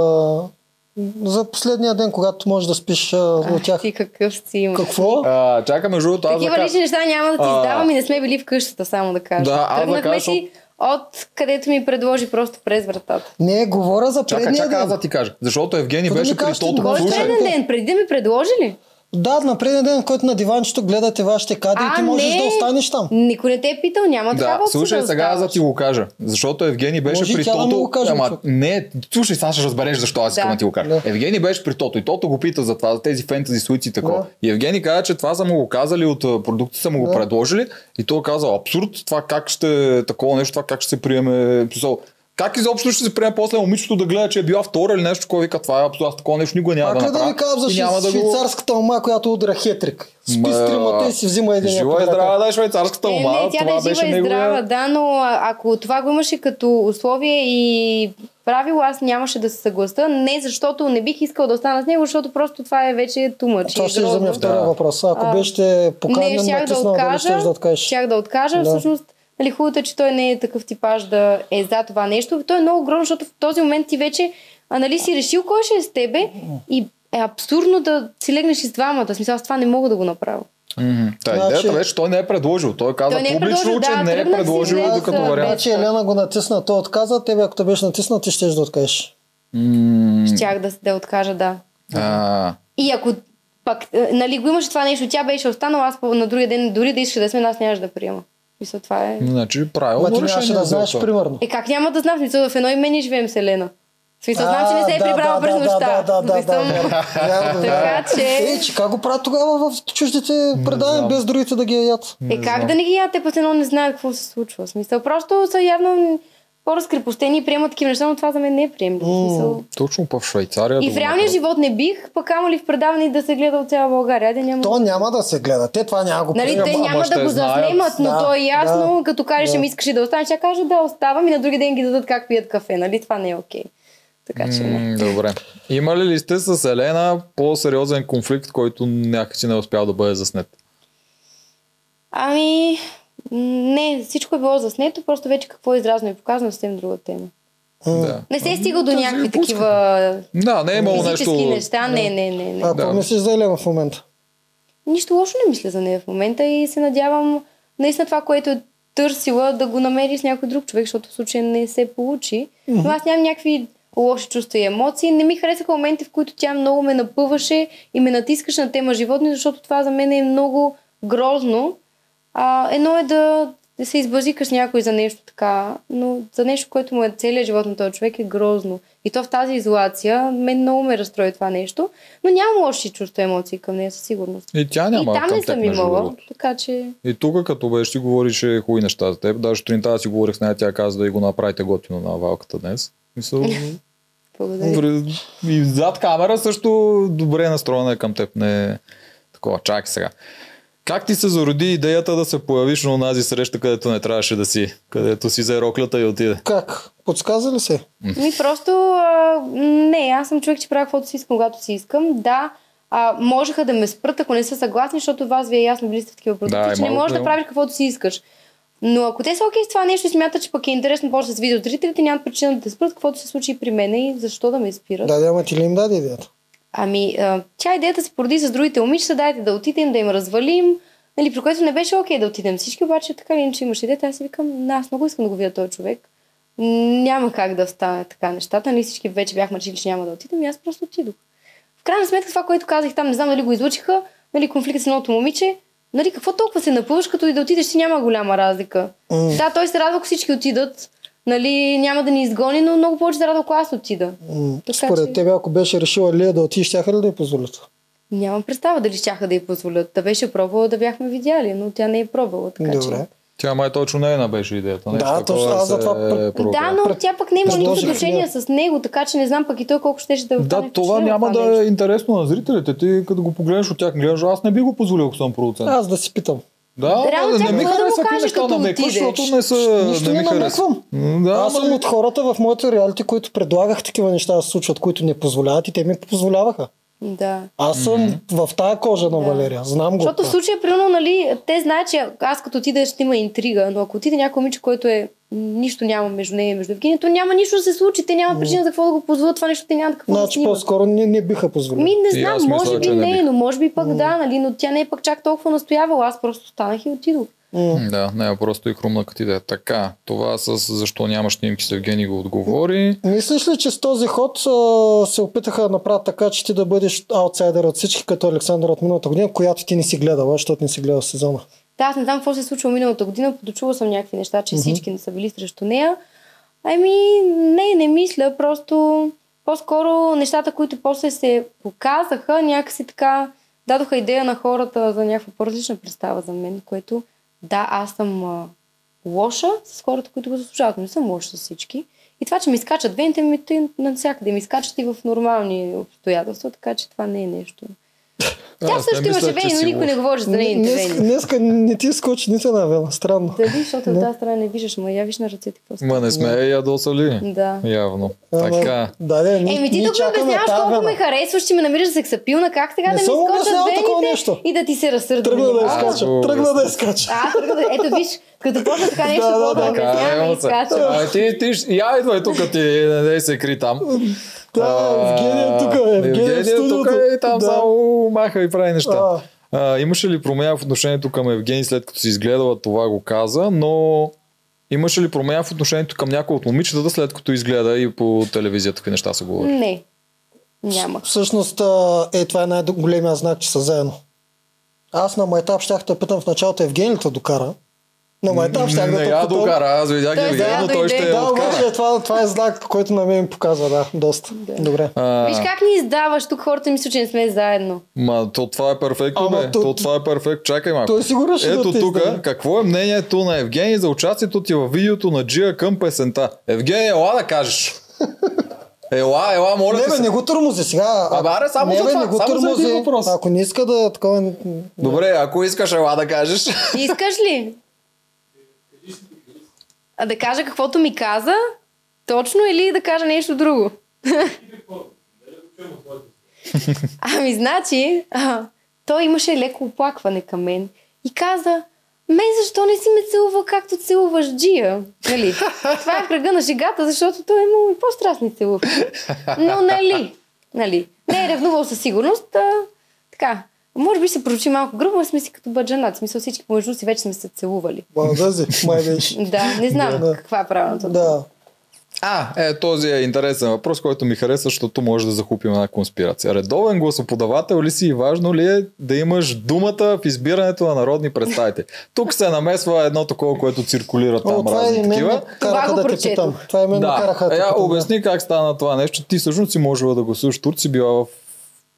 За последния ден, когато можеш да спиш а, от тях. Ти какъв си има. Какво? а, чакай, между другото, да Такива кажа- лични неща няма да ти А. издавам и не сме били в къщата, само да кажа. Да, аз да кажа, си от където ми предложи просто през вратата. Не, говоря за Чакай, предния чакай, аз ден. да ти кажа. Защото Евгений да беше при тото. Кой Слушай. преден ден? Преди да ми предложи ли? Да, на предния ден, в който на диванчето гледате вашите кадри и ти можеш не. да останеш там. Никой не те е питал, няма Да, такава слушай, да сега аз да ти го кажа. Защото Евгений беше Може при тя да Тото. му го каже, Ама, не, слушай, сега ще разбереш защо аз искам Да. да ти го кажа. Да. Евгений беше при Тото и Тото го пита за това, за тези фентази суици и такова. Да. И Евгений каза, че това са му го казали от а, продукти, са му го Да. предложили. И той каза, абсурд, това как ще такова нещо, това как ще се приеме. Как изобщо ще се приеме после момичето да гледа, че е била втора или нещо, кой вика това е абсурд, аз такова нещо никога няма Пак да ли да направя. ви казвам за и няма швейц- да го... швейцарската ума, която удра хетрик? Спи Ма, с тримата и си взима един Жива и здрава да е швейцарската Е, ума. не, тя да това е беше жива и неговия- здрава, да, но ако това го имаше като условие и правило, аз нямаше да се съгласа. Не защото не бих искал да остана с него, защото просто това е вече тумъч. Това ще вземе втория Да. въпрос. Ако А, беше Не, поканен, щях да откажа. да откажеш? Щях да откажа. Да. Всъщност, нали, хубавото е, че той не е такъв типаж да е за това нещо. Той е много грозно, защото в този момент ти вече а, нали, си решил кой ще е с тебе и е абсурдно да си легнеш и с двамата. В смисъл, аз това не мога да го направя. Мгм. Та, Значи- идеята беше, той не е предложил. Той каза Той не е публично, предложил, че да, не е си предложил без, докато вариант. Значи Елена го натисна, той отказа, тебе ако те беше натиснал, ти щеш да откажеш. М, Щях да, да откажа, да. а, И ако пак, е, нали, го имаше това нещо, тя беше останала, аз на другия ден, дори да искаше да сме, аз нямаше да приема. Мисля, това е... Значи Ма правилно ти нямаше решение да знаеш, примерно. Е, как няма да знам? В Смисъл, в едно име ни живеем с Елена. В смисъл, знам, че не се е прибрала да, през да, нощта. Да, да, да, *laughs* да, Така че... Е, че как го правят тогава в чуждите предавания, знам. без другите да ги ядат? Е, как да не ги ядат? Те път едно не знаят какво се случва. Смисъл, просто са явно по-разкрепостени и приемат такива неща, но това за мен не е приемливо. В смисъл. Точно в Швейцария. И да в реалния живот не бих, пък ама ли в предаване да се гледа от цяла България. Айде, няма... То няма да се гледа. Те това няма го Нали, приемат. те няма да го заснемат, но Да, то е ясно, да, като кажеш, да. ми искаш да останеш, тя каже да оставам и на други ден ги дадат как пият кафе, нали? Това не е окей. Така че не. М, Добре. Имали ли сте с Елена по-сериозен конфликт, който някакси не е успял да бъде заснет? Ами, не, всичко е било заснето, просто вече какво е изразно и показано, съвсем друга тема. Да. Не се е стигал до да, някакви такива Да, не е имало физически нещо... неща. Не, не, не, не. А Да. какво мислиш за Елена в момента? Нищо лошо не мисля за нея в момента и се надявам наистина това, което е търсила да го намери с някой друг човек, защото в случая не се получи. Но аз нямам някакви лоши чувства и емоции. Не ми харесаха моменти, в които тя много ме напъваше и ме натискаше на тема животни, защото това за мен е много грозно. А, едно е да, да се избазикаш някой за нещо така, но за нещо, което му е целият живот на този човек е грозно. И то в тази изолация, мен много ме разстрои това нещо, но нямам лоши чувства емоции към нея със сигурност. И тя няма и там към не съм имала, така че... И тук, като беше, си говорише хубави неща за теб. Даже сутринта си говорих с нея, тя каза да и го направите готино на валката днес. Мисъл, *laughs* Благодаря. И зад камера също добре настроена е към теб. Не е такова. Чакай сега. Как ти се зароди идеята да се появиш на онази среща, където не трябваше да си? Където си взе роклята и отиде? Как? Подсказа ли се? Ми просто, а, не, аз съм човек, че правя каквото си искам, когато си искам. Да, а, можеха да ме спрат, ако не са съгласни, защото вас ви е ясно, били сте в такива продукти, Да, че не можеш да правиш каквото си искаш. Но ако те са окей с това нещо и смятат, че пък е интересно после с видеозрителите, нямат причина да те спрат, каквото се случи и при мен и защо да ме спират. Да, да, ама ти ли им даде идеята? Ами, а, тя идеята се породи с другите момичета, дайте да отидем, да им развалим, нали, при което не беше окей да отидем всички, обаче така или иначе имаше идеята, аз си викам, «На, аз много искам да го видя този човек. Няма как да стане така нещата, нали всички вече бяхме решили, че няма да отидем и аз просто отидох. В крайна сметка това, което казах там, не знам дали го излучиха, нали, конфликт с едното момиче, нали, какво толкова се напълваш, като и да отидеш си няма голяма разлика. М. Да, той се радва, ако всички отидат, нали, няма да ни изгони, но много повече се радва, ако аз отида. М, Така Според че- тебе, ако беше решила Лия да отиде, щяха ли да я позволят? Нямам представа дали щяха да й позволят. Да беше пробвала да бяхме видяли, но тя не е пробвала, така Добре. че... Тя май точно нейна беше идеята. Нещо Да, точно, аз се затова е. Да, но тя пък не има отношение да. с него, така че не знам пък и той колко ще да Да, това няма да е интересно на зрителите. Ти като го погледнеш от тях, гледаш, аз не би го позволил, ако съм продуцент. Аз да си питам. Да, Реално не, ми да харесва каже, неща намекваш, отидеш? защото не са... Нищо не не намеквам. Да, Аз съм от хората в моите реалити, които предлагах такива неща да се случват, които не позволяват и те ми позволяваха. Да. Аз съм в тая кожа на Да. Валерия. Знам го. Защото в случая, примерно, нали, те знаят, че аз като отида ще има интрига, но ако отиде някой момиче, който е нищо няма между нея и между Евгения, то няма нищо да се случи. Те нямат причина за какво да го позволят това нещо, те нямат какво да Значи снимат. по-скоро не, не биха позволили. Ми не знам, мисля, може би не не, но може би пък да, нали, но тя не е пък чак толкова настоявала. Аз просто станах и отидох. М. Да, не, просто и хрумна като идея. Така, това с защо нямаш снимки с Евгений го отговори. Мислиш ли, че с този ход а, се опитаха да направят така, че ти да бъдеш аутсайдер от всички, като Александър от миналата година, която ти не си гледала, защото не си гледал сезона? Да, аз не знам какво се е случило миналата година, дочула съм някакви неща, че всички не са били срещу нея. Ами, не, не мисля, просто по-скоро нещата, които после се показаха, някакси така дадоха идея на хората за някаква по-различна представа за мен, което да, аз съм а, лоша с хората, които го заслужават, но не съм лоша с всички. И това, че ми скачат вените, ми навсякъде ми скачат и в нормални обстоятелства, така че това не е нещо. Тя не също вени, си но никой не говори за нейните Днес, вени. днеска не ти скочи нито една вела. Странно. Дали, защото от тази страна не виждаш, ма я виж на ръцете става. Ма не сме я ядосали. Да. Явно. Ама, Така. Да, да, ние, Еми ти тук ми обясняваш колко вена. ме харесваш, че ме намираш за сексапилна, как сега Не да ми скочат вените нещо. и да ти се разсърда. Тръгна да А, изкача. Тръгна да изкача. А, тръгна да... Ето виж, като почна така нещо, Да, да, да, да, да. обясняваме и Така, скача. а, ти, ти, ще- я идвай тук ти, не дей се кри там. Да, Евгения тук е. Евгения в Евгения тук студиото. е и там Да. само маха и прави неща. А. А, имаше ли промяна в отношението към Евгений след като си изгледала това го каза, но имаше ли промяна в отношението към някой от момичетата след като изгледа и по телевизията какви неща се говори? Не, няма. Всъщност, е, това е най-големия знак, че са заедно. Аз на майтап щях да питам в началото Евгений те докара. На майтап щях да не я докара, аз видях Той сега но той ще я Да, обаче откара. това, това е знак, който на мен ми показва, да, доста. Добре. А, Виж как ни издаваш, тук хората мислят, че не сме заедно. Ма, то това е перфектно, бе. то- То, това е перфектно. Чакай малко. Той сигурно ще Ето да тук, какво е мнението на Евгений за участието ти в видеото на Джия към песента? Евгений, ела да кажеш. *laughs* Ела, ела, моля Не, бе, не го тормози сега. Абе, аре, само не, за бе, това, не го само за един въпрос. Ако не иска да такова... Добре, ако искаш ела да кажеш. Искаш ли? А да кажа каквото ми каза? Точно или да кажа нещо друго? ами, значи, а, той имаше леко оплакване към мен и каза, мен защо не си ме целува както целуваш Джия? Нали? Това е кръга на шегата, защото той е имал по-страстни целувки. Но нали, нали, не е ревнувал със сигурност, а, така. Може би се прочи малко грубо, но сме си като баджанат. В смисъл всички помежду си вече сме се целували. Балдази, май беше. *laughs* Да, не знам Да. каква е правилната. Да. А, е, този е интересен въпрос, който ми харесва, защото може да захупим една конспирация. Редовен гласоподавател ли си и важно ли е да имаш думата в избирането на народни представители? Тук се намесва едно такова, което циркулира там О, това разни ме такива. караха Това го да питам. Това и мен ме Да, караха да. обясни как стана това нещо. Ти всъщност си можела да гласуваш. Тук си била в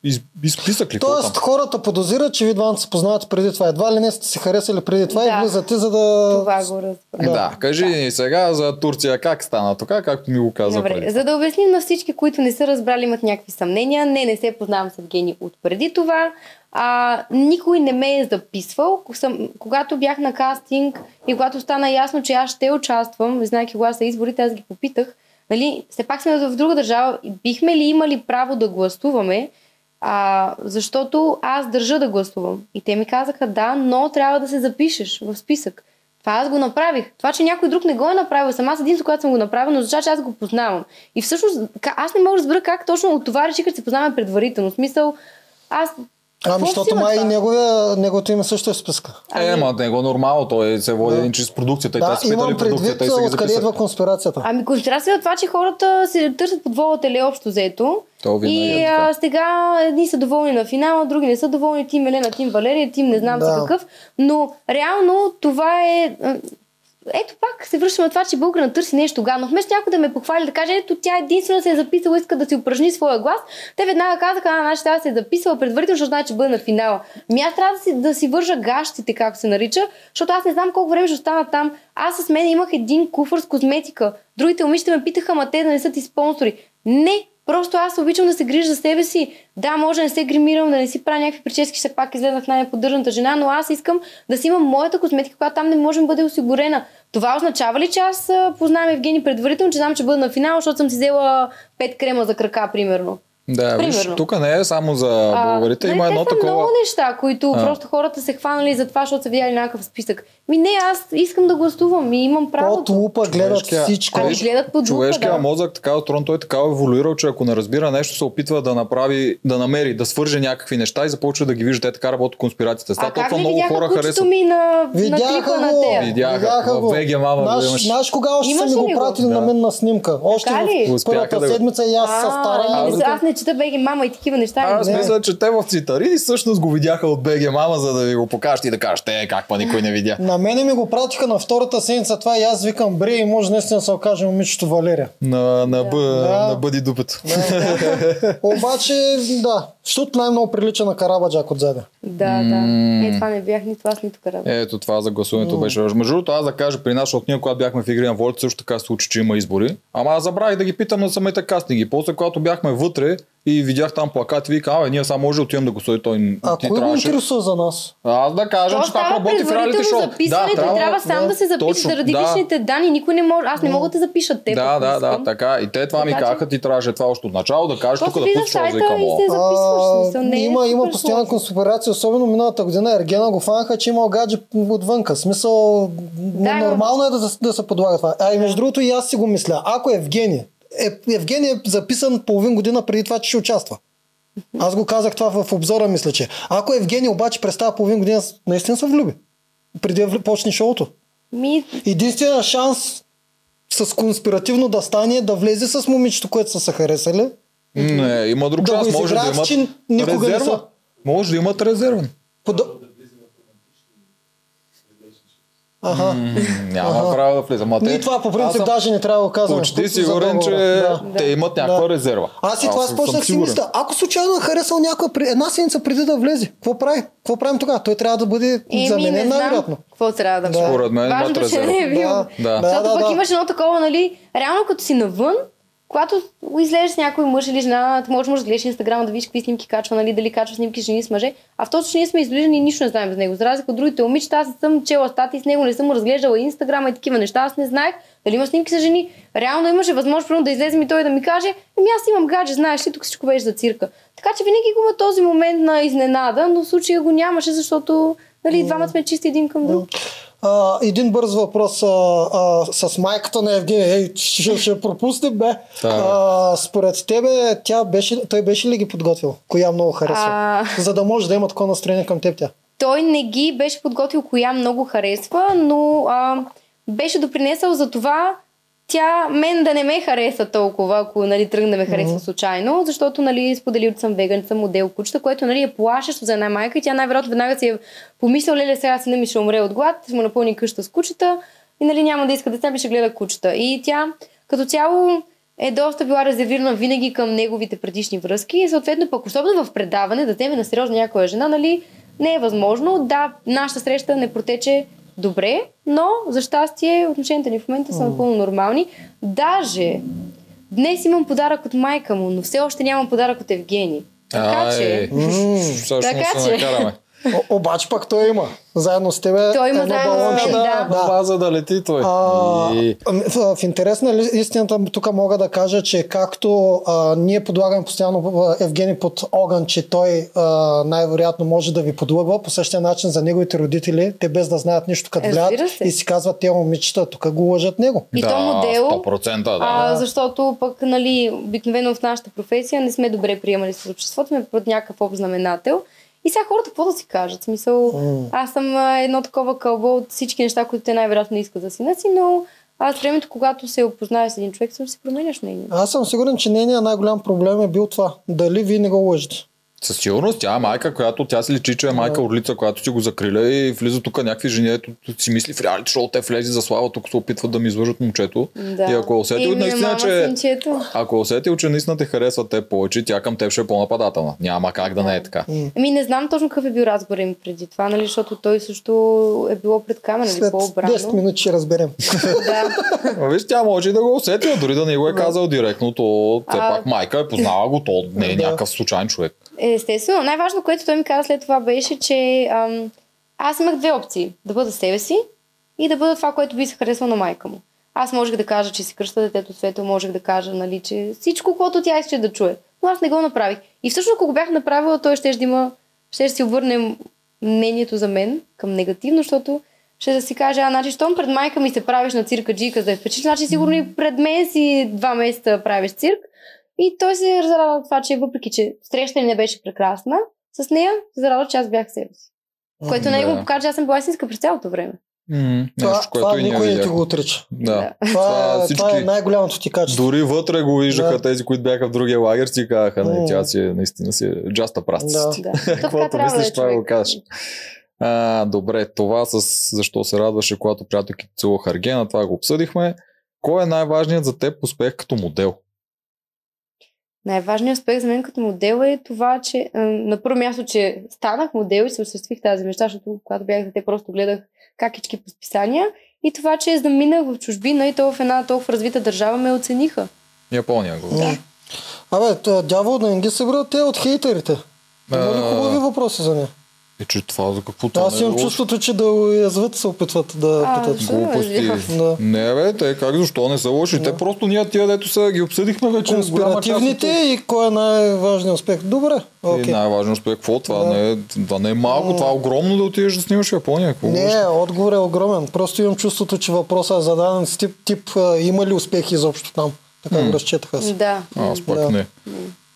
из, изписък ли? Тоест там? хората подозират, че ви двамата се познавате преди това. Едва ли не сте се харесали преди това Да. и влизате, за да... Това го разбрах. Да. да, кажи ни сега за Турция как стана така, както ми го каза Добре, преди. за да обясним на всички, които не са разбрали, имат някакви съмнения. Не, не се познавам с Евгений от преди това. А, никой не ме е записвал. Когато бях на кастинг и когато стана ясно, че аз ще участвам, знаеки кога са изборите, аз ги попитах. Нали, все пак сме в друга държава. Бихме ли имали право да гласуваме? А, защото аз държа да гласувам. И те ми казаха да, но трябва да се запишеш в списък. Това аз го направих. Това, че някой друг не го е направил, сама аз единството, когато съм го направил, но означава, че аз го познавам. И всъщност, аз не мога да разбера как точно от това реши, като се познаваме предварително. В смисъл, аз... Ами, защото май неговия, неговото име също е в списка. Е, ма него нормално, той се води един чрез продукцията и Да, те имам предвид продукцията и откъде идва конспирацията. Ами конспирация е това, че хората се търсят под волата ли общо взето. То винаги и е а, сега едни са доволни на финала, други не са доволни. Тим Елена, Тим Валерия, Тим не знам Да. си какъв. Но реално това е... Ето пак се връщаме на това, че българина търси нещо гадно. Вместо някой да ме похвали, да каже, ето тя единствено се е записала, иска да си упражни своя глас, те веднага казаха, а, значи трябва да се е записала предварително, защото знае, че бъде на финала. Ми аз трябва да си, да си вържа гащите, както се нарича, защото аз не знам колко време ще остана там. Аз с мен имах един куфър с козметика. Другите момичета ме питаха, ма те да не са ти спонсори. Не, Просто аз обичам да се грижа за себе си. Да, може да не се гримирам, да не си правя някакви прически, все пак изгледах най-поддържаната жена, но аз искам да си имам моята козметика, която там не може да бъде осигурена. Това означава ли, че аз а, познавам Евгений предварително, че знам, че бъда на финал, защото съм си взела пет крема за крака, примерно? Да, виж, тук не е само за българите, нали, има те едно такова. много неща, които А. просто хората се хванали за това, защото са видяли някакъв списък. Ми не, аз искам да гласувам и имам Под правото. лупа гледат Човешкия- всичко. Ами гледат под лупа, Човешкия да. мозък така устроен, той е така еволюирал, че ако не разбира нещо, се опитва да направи, да намери, да свърже някакви неща и започва да ги вижда. Те така работят конспирацията. А Става толкова много видяха хора харесват. ми на, на Видяха на го! тея? Видяха. В ВГ, мама, Знаеш, имаш- знаеш кога още са Имаше ми го ли го? пратили на Да. мен на снимка? Още в първата да го- седмица и аз с стара. Аз не, чета беги мама и такива неща. Аз мисля, че те в Цитари всъщност го видяха от БГ мама, за да ви го покажат и да кажат, е, как па никой не видя. На мене ми го пратиха на втората седмица това и аз викам, бре, и може наистина да се окаже момичето Валерия. На, на, бъ, Да. на бъди дупето. *laughs* Обаче, да, защото най-много прилича на Карабаджак отзаде. Да, да. Е, това не бях нито аз, нито карабе. Ето това за гласуването беше важно. Между другото, аз да кажа при нас, защото ние, когато бяхме в игри на волята, също така се случи, че има избори. Ама аз забравих да ги питам на самите кастинги. После, когато бяхме вътре и видях там плакати, вика, абе, ние само може да отидем да гласуваме. Той А ти кой го трябваше. интересува за нас? Аз да кажа, То че става работи в реалити шоу. да, трябва сам да, да, се запише точно, заради да. личните данни. Никой не може, аз не мога да те запишат те. Да, да, да, така. И те това ми казаха, ти трябваше това още от начало да кажеш тук да пуснеш шоу, сайта викам, и о. се записваш. А, в смисъл, не е има, има постоянна конспирация, особено миналата година Ергена го фанаха, че имал гадже отвънка. Смисъл, нормално е да, се подлага това. А и между другото и аз си го мисля. Ако Евгений, е, Евгений е записан половин година преди това, че ще участва. Аз го казах това в обзора, мисля, че. Ако Евгений обаче представя половин година, наистина се влюби. Преди да почне шоуто. Ми, Единственият шанс с конспиративно да стане е да влезе с момичето, което са се харесали. Не, има друг Да шанс. Може да имат че никога не резерва. са. Може да имат резервен. Под... Ага. Няма Ага. право да влизам. Ние те- това по принцип съм даже не трябва да го казваме. Почти За сигурен, че. Да. те имат някаква Да. резерва. Аз и това спочнах си мисля. Ако случайно е харесал някой при една седмица преди да влезе, какво прави? Какво правим тогава? Той трябва да бъде еми, не заменен най-вероятно. какво трябва да Да. Според мен имат Важното, че резерва. не е бил. Да, Да. да, Защото да, пък да. имаш едно такова, нали, реално като си навън, когато излезеш с някой мъж или жена, ти можеш, можеш да гледаш инстаграма да видиш какви снимки качва, нали, дали качва снимки жени с мъже. А в този, че ние сме изближени и нищо не знаем за него. За разлика от другите момичета, аз съм чела статии с него, не съм разглеждала инстаграма и такива неща. Аз не знаех дали има снимки с жени. Реално имаше възможност да излезем и той да ми каже, ами аз имам гадже, знаеш ли, тук всичко беше за цирка. Така че винаги го има този момент на изненада, но в случая го нямаше, защото нали, двамата сме чисти един към друг. А, един бърз въпрос а, а, с майката на Евгения. Ей, ще, ще пропуснем, бе. А, според тебе, тя беше, той беше ли ги подготвил? Коя много харесва? А. За да може да има такова настроение към теб тя. той не ги беше подготвил коя много харесва, но а, беше допринесъл за това тя мен да не ме хареса толкова, ако нали, тръгне да ме харесва случайно, защото нали, споделил, че съм веган, че съм модел кучета, което нали, е плашещо за една майка и тя най-вероятно веднага си е помислила, леле, сега сина ми ще умре от глад, ще му напълни къща с кучета и нали, няма да иска деца, ми ще гледа кучета. И тя като цяло е доста била резервирана винаги към неговите предишни връзки и съответно пък особено в предаване да теме на сериозно някоя жена, нали, не е възможно. Да, нашата среща не протече добре, но за щастие отношенията ни в момента са напълно нормални. Даже днес имам подарък от майка му, но все още нямам подарък от Евгений. Така че... М, Всъщност Така се че- накараме. О, обаче пък той има. Заедно с тебе Той има едно балонче. да. Да, база да лети той. А, И... ами, в, в интерес на ли- истината тук мога да кажа, че както а, ние подлагаме постоянно Евгений под огън, че той а, най-вероятно може да ви подлъгва, по същия начин за неговите родители, те без да знаят нищо като се. и си казват, те момичета тук го лъжат него. И да, то модел, 100% да. А, защото пък, нали, обикновено в нашата професия не сме добре приемали с обществото, сме под някакъв общ знаменател. И сега хората какво да си кажат? Смисъл, аз съм едно такова кълбо от всички неща, които те най-вероятно не искат сина си, но аз времето, когато се опознаеш с един човек, също си променяш мнението. Аз съм сигурен, че нейният най-голям проблем е бил това. Дали вие не го лъжите. Със сигурност тя е майка, която тя си личи, че е майка орлица, която си го закриля и влиза тук някакви жени, ето си мисли в реалити шоу, те влезе за слава, тук се опитват да ми излъжат момчето. Да. И ако е усетил наистина, че... синчето. Ако е усетил, че наистина те харесват те повече, тя към теб ще е по-нападателна. Няма как да не е така. Ами не знам точно какъв е бил разговор им преди това, нали, защото той също е било пред камера, нали, по-обрано. 10 минути ще разберем. *laughs* Да. Виж, тя може и да го усетила, дори да не го е казал директно, то все А- пак майка е познала го, то не е някакъв случайен човек. Естествено, най-важно, което той ми каза след това беше, че ам, аз имах две опции. Да бъда себе си и да бъда това, което би се харесало на майка му. Аз можех да кажа, че си кръща детето светъл, можех да кажа, нали, че всичко, което тя искаше да чуе. Но аз не го направих. И всъщност, ако го бях направила, той ще да има, ще си обърне мнението за мен към негативно, защото ще да си каже, а, значи, щом пред майка ми се правиш на цирка джика за да впечатлиш, значи сигурно и пред мен си два месеца правиш цирк. И той се разрадва от това, че въпреки, че среща не беше прекрасна, с нея се зарадва, че аз бях себе си. Което него да. му покаже, че аз съм била истинска през цялото време. М, Това, Нещо, което това и никой не ти го отрича. Да. Това, е, всички- това е най-голямото ти качество. Дори вътре го виждаха Да. тези, които бяха в другия лагер, си казаха, не, М. тя си е, наистина си е джаста прастист. Да. *laughs* Каквото да мислиш, е това го кажеш. А, добре, това с защо се радваше, когато приятелките целуваха Аргена, това го обсъдихме. Кой е най-важният за теб успех като модел? Най-важният успех за мен като модел е това, че на първо място, че станах модел и се осъществих тази мечта, защото когато бях дете, просто гледах какички по списания. И това, че заминах в чужбина и то в една толкова развита държава ме оцениха. Япония го. М. Абе, дявол да не ги събра те от хейтерите. Има ли хубави въпроси за нея? Е, че това за какво това Аз е имам лошо. чувството, че да уязват се опитват да А, питат. Глупости. Да. Не, бе, те как защо не са лоши? Те просто ние тия, дето са, ги обсъдихме вече. Конспиративните и кой е най-важният успех? Добре, И окей. най-важният успех, какво? Това, Да. не е, това не е малко, това е огромно да отидеш да снимаш в Япония. Какво Не, лошо? отговор е огромен. Просто имам чувството, че въпросът е зададен с тип, тип а, има ли успехи изобщо там. Така го разчетах аз. Да. Аз пак Да. не.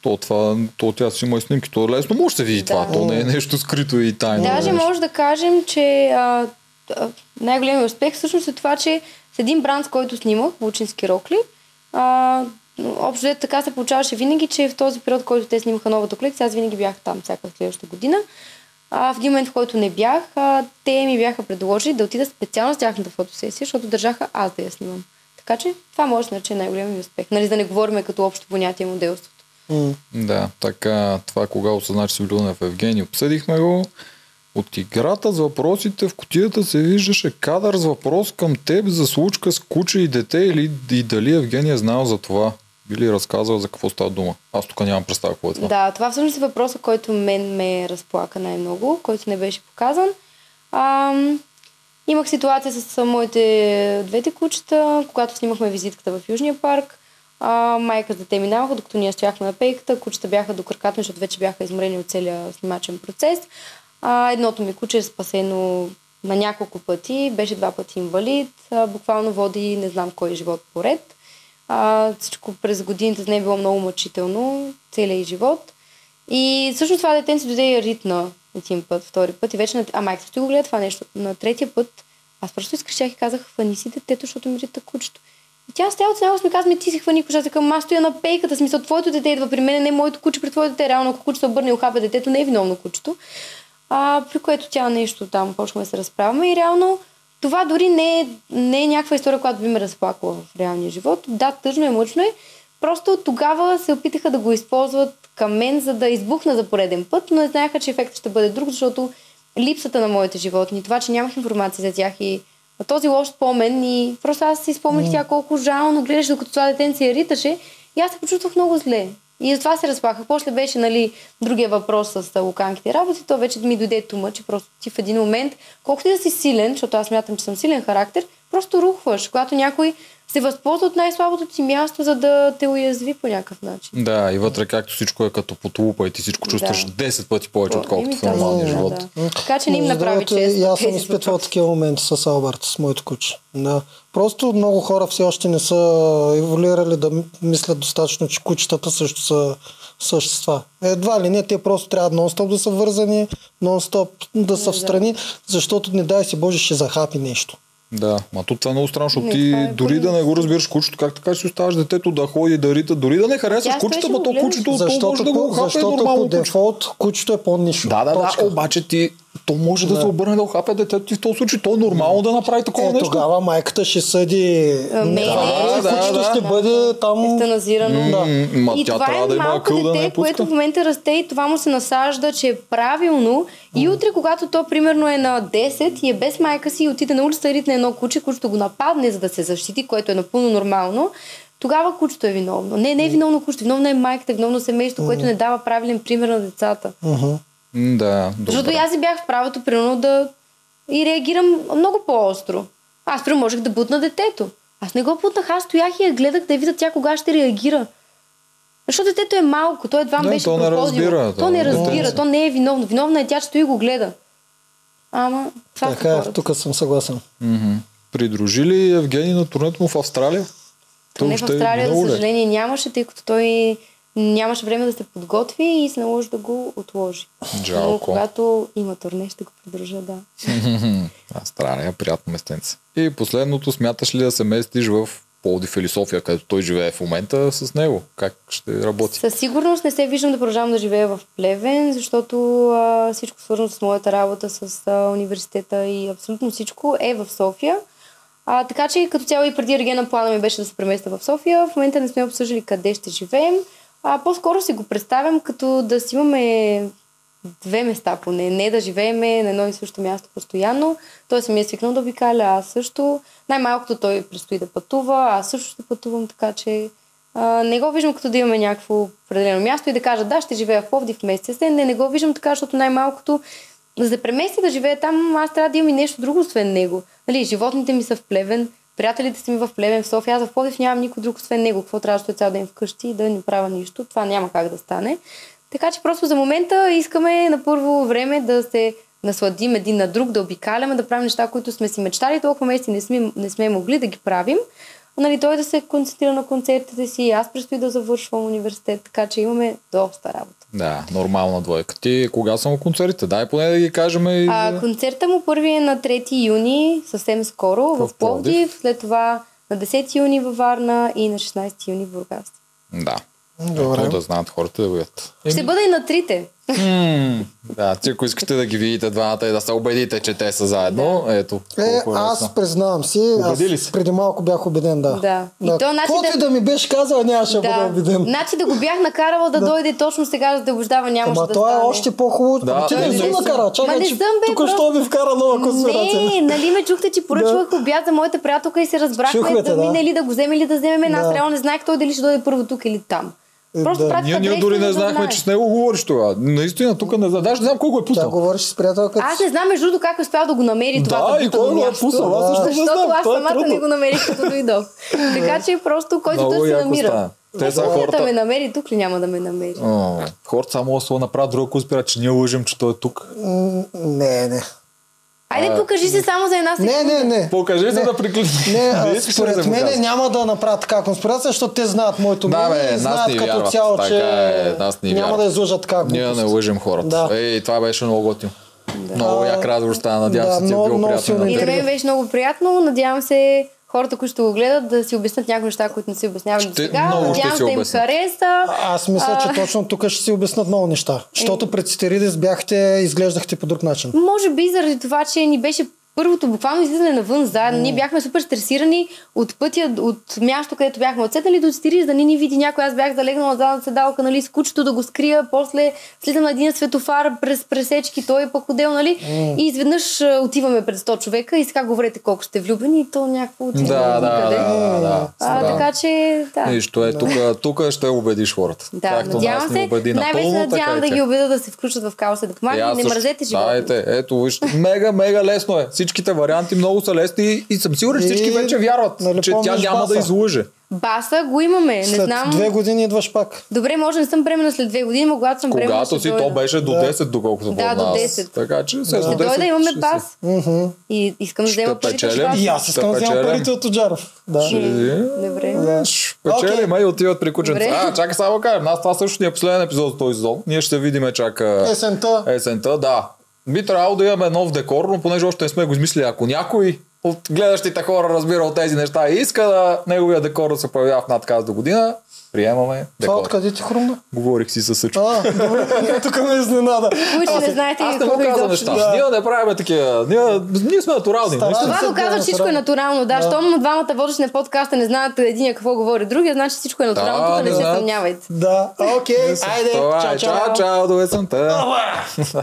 То, това, то тя си има и снимки, то лесно може да се види Да. това. То не е нещо скрито и тайно. Даже нещо. може да кажем, че а, а, най-големият успех всъщност е това, че с един бранд, с който снимах, Лучински рокли, а, общо взето така се получаваше винаги, че в този период, в който те снимаха новата колекция, аз винаги бях там всяка следващата година. А, в един момент, в който не бях, а, те ми бяха предложили да отида специално с тяхната фотосесия, защото държаха аз да я снимам. Така че това може да нарече най-големият ми успех. Нали, да не говорим като общо понятие моделството. Да, така, това кога осъзна, че си влюбена в Евгений, обсъдихме го. От играта с въпросите в котията се виждаше кадър с въпрос към теб за случка с куче и дете или и дали Евгений е знал за това. Би ли разказал за какво става дума? Аз тук нямам представа какво е това. Да, това всъщност е въпроса, който мен ме разплака най-много, който не беше показан. Ам, имах ситуация с моите двете кучета, когато снимахме визитката в Южния парк. А, майка с дете минаваха, докато ние стояхме на пейката. Кучета бяха до краката, защото вече бяха изморени от целия снимачен процес. А, едното ми куче е спасено на няколко пъти, беше два пъти инвалид, а, буквално води не знам кой живот поред. А, всичко през годините с нея е било много мъчително, целият живот. И всъщност това дете си дойде и ритна един път, втори път и вече на... А майка също го гледа това нещо. На третия път аз просто изкрещях и казах, хвани си детето, защото ми рита кучето. И тя стоя от него ми каза, ми ти си хвани. Аз към аз стоя на пейката, смисъл, твоето дете идва при мен, не моето куче при твоето дете. Реално, ако кучето обърне и ухапе детето, не е виновно кучето. А, при което тя нещо там почнахме да се разправяме и реално това дори не е, не е някаква история, която би ме разплакала в реалния живот. Да, тъжно е, мъчно е, Просто тогава се опитаха да го използват към мен, за да избухна за пореден път, но не знаеха, че ефектът ще бъде друг, защото липсата на моите животни, това, че нямах информация за тях и този лош спомен и просто аз си спомних mm. тя колко жално гледаш, докато това детенце се риташе и аз се почувствах много зле. И затова се разплахах. После беше, нали, другия въпрос с луканките работи. То вече ми дойде тума, че просто ти в един момент, колкото и да си силен, защото аз мятам, че съм силен характер, просто рухваш. Когато някой се възползва от най-слабото ти място, за да те уязви по някакъв начин. Да, и вътре както всичко е като потулупа и ти всичко чувстваш да. 10 пъти повече, отколкото в нормалния да, живот. Да. Така че не им направи чест. И аз съм изпитвал такива моменти с Алберт, с моето куче. Да. Просто много хора все още не са еволюирали да мислят достатъчно, че кучетата също са същества. Едва ли не, те просто трябва нон-стоп да са вързани, нон-стоп да са в страни, защото не дай си Боже ще захапи нещо. Да, ма тут това е много странно, защото ти е дори да не го разбираш кучето, как така си оставаш детето да ходи, да рита, дори да не харесваш кучето, ма то кучето, защото, то може да го хапе защото нормално. по дефолт кучето е по-нищо. Да, да, да, обаче ти то може да, да се обърне да хапе детето ти в този случай. То е нормално да направи такова е, нещо. Тогава майката ще съди. Мене, да, да, кучето да, ще да. бъде там. Естеназирано. Да. Ма и това е да малко акъл да не дете, което в момента расте и това му се насажда, че е правилно. И утре, когато то примерно е на 10 и е без майка си и отиде на улицата и ритне едно куче, кучето го нападне, за да се защити, което е напълно нормално, тогава кучето е виновно. Не, не е виновно кучето, виновно е майката, виновно семейството, което не дава правилен пример на децата. Uh-huh. Да, добре. Защото аз и бях в правото, примерно, да и реагирам много по-остро. Аз, примерно, можех да бутна детето. Аз не го бутнах, аз стоях и я гледах да видя тя кога ще реагира. Защото детето е малко, той едва не, беше то не разбира. То не разбира, то не е виновно. Виновна е тя, че стои и го гледа. Ама, това така е, тук съм съгласен. Mm-hmm. Придружили Евгений на турнето му в Австралия? То не в Австралия, за съжаление, нямаше, тъй като той нямаше време да се подготви и се наложи да го отложи. Жалко. Но когато има турне, ще го придружа, да. *laughs* Австралия, приятно местенце. И последното, смяташ ли да се местиш в Пловдив или София, където той живее в момента с него? Как ще работи? Със сигурност не се виждам да продължавам да живея в Плевен, защото а, всичко свързано с моята работа, с а, университета и абсолютно всичко е в София. А, така че като цяло и преди Регена плана ми беше да се преместя в София. В момента не сме обсъждали къде ще живеем. А, по-скоро си го представям като да си имаме две места поне, не да живееме на едно и също място постоянно. Той се ми е свикнал да обикаля, аз също. Най-малкото той предстои да пътува, аз също ще пътувам, така че а, не го виждам като да имаме някакво определено място и да кажа да, ще живея в Пловдив месец. Не, не, не го виждам така, защото най-малкото за да преместя да живея там, аз трябва да имам и нещо друго, освен него. Нали, животните ми са в Плевен, приятелите са ми в Плевен, в София, аз в Пловдив нямам никой друг, освен него. Какво трябва да цял ден вкъщи и да не правя нищо? Това няма как да стане. Така че просто за момента искаме на първо време да се насладим един на друг, да обикаляме, да правим неща, които сме си мечтали, толкова месеци не сме, не сме могли да ги правим. Нали, той да се концентрира на концертите си, аз предстои да завършвам университет, така че имаме доста работа. Да, нормална двойка. Ти кога са му концертите? Дай поне да ги кажем. И... А, концерта му първи е на 3 юни, съвсем скоро, в, в Пловдив, след това на 10 юни във Варна и на 16 юни в Бургас. Да. Добре. да знаят хората да видят. Ще бъде и на трите. М, да, ти ако искате да ги видите двамата и да се убедите, че те са заедно, ето. Е, колко аз лесно. признавам си, Убедили аз се? преди малко бях убеден, да. Да. И да. то, Каквото да- да ми беше казал, нямаше да бъда убеден. Значи да го бях накарала да, дойде точно сега, за да убеждава, нямаше Ама да това е стане. още по-хубаво. Да, ти да, не да, си да. накара. Чакай, не че тук що ми вкара нова конспирация. Не, нали ме чухте, че поръчвах обяд за моята приятелка и се разбрахме те, да да. мине да го вземе или да вземем. Аз Да. реално не знаех той дали ще дойде първо тук или там. Е, Просто да. Ние, ние дори не да знаехме, знае. че с него говориш това. Наистина, тук не знам. Даже не знам кой го е пуснал. говориш с приятелката Аз не знам между другото как е успял да го намери това Да, и кой го е пуснал? Аз също не Защото знам. аз Това е самата трудно. не го намерих като дойдох. *laughs* така че просто който търси яко намира. Те са хората- да ме намери тук ли няма да ме намери? О, хората само да се направят друга конспира, че ние лъжим, че той е тук. Не, не. Айде покажи се само за една секунда. Не, не, не. Покажи се Не. да приключим. Не, а, да според мен няма да направят така конспирация, защото те знаят моето Да, мнение бе, и знаят като вярват. цяло, Така че е, нас ни няма вярват. да излъжат така Ние не лъжим хората. Да. Ей, това беше много готино. Много як разговор стана. Надявам Да, се, ти е било приятно. И на мен беше много приятно. Надявам се хората, които ще го гледат, да си обяснят някои неща, които не си обяснявали до Ще- сега. Надявам се да им хареса. Аз мисля, че А. точно тук ще си обяснат много неща. Защото пред Стеридис бяхте, изглеждахте по друг начин. Може би заради това, че ни беше първото буквално излизане навън заедно. Ние бяхме супер стресирани от пътя, от място, където бяхме отсетали до Стириж, да не ни види някой. Аз бях залегнала задната седалка, нали, с кучето да го скрия, после слизам на един светофар през пресечки, той е пък отдел, нали? И изведнъж отиваме пред 100 човека и сега говорете колко сте влюбени и то някакво отива Да, да, никъде. да, да. А, да. така че, да. Нищо е, тук, тук ще убедиш хората. Да, Както надявам нас ни се, най-вече надявам и да ги убеда да се включат в хаоса, да Е, помагат, аз не мразете живота. Ето, вижте, мега, мега лесно е. Всичките варианти много са лесни и съм сигурен, че всички И, вече вярват, нали, че тя няма баса? да излъже. Баса го имаме, не След знам. две години идваш пак. Добре, може да не съм бремена след две години, но когато съм бремена, Когато си, то беше до Да. 10, доколкото Да, до познавам. 10. Така че се Да. до Ще 10 дойда, имаме бас. И искам да взема парите печелим. И аз искам да печелим. парите от Оджаров. Да. Ще- Добре. Да. Печели, Окей. ма и отиват при кученца. А, чакай само да кажем. Нас това също ни е последен епизод от този сезон. Ние ще видим чак Есента. есента. Да. Би трябвало да имаме нов декор, но понеже още не сме го измислили, ако някой от гледащите хора разбира от тези неща и иска да неговия декор да се появява в надказ до година, приемаме Това декор. откъде ти хрумна? Говорих си със Съчо. А, добре, тук ме изненада. Които не знаете Аз не какво му казвам неща. Ние не правим такива. Ние, ние сме натурални. Се. Това доказва, че всичко е натурално. Да, Да. щом двамата водещи на подкаста не знаят един какво говори другия, значи всичко е натурално. Да, Тук не не се съмнявайте. Да, окей, айде, Това чао, е. чао. Чао, чао, до есента. *laughs*